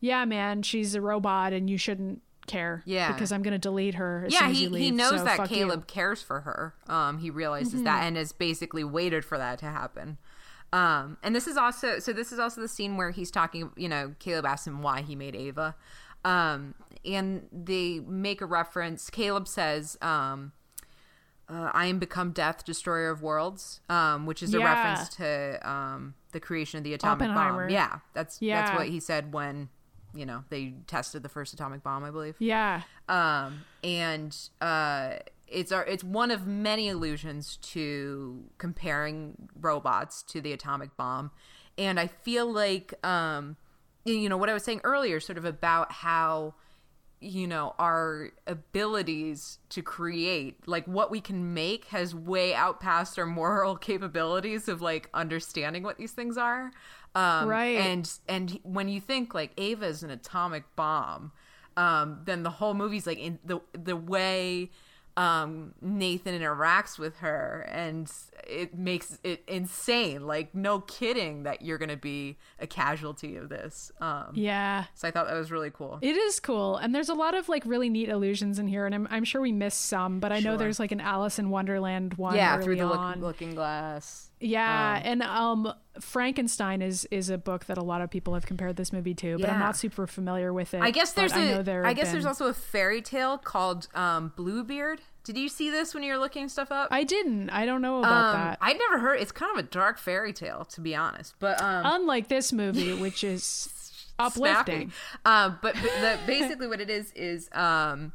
yeah, man, she's a robot and you shouldn't care. Yeah. Because I'm going to delete her. As yeah, he, you he knows so that fuck you." Mm-hmm. Caleb cares for her. Um, he realizes that and has basically waited for that to happen. Um, and this is also so this is also the scene where he's talking. You know, Caleb asks him why he made Ava, um, and they make a reference. Caleb says, um, uh, "I am become death, destroyer of worlds," um, which is a Yeah. reference to um, the creation of the atomic bomb. Yeah, that's that's Yeah. what he said when you know they tested the first atomic bomb, I believe. Yeah. um, and uh, it's our it's one of many allusions to comparing robots to the atomic bomb, and I feel like um, you know what I was saying earlier, sort of about how you know our abilities to create like what we can make has way out past our moral [laughs] capabilities of like understanding what these things are um Right. and and when you think like ava is an atomic bomb um then the whole movie's like in the the way um nathan interacts with her and it makes it insane like no kidding that you're gonna be a casualty of this um Yeah. so i thought that was really cool It is cool. And there's a lot of like really neat illusions in here. And I'm, I'm sure we missed some, but I know there's like an Alice in Wonderland one. yeah through the look, looking glass Yeah, and um, Frankenstein is is a book that a lot of people have compared this movie to, but I'm not super familiar with it. I guess there's I know there I guess there's been- also a fairy tale called um, Bluebeard. Did you see this when you were looking stuff up? I didn't. I don't know about um, that. I'd never heard. It's kind of a dark fairy tale, to be honest. But um, Unlike this movie, which is [laughs] uplifting. Um, but, but the, [laughs] basically, what it is is um,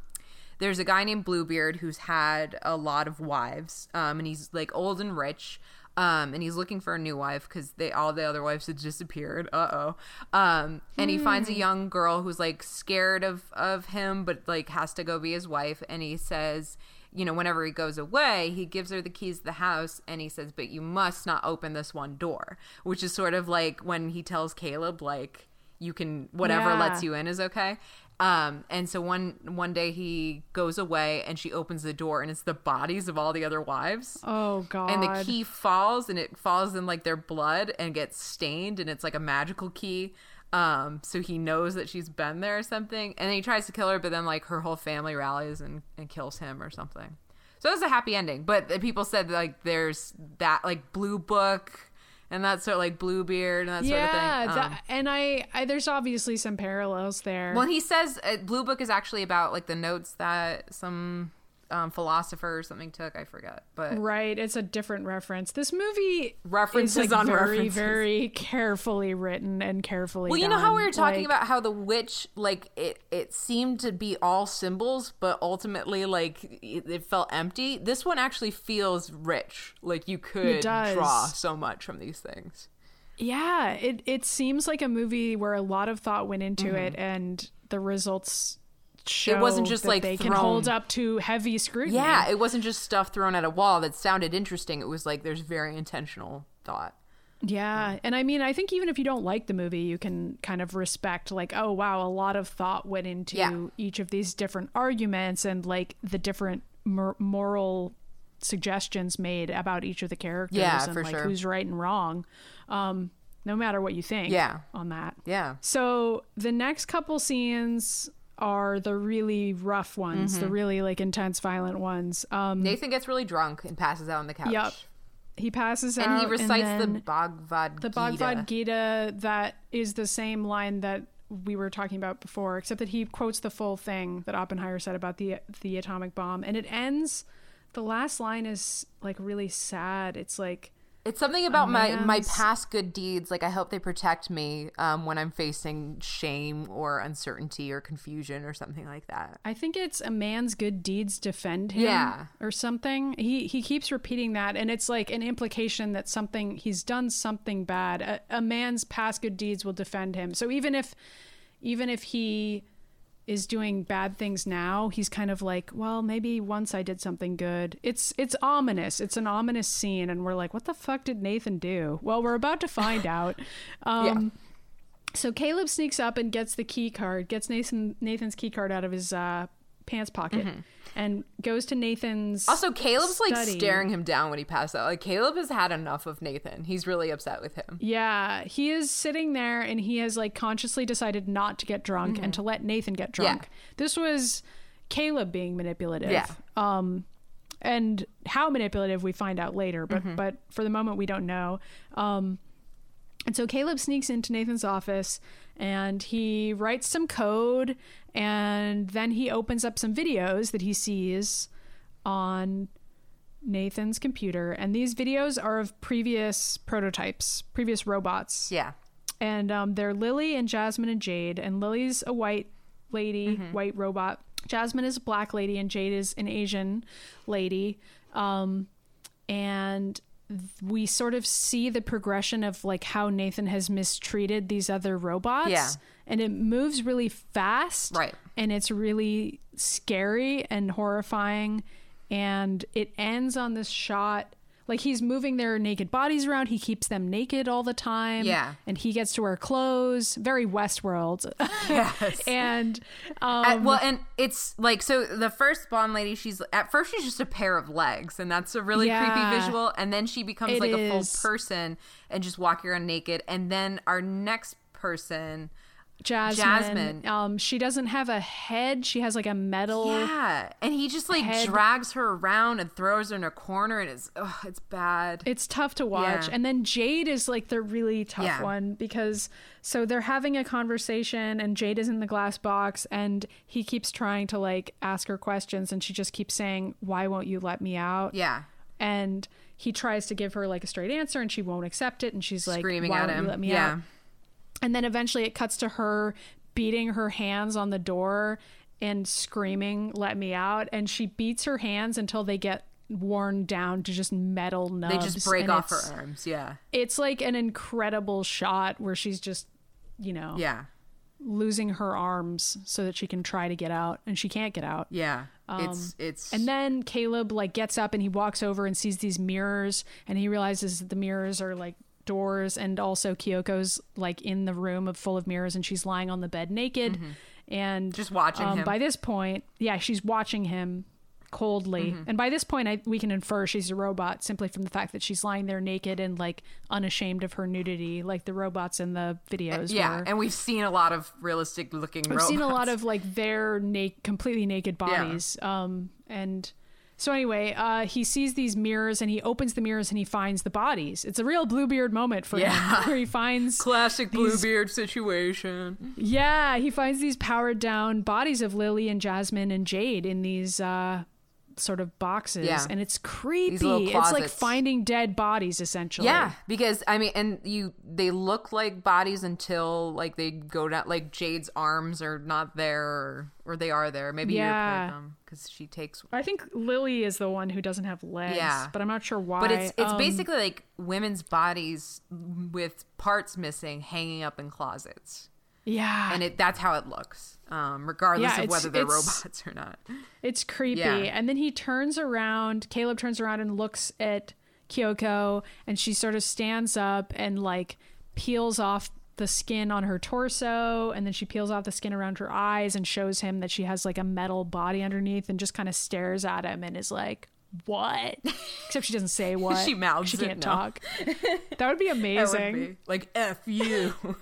there's a guy named Bluebeard who's had a lot of wives, um, and he's like old and rich. Um, and he's looking for a new wife because they all the other wives had disappeared. Uh oh. Um, and he finds a young girl who's like scared of of him, but like has to go be his wife. And he says, you know, whenever he goes away, he gives her the keys to the house and he says, but you must not open this one door, which is sort of like when he tells Caleb, like, you can whatever Yeah. lets you in is okay. Um, and so one one day he goes away and she opens the door and it's the bodies of all the other wives. Oh God! And the key falls and it falls in like their blood and gets stained and it's like a magical key. Um, so he knows that she's been there or something. And then he tries to kill her, but then like her whole family rallies and, and kills him or something. So it's a happy ending. But the people said like there's that like blue book and that sort of like Bluebeard and that sort yeah, of thing. Um, that, and I, I there's obviously some parallels there. Well, he says uh, Blue Book is actually about like the notes that some um, philosopher or something took. I forget, but Right, it's a different reference. This movie References is like on very, references. very carefully written and carefully. well, you know how we were talking Like, about how the witch like it it seemed to be all symbols, but ultimately like it, it felt empty. This one actually feels rich. Like you could draw so much from these things. Yeah, it it seems like a movie where a lot of thought went into it, and the results show Mm-hmm. wasn't just, like, they can hold up to heavy scrutiny. Yeah, it wasn't just stuff thrown at a wall that sounded interesting. It was like there's very intentional thought. Yeah. And I mean, I think even if you don't like the movie, you can kind of respect, like, oh, wow, a lot of thought went into Yeah. each of these different arguments and like the different mor- moral suggestions made about each of the characters Yeah, and for like sure. who's right and wrong. Um, no matter what you think Yeah. on that. Yeah. So the next couple scenes are the really rough ones, Mm-hmm. the really like intense, violent ones. Um, Nathan gets really drunk and passes out on the couch. Yep. he passes out And he recites then the Bhagavad the Gita. Bhagavad Gita that is the same line that we were talking about before, except that he quotes the full thing that Oppenheimer said about the the atomic bomb, and it ends. The last line is like really sad. It's like It's something about my my past good deeds. Like I hope they protect me um, when I'm facing shame or uncertainty or confusion or something like that. I think it's a man's good deeds defend him Yeah. or something. He he keeps repeating that and it's like an implication that something he's done something bad. A, a man's past good deeds will defend him. So even if even if he is doing bad things now, he's kind of like, well, maybe once I did something good. It's it's ominous. It's an ominous scene and we're like, what the fuck did Nathan do? Well, we're about to find [laughs] out. Um so Caleb sneaks up and gets the key card, gets Nathan Nathan's key card out of his uh, pants pocket, and goes to Nathan's. Mm-hmm. Also, Caleb's like staring him down when he passed out. Like Caleb has had enough of Nathan. He's really upset with him. Yeah, he is sitting there and he has like consciously decided not to get drunk and to let Nathan get drunk. Mm-hmm. Yeah. This was Caleb being manipulative. Yeah. Um and how manipulative we find out later, but Mm-hmm. but for the moment we don't know. Um and so Caleb sneaks into Nathan's office and he writes some code and then he opens up some videos that he sees on Nathan's computer and these videos are of previous prototypes, previous robots. Yeah. And um, they're Lily and Jasmine and Jade and Lily's a white lady, white robot. Jasmine is a black lady and Jade is an Asian lady. Um, and we sort of see the progression of like how Nathan has mistreated these other robots. Yeah. And it moves really fast. Right. And it's really scary and horrifying. And it ends on this shot. Like he's moving their naked bodies around. He keeps them naked all the time. Yeah. And he gets to wear clothes. Very Westworld. [laughs] Yes. and um, Uh, well, and it's like so. The first Bond lady, she's at first she's just a pair of legs, and that's a really Yeah. creepy visual. And then she becomes It like a full person and just walking around naked. And then our next person, Jasmine. Jasmine. Um, she doesn't have a head. She has like a metal. yeah, and he just like Head. drags her around and throws her in a corner, and it's ugh, it's bad. It's tough to watch. Yeah. And then Jade is like the really tough Yeah. one because so they're having a conversation and Jade is in the glass box and he keeps trying to like ask her questions and she just keeps saying, "Why won't you let me out?" yeah, And he tries to give her like a straight answer and she won't accept it and she's like, screaming "Why at won't him. you let me yeah, out?" And then eventually it cuts to her beating her hands on the door and screaming, "Let me out!" And she beats her hands until they get worn down to just metal nubs. they just break and off her arms. Yeah, It's like an incredible shot where she's just, you know, yeah, losing her arms so that she can try to get out, and she can't get out. yeah. it's it's Um, And then Caleb like gets up and he walks over and sees these mirrors and he realizes that the mirrors are like doors and also Kyoko's like in the room of full of mirrors and she's lying on the bed naked and Mm-hmm. Just watching um, him. By this point, yeah, she's watching him coldly. Mm-hmm. And by this point I, we can infer she's a robot simply from the fact that she's lying there naked and like unashamed of her nudity like the robots in the videos yeah, were. and we've seen a lot of realistic looking. We've seen a lot of like their na- completely naked Yeah. bodies. Um, and so anyway, uh, he sees these mirrors and he opens the mirrors and he finds the bodies. It's a real Bluebeard moment for Yeah. him, where he finds [laughs] classic these- Bluebeard situation. yeah, he finds these powered down bodies of Lily and Jasmine and Jade in these uh, sort of boxes, Yeah. and it's creepy. It's like finding dead bodies essentially. Yeah, because I mean, and you they look like bodies until like they go down. Like Jade's arms are not there, or, or they are there. Maybe Yeah. you because she takes. I think Lily is the one who doesn't have legs. Yeah. but I'm not sure why. But it's it's Um, basically like women's bodies with parts missing, hanging up in closets, yeah, and it that's how it looks, um, regardless Yeah, of whether they're robots or not. It's creepy. Yeah. And then he turns around, Caleb turns around and looks at Kyoko and she sort of stands up and like peels off the skin on her torso and then she peels off the skin around her eyes and shows him that she has like a metal body underneath and just kind of stares at him and is like what [laughs] except she doesn't say what She mouths she can't no. talk that would be [laughs] That would amazing be like F you. [laughs]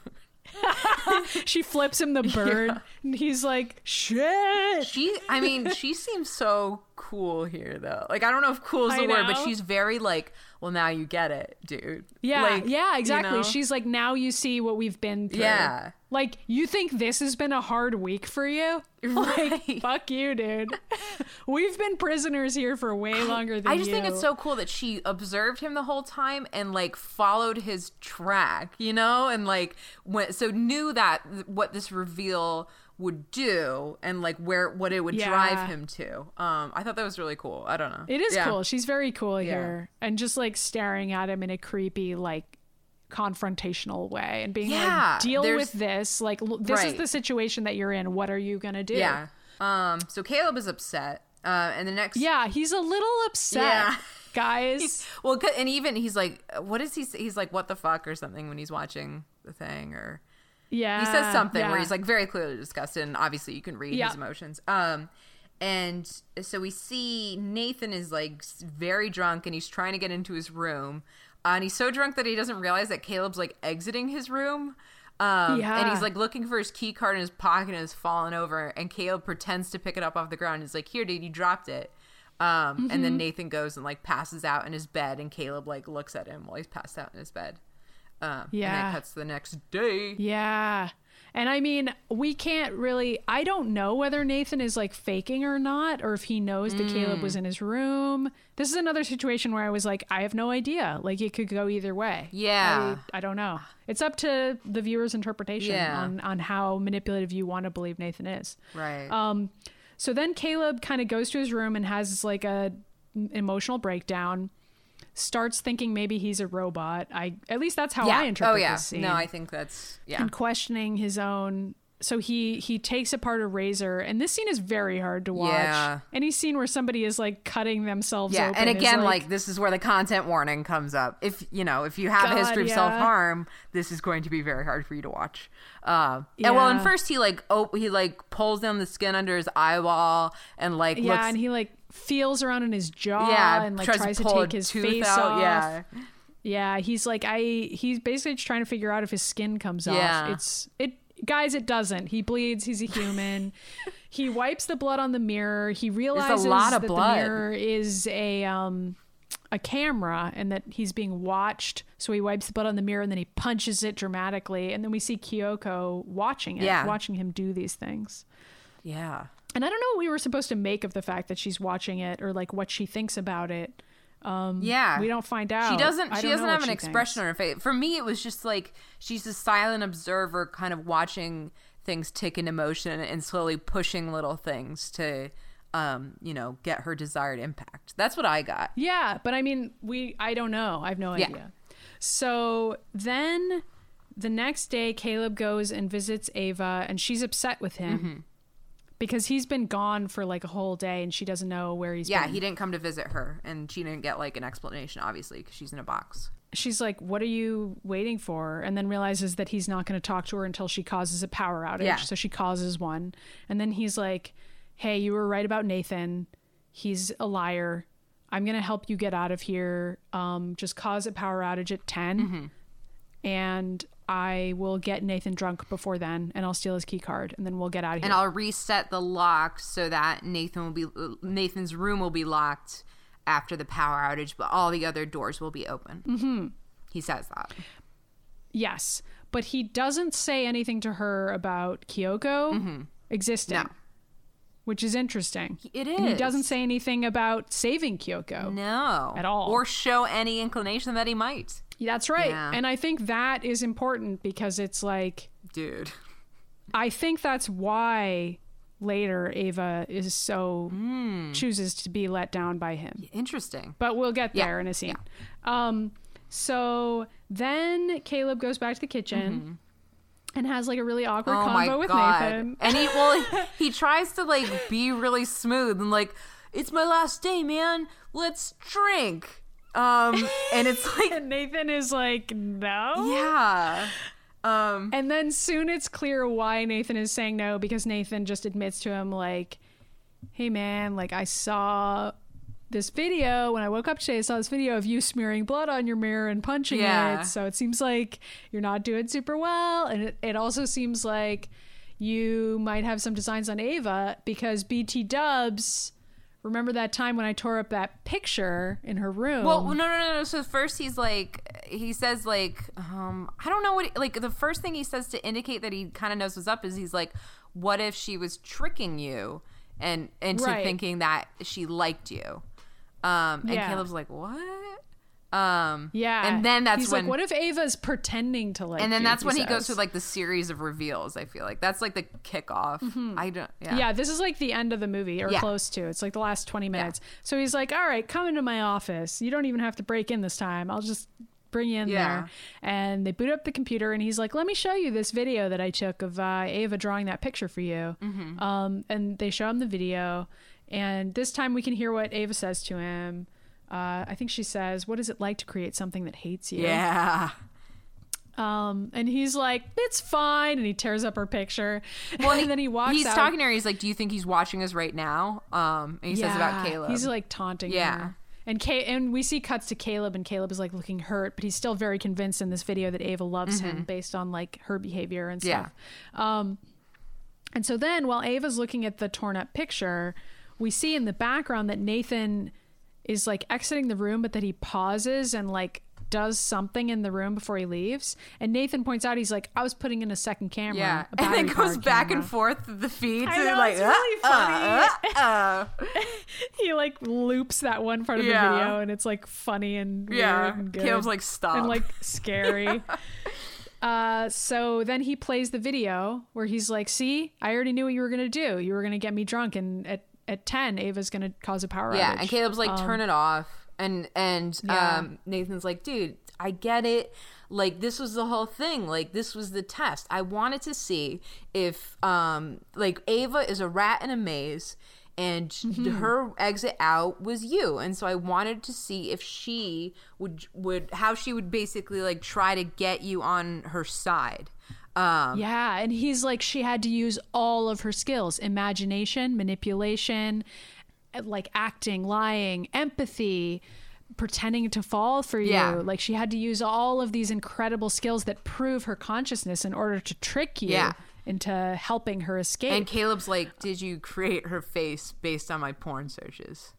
[laughs] she flips him the [laughs] bird and he's like shit. She I mean, she seems so cool here though. Like I don't know if cool is the word, but she's very like, well now you get it, dude. Yeah, Like, yeah, you exactly. know? She's like, now you see what we've been through. Yeah. Like, you think this has been a hard week for you? [laughs] Right. Like, fuck you, dude. [laughs] we've been prisoners here for way longer than I just you. think it's so cool that she observed him the whole time and like followed his track, you know, and like went so knew that what this reveal would do and like where what it would Yeah. drive him to. Um, I thought that was really cool. I don't know. It is Yeah. cool. She's very cool here. And just like staring at him in a creepy, like, confrontational way and being Yeah, like, deal with this. Like, l- this is the situation that you're in. What are you going to do? Yeah. Um. So Caleb is upset. Uh. And the next. Yeah, he's a little upset, Yeah. [laughs] guys. Well, and even he's like, what is he? say? He's like, what the fuck or something when he's watching the thing or. Yeah. he says something yeah. where he's like very clearly disgusted and obviously you can read Yeah. his emotions um and so we see nathan is like very drunk and he's trying to get into his room uh, and he's so drunk that he doesn't realize that caleb's like exiting his room um, yeah. and he's like looking for his key card in his pocket and has fallen over and caleb pretends to pick it up off the ground he's like here dude you dropped it um, and Mm-hmm. then nathan goes and like passes out in his bed and caleb like looks at him while he's passed out in his bed um, and Yeah. that cuts to the next day Yeah. And I mean, we can't really I don't know whether Nathan is like faking or not or if he knows that Caleb Mm. was in his room. This is another situation where I was like, I have no idea. Like it could go either way. Yeah. I, I don't know. It's up to the viewer's interpretation Yeah. on on how manipulative you want to believe Nathan is. right Um, so then Caleb kind of goes to his room and has like a emotional breakdown. Starts thinking maybe he's a robot. I at least that's how I interpret oh yeah. this scene No, I think that's yeah. and questioning his own so he he takes apart a razor and this scene is very hard to watch Yeah. any scene where somebody is like cutting themselves Yeah, open and again, like, this is where the content warning comes up. If you know, if you have a history of yeah. self harm, this is going to be very hard for you to watch. Uh, And well, and first he like oh he like pulls down the skin under his eyeball and like yeah looks and he like feels around in his jaw yeah and like tries, tries, to, take his face out. off Yeah, yeah he's like i he's basically just trying to figure out if his skin comes Yeah. off it's it guys it doesn't he bleeds he's a human [laughs] he wipes the blood on the mirror he realizes that blood. the mirror is a um a camera and that he's being watched so he wipes the blood on the mirror and then he punches it dramatically and then we see kyoko watching it Yeah. watching him do these things yeah. And i don't know what we were supposed to make of the fact that she's watching it or like what she thinks about it Yeah. we don't find out She doesn't. She doesn't have an expression thinks. on her face. For me, it was just like she's a silent observer, kind of watching things tick into motion and slowly pushing little things to, um, you know, get her desired impact. That's what I got. Yeah, but I mean, we I don't know. I have no Yeah. idea. So then the next day Caleb goes and visits Ava and she's upset with him Mm-hmm. Because he's been gone for like a whole day and she doesn't know where he's Yeah, been. he didn't come to visit her, and she didn't get like an explanation, obviously, because she's in a box. She's like, "What are you waiting for?" And then realizes that he's not going to talk to her until she causes a power outage. Yeah. So she causes one. And then he's like, "Hey, you were right about Nathan. He's a liar. I'm going to help you get out of here. Um, just cause a power outage at 10 Mm-hmm. and I will get Nathan drunk before then, and I'll steal his key card, and then we'll get out of here." And I'll reset the lock so that Nathan will be Nathan's room will be locked after the power outage, but all the other doors will be open. Mm-hmm. He says that. yes, but he doesn't say anything to her about Kyoko existing. Mm-hmm. No. Which is interesting. It And he doesn't say anything about saving Kyoko. No, At all. or show any inclination that he might. That's right. Yeah. And I think that is important because it's like, Dude. I think that's why later Ava is so chooses to be let down by him. Interesting. But we'll get Yeah, there in a scene. Um, so then Caleb goes back to the kitchen and has like a really awkward Mm-hmm. oh convo with god. Nathan. And he well [laughs] he tries to like be really smooth and like, it's my last day, man. Let's drink. Um, and it's [laughs] like, And Nathan is like, no. yeah. Um, And then soon it's clear why Nathan is saying no because Nathan just admits to him, like, hey man, like I saw this video when I woke up today. I saw this video of you smearing blood on your mirror and punching Yeah. it. So it seems like you're not doing super well. And it, it also seems like you might have some designs on Ava because BT Dubs. Remember that time when I tore up that picture in her room? Well, no, no, no, no. So first he's like, he says like, um, I don't know what, like the first thing he says to indicate that he kind of knows what's up is he's like, what if she was tricking you and into Right. thinking that she liked you? Um, and Yeah. Caleb's like, what? Um, yeah. and then that's He's when, like, what if Ava's pretending to like and then you?" that's when he goes through like the series of reveals. I feel like that's like the kickoff. I don't, yeah, Yeah, this is like the end of the movie or Yeah. close to. It's like the last 20 minutes. So he's like, "All right, come into my office. You don't even have to break in this time. I'll just bring you in Yeah. there." And they boot up the computer and he's like, "Let me show you this video that I took of uh, Ava drawing that picture for you." Mm-hmm. Um, and they show him the video, and this time we can hear what Ava says to him. Uh, I think she says, "What is it like to create something that hates you?" yeah. Um, and he's like, "It's fine," and he tears up her picture. Well, [laughs] and then he walks. He's out. talking to her. He's like, "Do you think he's watching us right now?" Um, and he says about Caleb. He's like taunting Yeah. her. And Kay, and we see cuts to Caleb, and Caleb is like looking hurt, but he's still very convinced in this video that Ava loves him based on like her behavior and Mm-hmm. Yeah. stuff. Um, and so then, while Ava's looking at the torn up picture, we see in the background that Nathan is like exiting the room, but that he pauses and like does something in the room before he leaves. And Nathan points out, he's like, "I was putting in a second camera." Yeah, a [laughs] and then goes back camera." and forth the feeds. I and know, like, it's really uh, funny. uh, uh. [laughs] he like loops that one part of Yeah. the video and it's like funny and Yeah. weird and good. Caleb's like, "Stop." and like [laughs] scary uh so then he plays the video where he's like see i already knew what you were gonna do you were gonna get me drunk and at at 10 ava's gonna cause a power yeah, outage and Caleb's like, "Turn it off," and and Um, Yeah. um, Nathan's like, "Dude, I get it. Like this was the whole thing. Like this was the test. I wanted to see if um like Ava is a rat in a maze." And Mm-hmm. her exit out was you, and so I wanted to see if she would would how she would basically like try to get you on her side. Um, yeah and he's like she had to use all of her skills imagination manipulation uh, like acting lying empathy pretending to fall for you Yeah. like she had to use all of these incredible skills that prove her consciousness in order to trick you Yeah. into helping her escape And Caleb's like, "Did you create her face based on my porn searches?"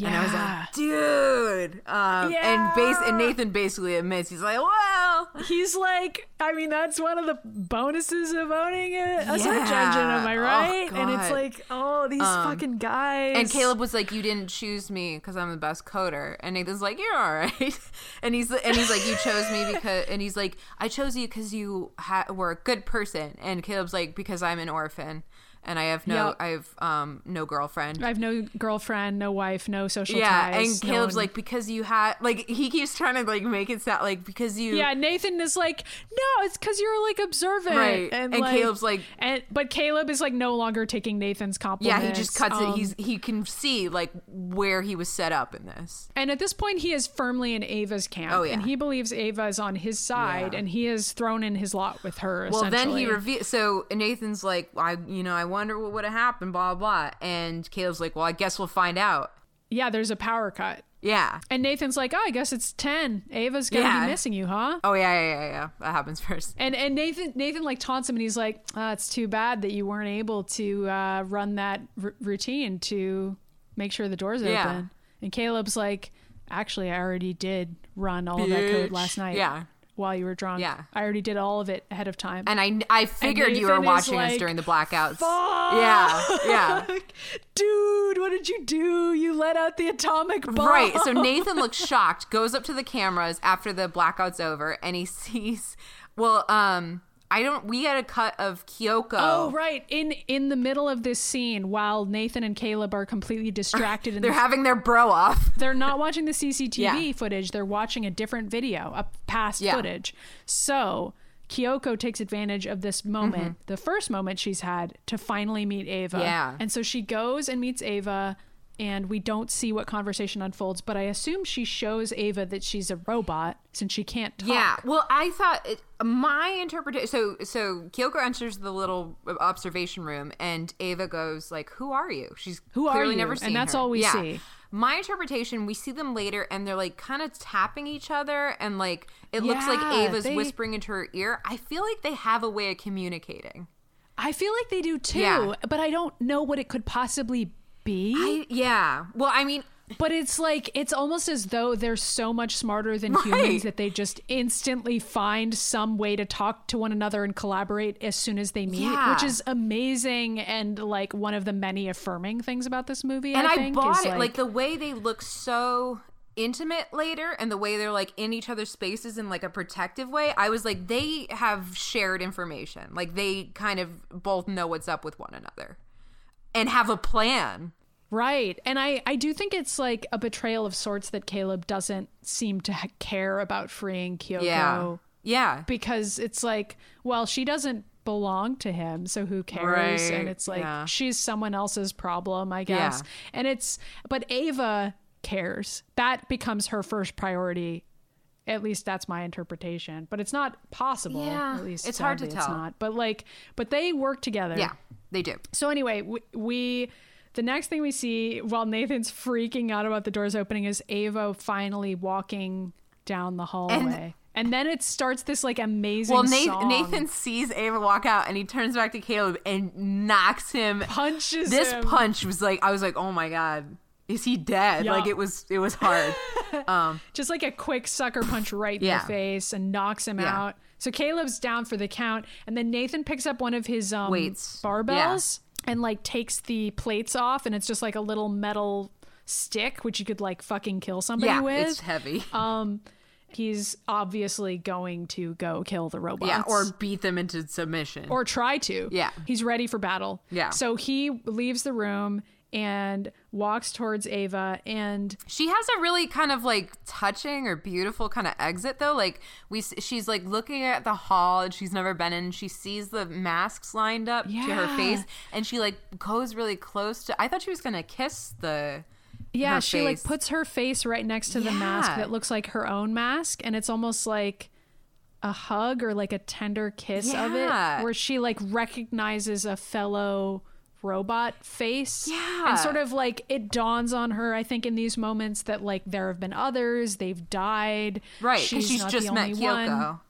Yeah And I was like, "Dude!" Um, And base and Nathan basically admits he's like, "Well, he's like i mean that's one of the bonuses of owning a, a search engine am i Oh, right and it's like oh these fucking guys And Caleb was like, "You didn't choose me because I'm the best coder." And Nathan's like, "You're all right." [laughs] And he's and he's like, "You chose me because," and he's like, "I chose you because you ha- were a good person." And Caleb's like, "Because I'm an orphan and I have no, Yep. I have um no girlfriend." I have no girlfriend, no wife, no social yeah, ties. and no Caleb's one- like, "Because you had like," he keeps trying to like make it sound like because you Yeah, Nathan is like, no, it's because you're like observant, Right. And like Caleb's like- and but Caleb is like no longer taking Nathan's compliments. Yeah, he just cuts it. Um, He's he can see like where he was set up in this. and at this point he is firmly in Ava's camp. Oh, yeah. and he believes Ava is on his side, Yeah. and he has thrown in his lot with her. Well, then he reveals. So Nathan's like, I, you know, I wonder what would have happened. Blah blah. And Caleb's like, well, I guess we'll find out. yeah, there's a power cut, Yeah. and Nathan's like, oh, I guess it's ten. Ava's gonna Yeah. be missing you, huh? Oh yeah, yeah, yeah, yeah. That happens first. And and Nathan Nathan like taunts him and he's like, ah, "It's too bad that you weren't able to uh, run that r- routine to make sure the doors Yeah. open." And Caleb's like, "Actually, I already did run all of that code last night. Yeah. While you were drunk. Yeah. I already did all of it ahead of time." And I, I figured you were watching us during the blackouts. Fuck! Yeah, yeah. [laughs] Dude, what did you do? You let out the atomic bomb. Right. So [laughs] Nathan looks shocked, goes up to the cameras after the blackout's over, and he sees. Well, um, I don't. We had a cut of Kyoko. Oh right, in in the middle of this scene, while Nathan and Caleb are completely distracted, [laughs] and They're having their bro off. [laughs] they're not watching the CCTV Yeah. footage. They're watching a different video, a past Yeah. footage. So Kyoko takes advantage of this moment, the first moment she's had, to finally meet Ava. Mm-hmm. Yeah. And so she goes and meets Ava and we don't see what conversation unfolds, but I assume she shows Ava that she's a robot since she can't talk. Yeah. Well, I thought it, my interpretation. So, so Kyoko enters the little observation room, and Ava goes like, "Who are you?" She's Who are clearly you? never seen And that's her. all we Yeah. see. My interpretation, we see them later, and they're like kind of tapping each other, and like it looks like Ava's they- whispering into her ear. I feel like they have a way of communicating. I feel like they do too, Yeah. but I don't know what it could possibly be. I, yeah. Well, I mean, But it's like it's almost as though they're so much smarter than Right. humans that they just instantly find some way to talk to one another and collaborate as soon as they meet, Yeah. which is amazing and like one of the many affirming things about this movie. and I, I, think, bought is, it like, the way they look so intimate later and the way they're like in each other's spaces in like a protective way i was like they have shared information like they kind of both know what's up with one another and have a plan Right. And I, I do think it's like a betrayal of sorts that Caleb doesn't seem to ha- care about freeing Kyoko. yeah yeah Because it's like, well, she doesn't belong to him, so who cares? Right, And it's like, yeah. she's someone else's problem, I guess. Yeah. And it's, but Ava cares. That becomes her first priority. At least that's my interpretation. But it's not possible. Yeah, At least it's hard to sadly, It's tell. not. But like, but they work together. yeah they do So anyway, we, we the next thing we see while Nathan's freaking out about the doors opening is Ava finally walking down the hallway. And, then it starts this like amazing well nathan, nathan sees ava walk out and he turns back to caleb and knocks him punches this him. punch was like i was like oh my god is he dead Yeah. like it was it was hard [laughs] um just like a quick sucker punch right in Yeah. the face and knocks him Yeah. out. So Caleb's down for the count, and then Nathan picks up one of his um, Weights. barbells and like takes the plates off, and it's just like a little metal stick which you could like fucking kill somebody yeah with. it's heavy [laughs] um he's obviously going to go kill the robots yeah or beat them into submission or try to Yeah. he's ready for battle Yeah. so he leaves the room and walks towards ava and She has a really kind of like touching or beautiful kind of exit though. Like we, she's like looking at the hall and she's never been in. She sees the masks lined up to her face, and she like goes really close to. I thought she was gonna kiss the. yeah she like puts her face right next to the mask that looks like her own mask and it's almost like a hug or like a tender kiss of it where she like recognizes a fellow robot face Yeah. and sort of like it dawns on her i think in these moments that like there have been others they've died Right, she's, not just met Kyoko. one.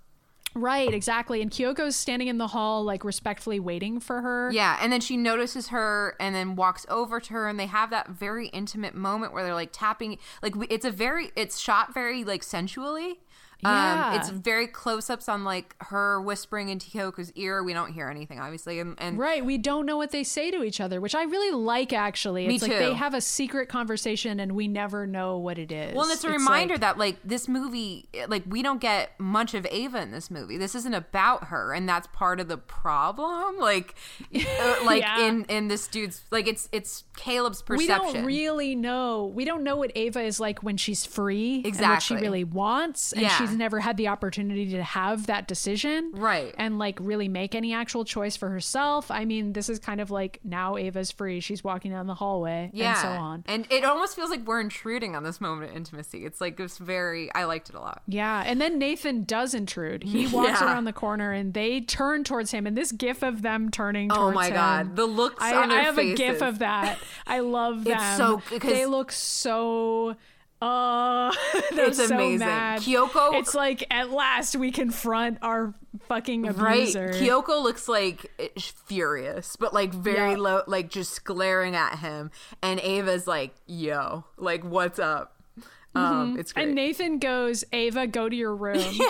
Right, exactly. And Kyoko's standing in the hall, like respectfully waiting for her. Yeah, and then she notices her and then walks over to her, and they have that very intimate moment where they're like tapping. Like it's a very, it's shot very like sensually. Yeah. Um, it's very close ups on like her whispering into Kyoko's ear. We don't hear anything, obviously, and, and Right, we don't know what they say to each other, which I really like actually. Me It's like too. they have a secret conversation and we never know what it is. Well, and it's a reminder like- that like this movie, like we don't get much of Ava in this movie. This isn't about her, and that's part of the problem. Like, uh, [laughs] like Yeah. in in this dude's like it's it's Caleb's perception. we don't really know. We don't know what Ava is like when she's free and what she really wants, and Yeah. she's never had the opportunity to have that decision, Right. And like really make any actual choice for herself. I mean, this is kind of like now Ava's free; she's walking down the hallway, yeah, and so on. And it almost feels like we're intruding on this moment of intimacy. It's like it's very. I liked it a lot. Yeah, and then Nathan does intrude. He [laughs] walks Yeah. around the corner and they turn towards him. And this gif of them turning Oh my him, God, the looks I, on their I have a gif of that. I love them. [laughs] It's so- they look so. [laughs] Uh, It's so amazing. mad. Kyoko- It's like at last we confront our fucking Right, abuser. Kyoko looks like eh, furious, but like very Yeah. low, like just glaring at him. And Ava's like, "Yo, like what's up?" Um, it's great. Mm-hmm. And Nathan goes, Ava, go to your room. [laughs]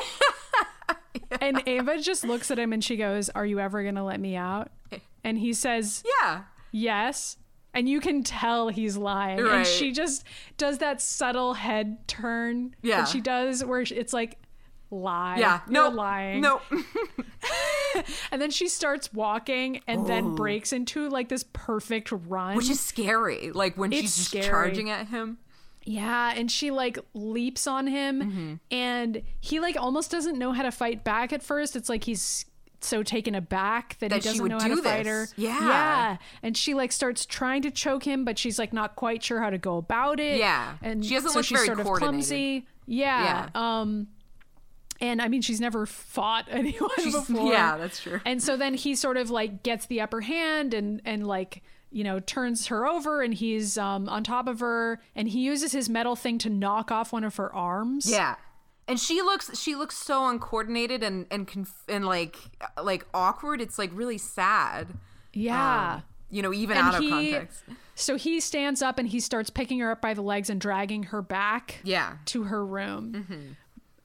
And Ava just looks at him and she goes, Are you ever going to let me out? And he says, yeah, yes and you can tell he's lying and she just does that subtle head turn Yeah. that she does where it's like lie yeah, you're no, lying no, [laughs] [laughs] and then she starts walking and then breaks into like this perfect run which is scary. Like when It's she's just scary. charging at him. yeah and she like leaps on him Mm-hmm. and he like almost doesn't know how to fight back at first it's like he's so taken aback that, That he doesn't know how to do fight her. Yeah. yeah, and she like starts trying to choke him, but she's like not quite sure how to go about it. Yeah. and She doesn't so look she's very sort of clumsy. Yeah. Um, and I mean, she's never fought [laughs] anyone She's- before. yeah, that's true. And so then he sort of like gets the upper hand and and like you know turns her over and he's um on top of her and he uses his metal thing to knock off one of her arms. Yeah. And she looks she looks so uncoordinated and and conf- and like like awkward. It's like really sad. Yeah. Um, you know, even And out of he- context. So he stands up and he starts picking her up by the legs and dragging her back Yeah. to her room. Mm-hmm.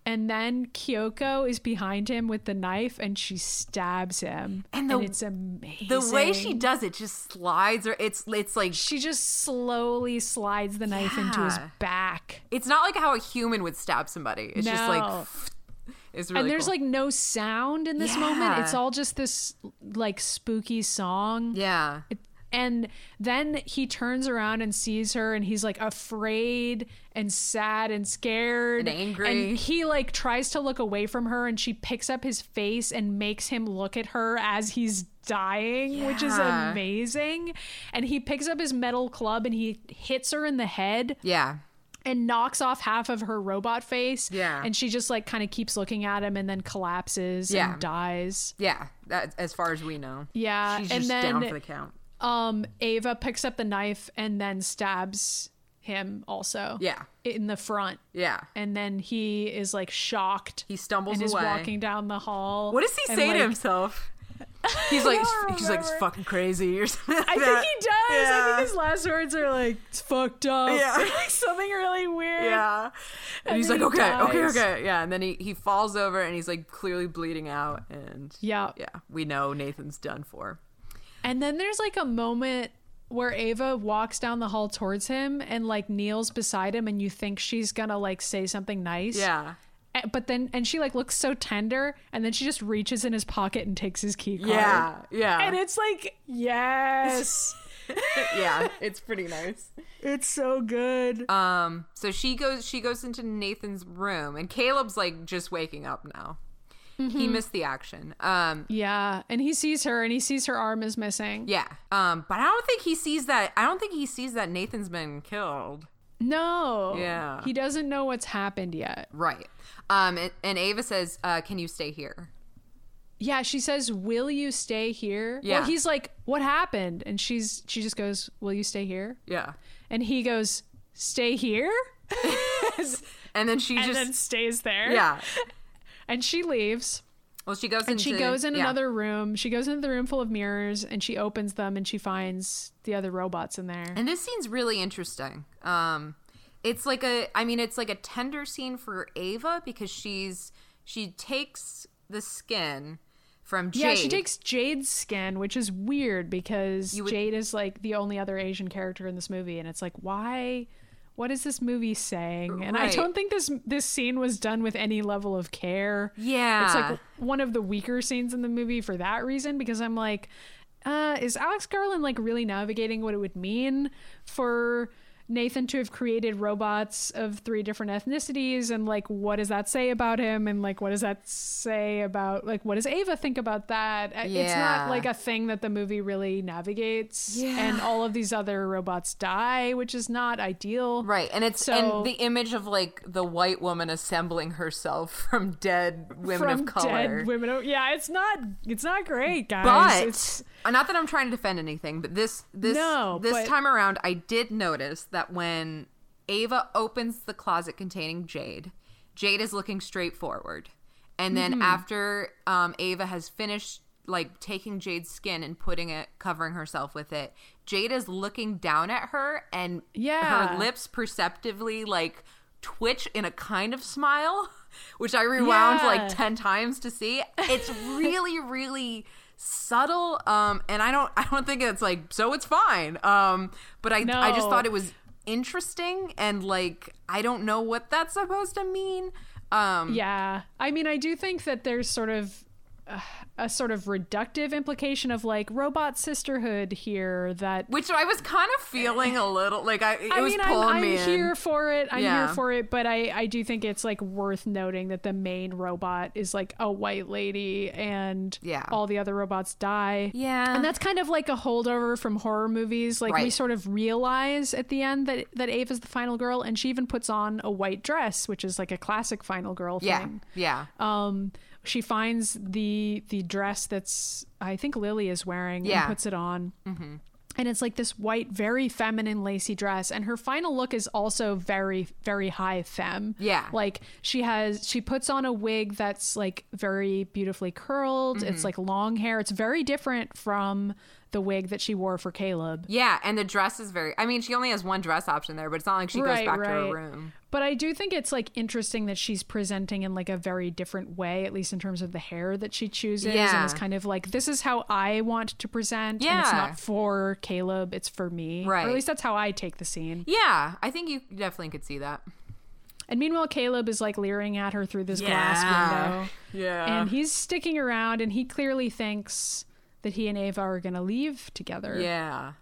And then Kyoko is behind him with the knife and she stabs him. And the- it's amazing. The way she does it just slides or it's it's like She just slowly slides the knife into his back. it's not like how a human would stab somebody. It's just like No. [laughs] it's really and there's cool. like no sound in this moment. It's all just this like spooky song. yeah. It- and then he turns around and sees her and he's like afraid and sad and scared And angry. and he like tries to look away from her and she picks up his face and makes him look at her as he's dying which is amazing and he picks up his metal club and he hits her in the head Yeah. and knocks off half of her robot face Yeah. and she just like kind of keeps looking at him and then collapses Yeah. and dies Yeah. That as far as we know. yeah She's and just then down for the count. Um ava picks up the knife and then stabs him also Yeah. in the front Yeah. and then he is like shocked He stumbles and is walking down the hall What does he and, say like- to himself? [laughs] He's like he's like it's fucking crazy or something. Like I that. think he does. I think his last words are like, "It's fucked up." Yeah. [laughs] Like something really weird. Yeah. And, he's like, okay, okay, okay. Yeah. And then he, he falls over and he's like clearly bleeding out. And Yeah. yeah, we know Nathan's done for. And then there's like a moment where Ava walks down the hall towards him and like kneels beside him, and you think she's gonna like say something nice. Yeah. But then, and she like looks so tender, and then she just reaches in his pocket and takes his key card. Yeah. Yeah. And it's like, yes, [laughs] [laughs] yeah. It's pretty nice. it's so good. Um, so she goes she goes into Nathan's room and Caleb's like just waking up now. Mm-hmm. He missed the action. Um yeah. And he sees her, and he sees her arm is missing. yeah. Um, but I don't think he sees that I don't think he sees that Nathan's been killed. No. Yeah. He doesn't know what's happened yet. Right. Um and, and Ava says, uh, can you stay here? Yeah, she says, "Will you stay here?" Yeah. Well, he's like, "What happened?" And she's she just goes, "Will you stay here?" Yeah. And he goes, "Stay here?" [laughs] And then she [laughs] and just then stays there. Yeah. And she leaves. Well, she goes And into, she goes in yeah. another room. She goes into the room full of mirrors and she opens them and she finds the other robots in there. And this scene's really interesting. Um, it's like a, I mean, it's like a tender scene for Ava because she's she takes the skin from Jade. Yeah, she takes Jade's skin, which is weird because would- Jade is like the only other Asian character in this movie, and it's like, why? What is this movie saying? And I don't think this this scene was done with any level of care. Yeah, It's like one of the weaker scenes in the movie for that reason because I'm like, uh, is Alex Garland like really navigating what it would mean for Nathan to have created robots of three different ethnicities and like what does that say about him and like what does that say about like what does Ava think about that? Uh, It's not like a thing that the movie really navigates. Yeah. And all of these other robots die, which is not ideal. right, and it's So- and the image of like the white woman assembling herself [laughs] from dead women From of color. dead women. of- Yeah, it's not. It's not great, guys. but it's, not that I'm trying to defend anything, but this this No, this but- time around, I did notice that when Ava opens the closet containing Jade, Jade is looking straight forward, and Mm-hmm. then after um, Ava has finished like taking Jade's skin and putting it, covering herself with it, Jade is looking down at her, and Yeah. her lips perceptively like twitch in a kind of smile, [laughs] which I rewound Yeah. like 10 times to see. It's [laughs] really, really subtle. Um, and I don't, I don't think it's like, so it's fine. Um, but I, I just thought it was interesting and like, I don't know what that's supposed to mean. Um, Yeah. I mean, I do think that there's sort of [sighs] a sort of reductive implication of like robot sisterhood here that Which I was kind of feeling a little like I it I was mean, I'm, pulling I'm me in. here for it. I'm Yeah. here for it, but I, I do think it's like worth noting that the main robot is like a white lady, and Yeah. all the other robots die. Yeah. and that's kind of like a holdover from horror movies. Like we sort of realize at the end that that Ava is the final girl, and she even puts on a white dress, which is like a classic final girl yeah, thing. yeah, Um, she finds the the dress that's I think Lily is wearing Yeah. and puts it on. Mm-hmm. And it's like this white, very feminine, lacy dress. And her final look is also very, very high femme. Yeah. Like she has, she puts on a wig that's like very beautifully curled. Mm-hmm. It's like long hair. It's very different from the wig that she wore for Caleb. yeah. And the dress is very. I mean, she only has one dress option there, but it's not like she goes Right, back to her room. But I do think it's like interesting that she's presenting in like a very different way, at least in terms of the hair that she chooses. And Yeah. it's kind of like, this is how I want to present. And it's Yeah. not for Caleb, it's for me. Or Right. at least that's how I take the scene. Yeah, I think you definitely could see that. And meanwhile, Caleb is like leering at her through this glass window. Yeah. And he's sticking around and he clearly thinks that he and Ava are going to leave together. yeah.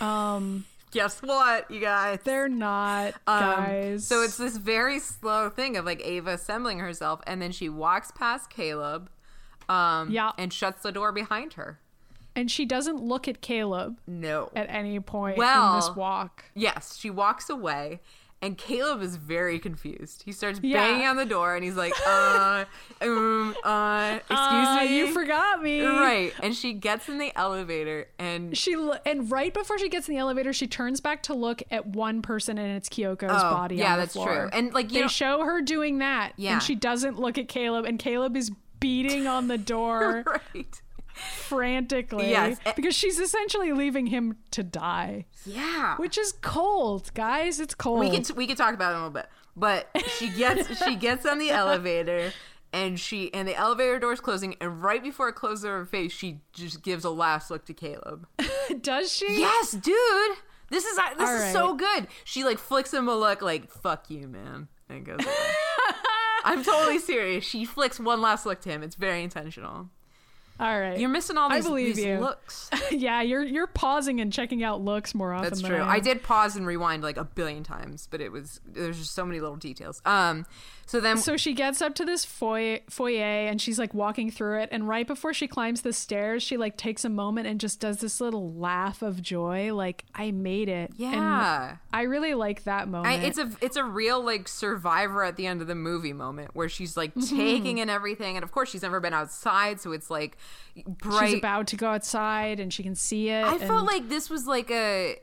Um, [laughs] Guess what, you guys? they're not, Um, guys. So it's this very slow thing of like Ava assembling herself, and then she walks past Caleb, um, Yeah. and shuts the door behind her. and she doesn't look at Caleb No. at any point Well, in this walk. Yes, she walks away, and Caleb is very confused. He starts Yeah. banging on the door, and he's like, "Uh, um, uh, excuse Uh, me, you forgot me. right?" And she gets in the elevator, and She lo- and right before she gets in the elevator, she turns back to look at one person and it's Kyoko's Oh, body. yeah, on the that's floor. true. And, like, you they know- show her doing that, Yeah. and she doesn't look at Caleb, and Caleb is beating on the door [laughs] right, frantically, Yes. because she's essentially leaving him to die, yeah, which is cold, guys. It's cold. we could we could talk about it in a little bit. But she gets [laughs] she gets on the elevator and she and the elevator door's closing and right before it closes over her face she just gives a last look to caleb. [laughs] Does she? yes dude. This is this All is so good. She like flicks him a look like fuck you man. And goes away. [laughs] i'm totally serious. She flicks one last look to him. It's very intentional All right. you're missing all I these, believe these you. looks [laughs] yeah, you're you're pausing and checking out looks more often. That's true. I, I did pause and rewind like a billion times, but it was there's just so many little details. Um, so then So she gets up to this foyer, foyer and she's like walking through it. And right before she climbs the stairs, she like takes a moment and just does this little laugh of joy, like I made it. And yeah, I really like that I, moment. it's a it's a real like survivor at the end of the movie moment where she's like taking in everything, and of course she's never been outside, so it's like bright. she's about to go outside and she can see it. I and- felt like this was like a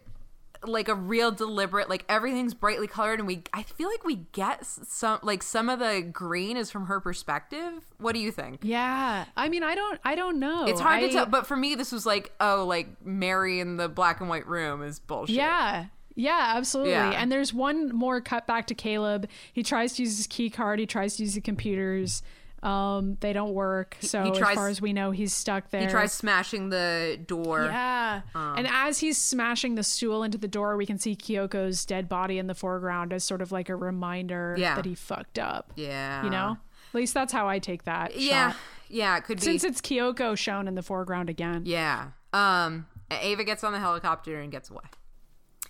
like a real deliberate like everything's brightly colored and we I feel like we get some like some of the green is from her perspective. What do you think? yeah. I mean, I don't, I don't know. It's hard I- to tell, but for me, this was like, oh, like Mary in the black and white room is bullshit. Yeah. Yeah, absolutely. Yeah. And there's one more cut back to Caleb. He tries to use his key card. He tries to use the computers. Um, they don't work. So he as tries- far as we know, he's stuck there. He tries smashing the door. Yeah. Uh. and as he's smashing the stool into the door, we can see Kyoko's dead body in the foreground as sort of like a reminder Yeah. that he fucked up. Yeah. You know? At least that's how I take that. Yeah. shot. Yeah, it could be. Since it's Kyoko shown in the foreground again. yeah. Um, Ava gets on the helicopter and gets away.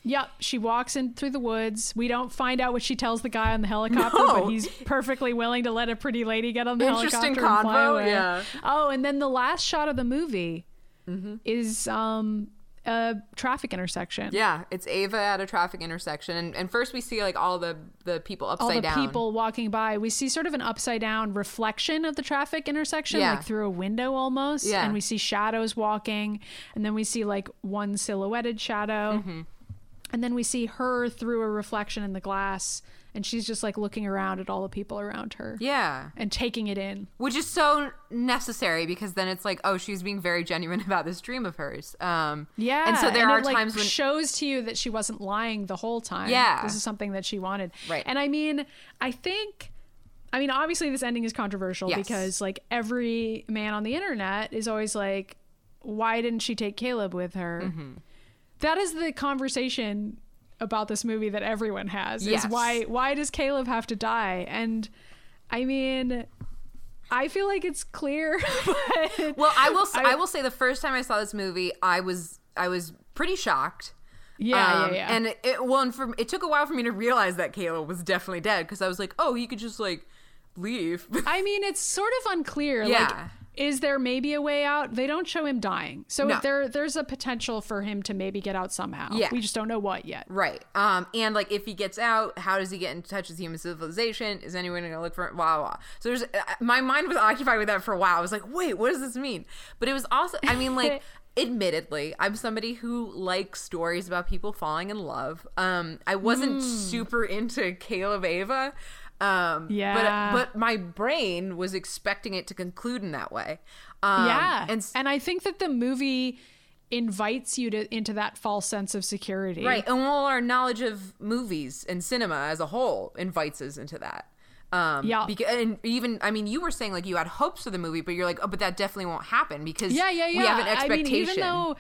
Yep, she walks in through the woods. We don't find out what she tells the guy on the helicopter, No. but he's perfectly willing to let a pretty lady get on the Interesting helicopter and fly convo, away. yeah. Oh, and then the last shot of the movie Mm-hmm. is um a traffic intersection. Yeah, it's Ava at a traffic intersection, and, and first we see like all the the people upside down. all the down. people walking by. We see sort of an upside down reflection of the traffic intersection, Yeah. like through a window almost. Yeah. And we see shadows walking, and then we see like one silhouetted shadow. Mm-hmm. And then we see her through a reflection in the glass, and she's just like looking around at all the people around her Yeah, and taking it in. which is so necessary because then it's like, oh, she's being very genuine [laughs] about this dream of hers. Um, Yeah. and so there it, are like, times when shows to you that she wasn't lying the whole time. Yeah. This is something that she wanted. Right. And I mean, I think I mean, obviously this ending is controversial Yes. because like every man on the internet is always like, why didn't she take Caleb with her? Mm-hmm. That is the conversation about this movie that everyone has. Yes. Is why why does Caleb have to die? And I mean I feel like it's clear. [laughs] But Well, I will. s I will say the first time I saw this movie, I was I was pretty shocked. yeah, Um, yeah, yeah. And it, it well, and for, it took a while for me to realize that Caleb was definitely dead because I was like, oh, he could just like leave. [laughs] I mean, it's sort of unclear. Like, Yeah. Is there maybe a way out? They don't show him dying, so No. there there's a potential for him to maybe get out somehow. Yeah. we just don't know what yet. Right. Um, and like if he gets out, how does he get in touch with human civilization? Is anyone gonna look for it? Blah, blah, blah. So there's uh, my mind was occupied with that for a while. I was like, wait, what does this mean? But it was also I mean, like [laughs] admittedly, I'm somebody who likes stories about people falling in love. Um, I wasn't super into Caleb Ava. Um, Yeah. but but my brain was expecting it to conclude in that way. Um, yeah, and s- and I think that the movie invites you to into that false sense of security. Right. And all our knowledge of movies and cinema as a whole invites us into that. Um, Yeah. Because, and even, I mean, you were saying like you had hopes for the movie, but you're like, oh, but that definitely won't happen because Yeah, yeah, yeah. we have an I expectation. mean, even though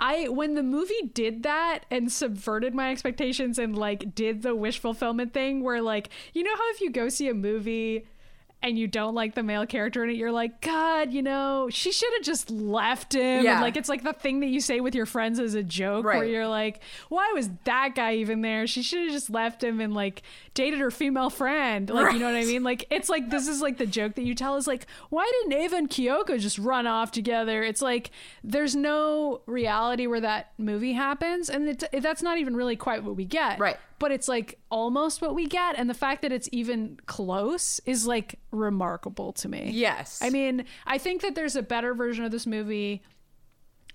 I when the movie did that and subverted my expectations and like did the wish fulfillment thing where like you know how if you go see a movie and you don't like the male character in it, you're like, God, you know, she should have just left him. Yeah. And like it's like the thing that you say with your friends as a joke where you're like, Why was that guy even there? She should have just left him and like dated her female friend. Like, you know what I mean? Like it's like this is like the joke that you tell is like, why didn't Ava and Kyoko just run off together? It's like there's no reality where that movie happens, and it, that's not even really quite what we get. Right. But it's like almost what we get, and the fact that it's even close is like remarkable to me. Yes. I mean, I think that there's a better version of this movie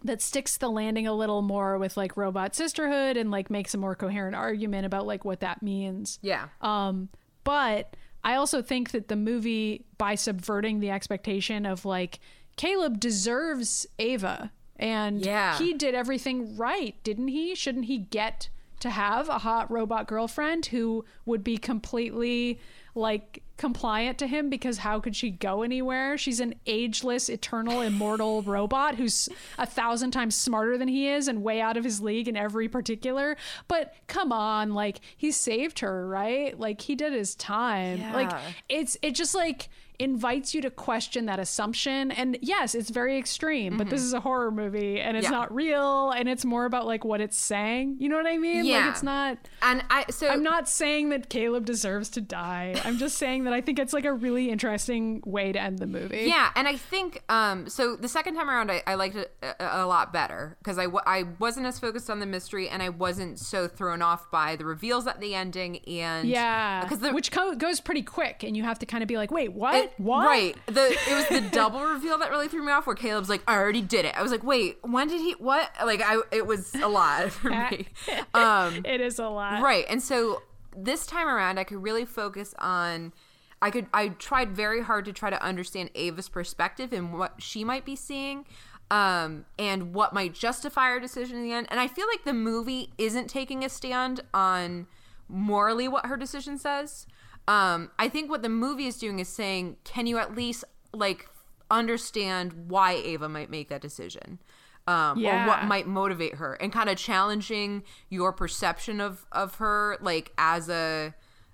that sticks the landing a little more with like robot sisterhood and like makes a more coherent argument about like what that means. yeah. Um, but I also think that the movie, by subverting the expectation of like Caleb deserves Ava, and Yeah. he did everything right, didn't he? Shouldn't he get to have a hot robot girlfriend who would be completely like compliant to him because how could she go anywhere? She's an ageless, eternal, immortal [laughs] robot who's a thousand times smarter than he is and way out of his league in every particular. But come on, like he saved her, right? Like he did his time. Like Yeah. it's it just like invites you to question that assumption and yes it's very extreme but this is a horror movie and it's Mm-hmm. Yeah. not real and it's more about like what it's saying you know what i mean Yeah. like it's not and I, so i'm not saying that caleb deserves to die i'm just saying that i think it's like a really interesting way to end the movie Yeah, and I think um, so. The second time around, I, I liked it a, a lot better because I, w- I wasn't as focused on the mystery and I wasn't so thrown off by the reveals at the ending and yeah because the which co- goes pretty quick and you have to kind of be like wait what It- what Right. The it was the double reveal that really threw me off where Caleb's like, I already did it. I was like, wait, when did he what? Like I it was a lot for me. [laughs] Um it is a lot right. And so this time around I could really focus on I could I tried very hard to try to understand Ava's perspective and what she might be seeing. Um, and what might justify her decision in the end. And I feel like the movie isn't taking a stand on morally what her decision says. Um, I think what the movie is doing is saying, can you at least like understand why Ava might make that decision? Um, or what might motivate her and kind of challenging your perception of of her like as a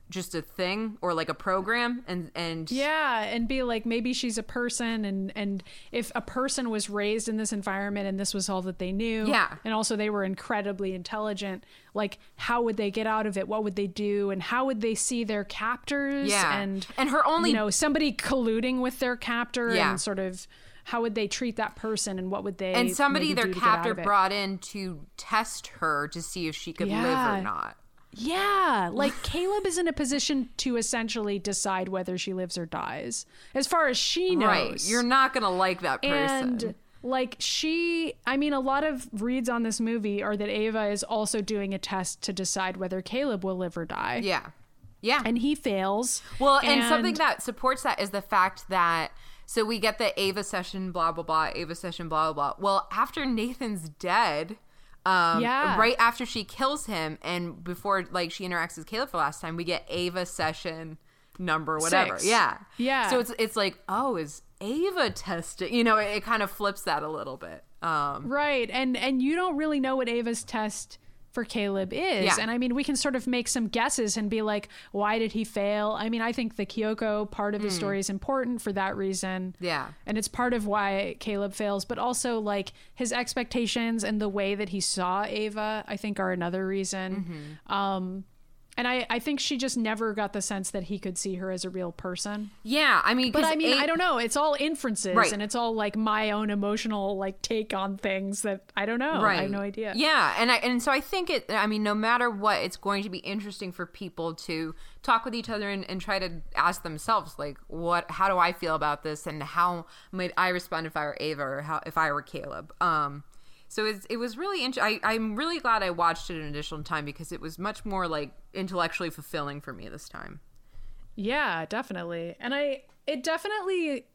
just a thing or like a program and and Yeah, and be like maybe she's a person and and if a person was raised in this environment and this was all that they knew, Yeah. and also they were incredibly intelligent, like how would they get out of it? What would they do? And how would they see their captors? Yeah. and And her only- you know somebody colluding with their captor Yeah. and sort of how would they treat that person and what would they and somebody their do to get out captor brought in to test her to see if she could live or not. Yeah, like Caleb is in a position to essentially decide whether she lives or dies, as far as she knows. Right. You're not going to like that person. and like she i mean a lot of reads on this movie are that ava is also doing a test to decide whether caleb will live or die yeah. Yeah. and he fails Well, and, something that supports that is the fact that so we get the Ava session, blah blah blah, Ava session, blah blah blah. Well, after Nathan's dead, um, Yeah. right after she kills him, and before like she interacts with Caleb for the last time, we get Ava session number whatever. Six. Yeah, Yeah. So it's it's like oh, is Ava testing? You know, it, it kind of flips that a little bit. Um, right and and you don't really know what ava's test for Caleb is. Yeah. And I mean, we can sort of make some guesses and be like, why did he fail? I mean, I think the Kyoko part of the story is important for that reason. Hmm. Yeah. And it's part of why Caleb fails, but also like his expectations and the way that he saw Ava, I think are another reason. Mm-hmm. Um, and I, I think she just never got the sense that he could see her as a real person. Yeah, I mean, but I mean, I don't know. It's all inferences Right. and it's all like my own emotional like take on things that I don't know. Right. I have no idea. Yeah, and I and so I think it. I mean, no matter what, it's going to be interesting for people to talk with each other and, and try to ask themselves, like, what? How do I feel about this, and how might I respond if I were Ava or how if I were Caleb? Um, so it's, it was really interesting. I'm really glad I watched it an additional time because it was much more like intellectually fulfilling for me this time. Yeah, definitely. And I it definitely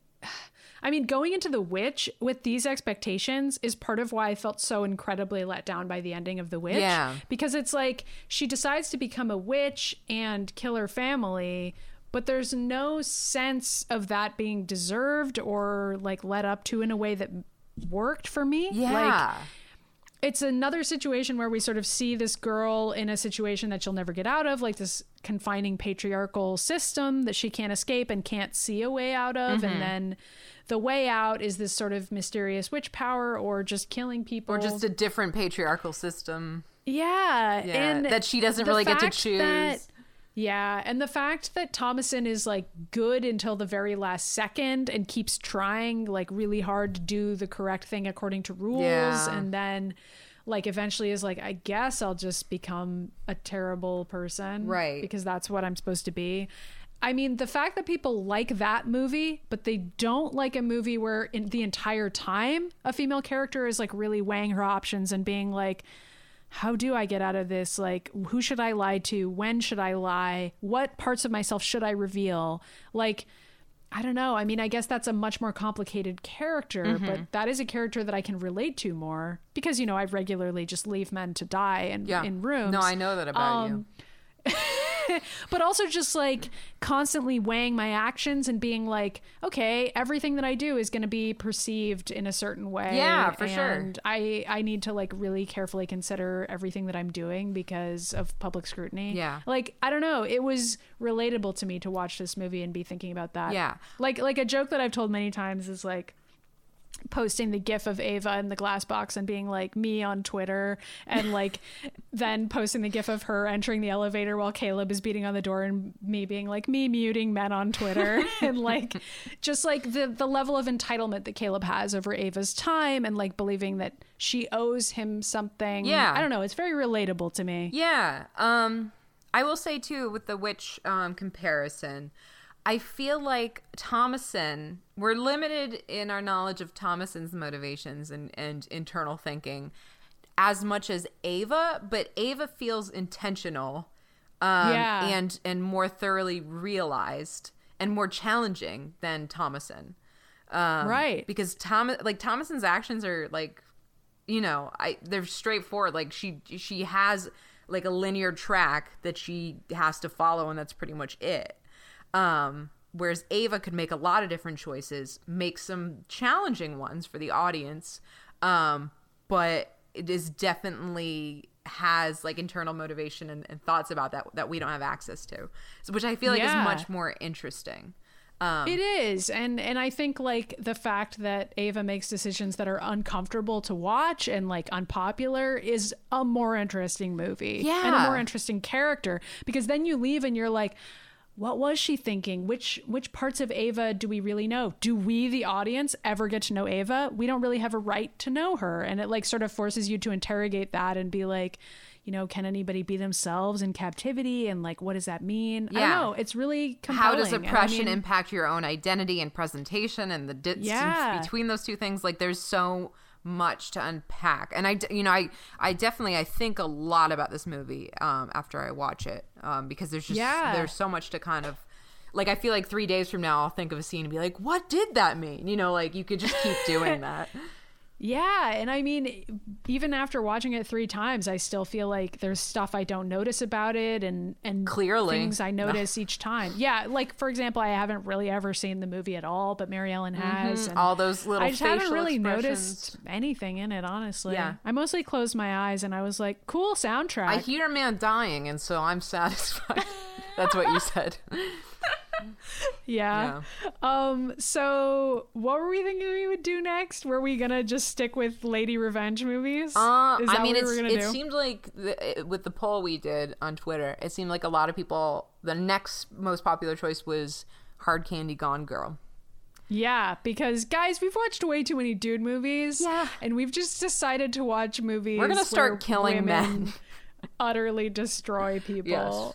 I mean, going into The Witch with these expectations is part of why I felt so incredibly let down by the ending of The Witch. Yeah. Because it's like she decides to become a witch and kill her family, but there's no sense of that being deserved or like led up to in a way that worked for me. Yeah. Like it's another situation where we sort of see this girl in a situation that she'll never get out of, like this confining patriarchal system that she can't escape and can't see a way out of. Mm-hmm. And then the way out is this sort of mysterious witch power or just killing people. or just a different patriarchal system. yeah, Yeah, and that she doesn't really get to choose. Yeah, and the fact that Thomasin is like good until the very last second and keeps trying like really hard to do the correct thing according to rules Yeah. and then like eventually is like I guess I'll just become a terrible person Right. because that's what I'm supposed to be. I mean, the fact that people like that movie, but they don't like a movie where in the entire time a female character is like really weighing her options and being like, how do I get out of this? Like, who should I lie to? When should I lie? What parts of myself should I reveal? Like, I don't know. I mean, I guess that's a much more complicated character, Mm-hmm. but that is a character that I can relate to more because, you know, I regularly just leave men to die in, Yeah. in rooms. No, I know that about you. [laughs] But also just like constantly weighing my actions and being like, okay, everything that I do is going to be perceived in a certain way. Yeah, for sure. And I I need to like really carefully consider everything that I'm doing because of public scrutiny. Yeah. Like I don't know, it was relatable to me to watch this movie and be thinking about that. Yeah. Like like a joke that I've told many times is like posting the gif of Ava in the glass box and being like me on Twitter and like [laughs] then posting the gif of her entering the elevator while Caleb is beating on the door and me being like me muting men on Twitter [laughs] and like just like the the level of entitlement that Caleb has over Ava's time and like believing that she owes him something. Yeah. I don't know, it's very relatable to me. Yeah. Um I will say too with the witch um comparison, I feel like Thomasin, we're limited in our knowledge of Thomasin's motivations and, and internal thinking as much as Ava, but Ava feels intentional um, Yeah. and and more thoroughly realized and more challenging than Thomasin. Um, Right. Because Tom like Thomasin's actions are like you know, I they're straightforward. Like she she has like a linear track that she has to follow, and that's pretty much it. Um, whereas Ava could make a lot of different choices, make some challenging ones for the audience, um, but it is definitely has like internal motivation and, and thoughts about that that we don't have access to, so, which I feel like Yeah. is much more interesting. Um, It is, and and I think like the fact that Ava makes decisions that are uncomfortable to watch and like unpopular is a more interesting movie, yeah, and a more interesting character because then you leave and you're like, what was she thinking? Which which parts of Ava do we really know? Do we, the audience, ever get to know Ava? We don't really have a right to know her, and it like sort of forces you to interrogate that and be like. You know, can anybody be themselves in captivity? And like, what does that mean? I Yeah. don't know. It's really compelling. how does and I oppression mean- impact your own identity and presentation and the distance Yeah. between those two things like there's so much to unpack. And I, you know i i definitely i think a lot about this movie um after i watch it um because there's just Yeah. there's so much to kind of like i feel like three days from now i'll think of a scene and be like what did that mean? You know like you could just keep doing [laughs] that Yeah, and I mean, even after watching it three times, I still feel like there's stuff I don't notice about it, and and Clearly. things I notice each time. Yeah, like for example, I haven't really ever seen the movie at all, but Mary Ellen mm-hmm. has. and All those little I just haven't really noticed anything in it, honestly. Yeah. I mostly closed my eyes and I was like, "Cool soundtrack." I hear a man dying, and so I'm satisfied. [laughs] That's what you said. [laughs] [laughs] yeah. Um. So, what were we thinking we would do next? Were we gonna just stick with lady revenge movies? Uh, I mean, what we were gonna it do? seemed like the, it- with the poll we did on Twitter, it seemed like a lot of people. The next most popular choice was Hard Candy Gone Girl. Yeah, because guys, we've watched way too many dude movies. Yeah. and we've just decided to watch movies. We're gonna start killing men. [laughs] utterly destroy people. Yes.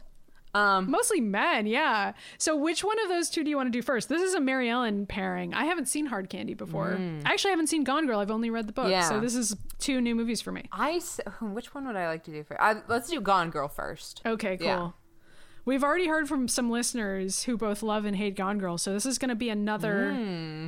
Um, Mostly men, yeah. So, which one of those two do you want to do first? This is a Mary Ellen pairing. I haven't seen Hard Candy before. Actually, I actually haven't seen Gone Girl. I've only read the book. Hmm. Yeah. So, this is two new movies for me. I s- which one would I like to do first? I, let's do Gone Girl first. Okay, cool. Yeah. We've already heard from some listeners who both love and hate Gone Girl. So, this is going to be another Hmm.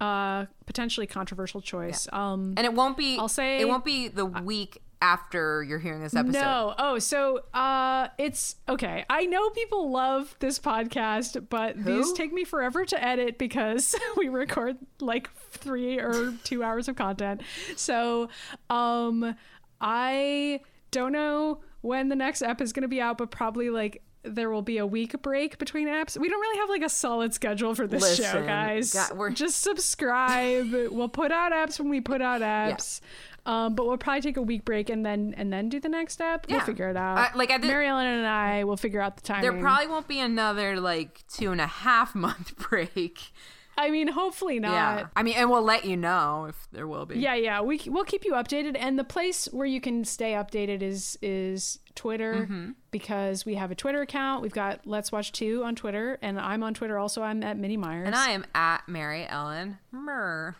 uh, potentially controversial choice. Um, And it won't be. I'll say- it won't be the week after you're hearing this episode. No. Oh, so uh it's okay. I know people love this podcast, but these take me forever to edit because [laughs] we record like 3 or 2 hours of content. So, um I don't know when the next app is going to be out, but probably like there will be a week break between apps. We don't really have like a solid schedule for this show, guys. God, we're- Just subscribe. we'll put out apps when we put out apps. Um, but we'll probably take a week break and then and then do the next step. We'll figure it out. I- like, I did- Mary Ellen and I will figure out the timing. There probably won't be another like two and a half [laughs] month [laughs] break. I mean, hopefully not. yeah. I mean, and we'll let you know if there will be. Yeah, yeah. We we'll keep you updated, and the place where you can stay updated is is Twitter Mm-hmm. because we have a Twitter account. We've got Let's Watch Two on Twitter, and I'm on Twitter also. I'm at Minnie Myers, And I am at Mary Ellen Murr.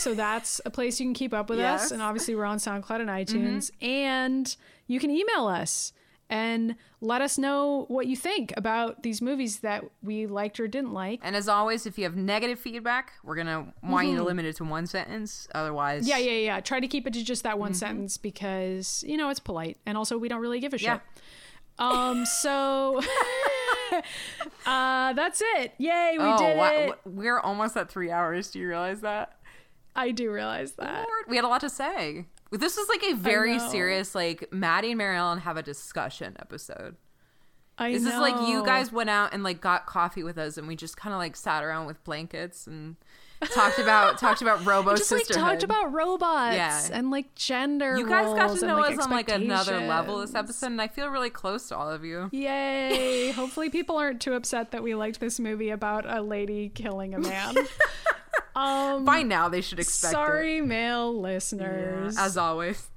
So that's a place you can keep up with Yes. Mm-hmm. us. And obviously, we're on SoundCloud and iTunes, and you can email us and let us know what you think about these movies that we liked or didn't like. And as always, if you have negative feedback, we're gonna want you to limit it to one sentence. Otherwise, Mm-hmm. Yeah, yeah, yeah. Try to keep it to just that one sentence because you know it's polite, and also we don't really give a shit. Yeah. Um. So, [laughs] uh, that's it. Yay, we oh, did wow. it. we're almost at three hours. Do you realize that? I do realize that. Lord, we had a lot to say. This is like a very serious, like Maddie and Mary Ellen have a discussion episode. I This know. is like you guys went out and like got coffee with us, and we just kind of like sat around with blankets and talked about [laughs] talked about Robo just like talked about robots Yeah. and like gender. you guys got to and, know like, us on like another level this episode, and I feel really close to all of you. Yay! [laughs] Hopefully, people aren't too upset that we liked this movie about a lady killing a man. [laughs] [laughs] um, By now, they should expect sorry, male it. listeners. As always,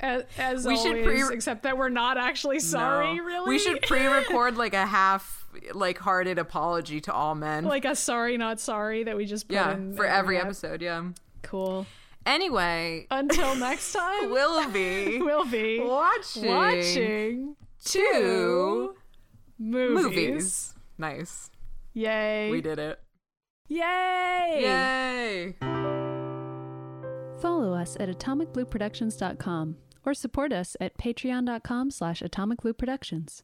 as, as We always, should pre- except that we're not actually sorry. No. Really, We should pre-record [laughs] like a half like hearted apology to all men. like a sorry, not sorry that we just put yeah, in for every ep. episode. Yeah. Cool. Anyway, Until [laughs] next time, we'll be we'll be watching, watching two two movies. movies. Nice. Yay! We did it. Yay! Yay! Follow us at atomicblueproductions.com or support us at patreon.com slash atomicblueproductions.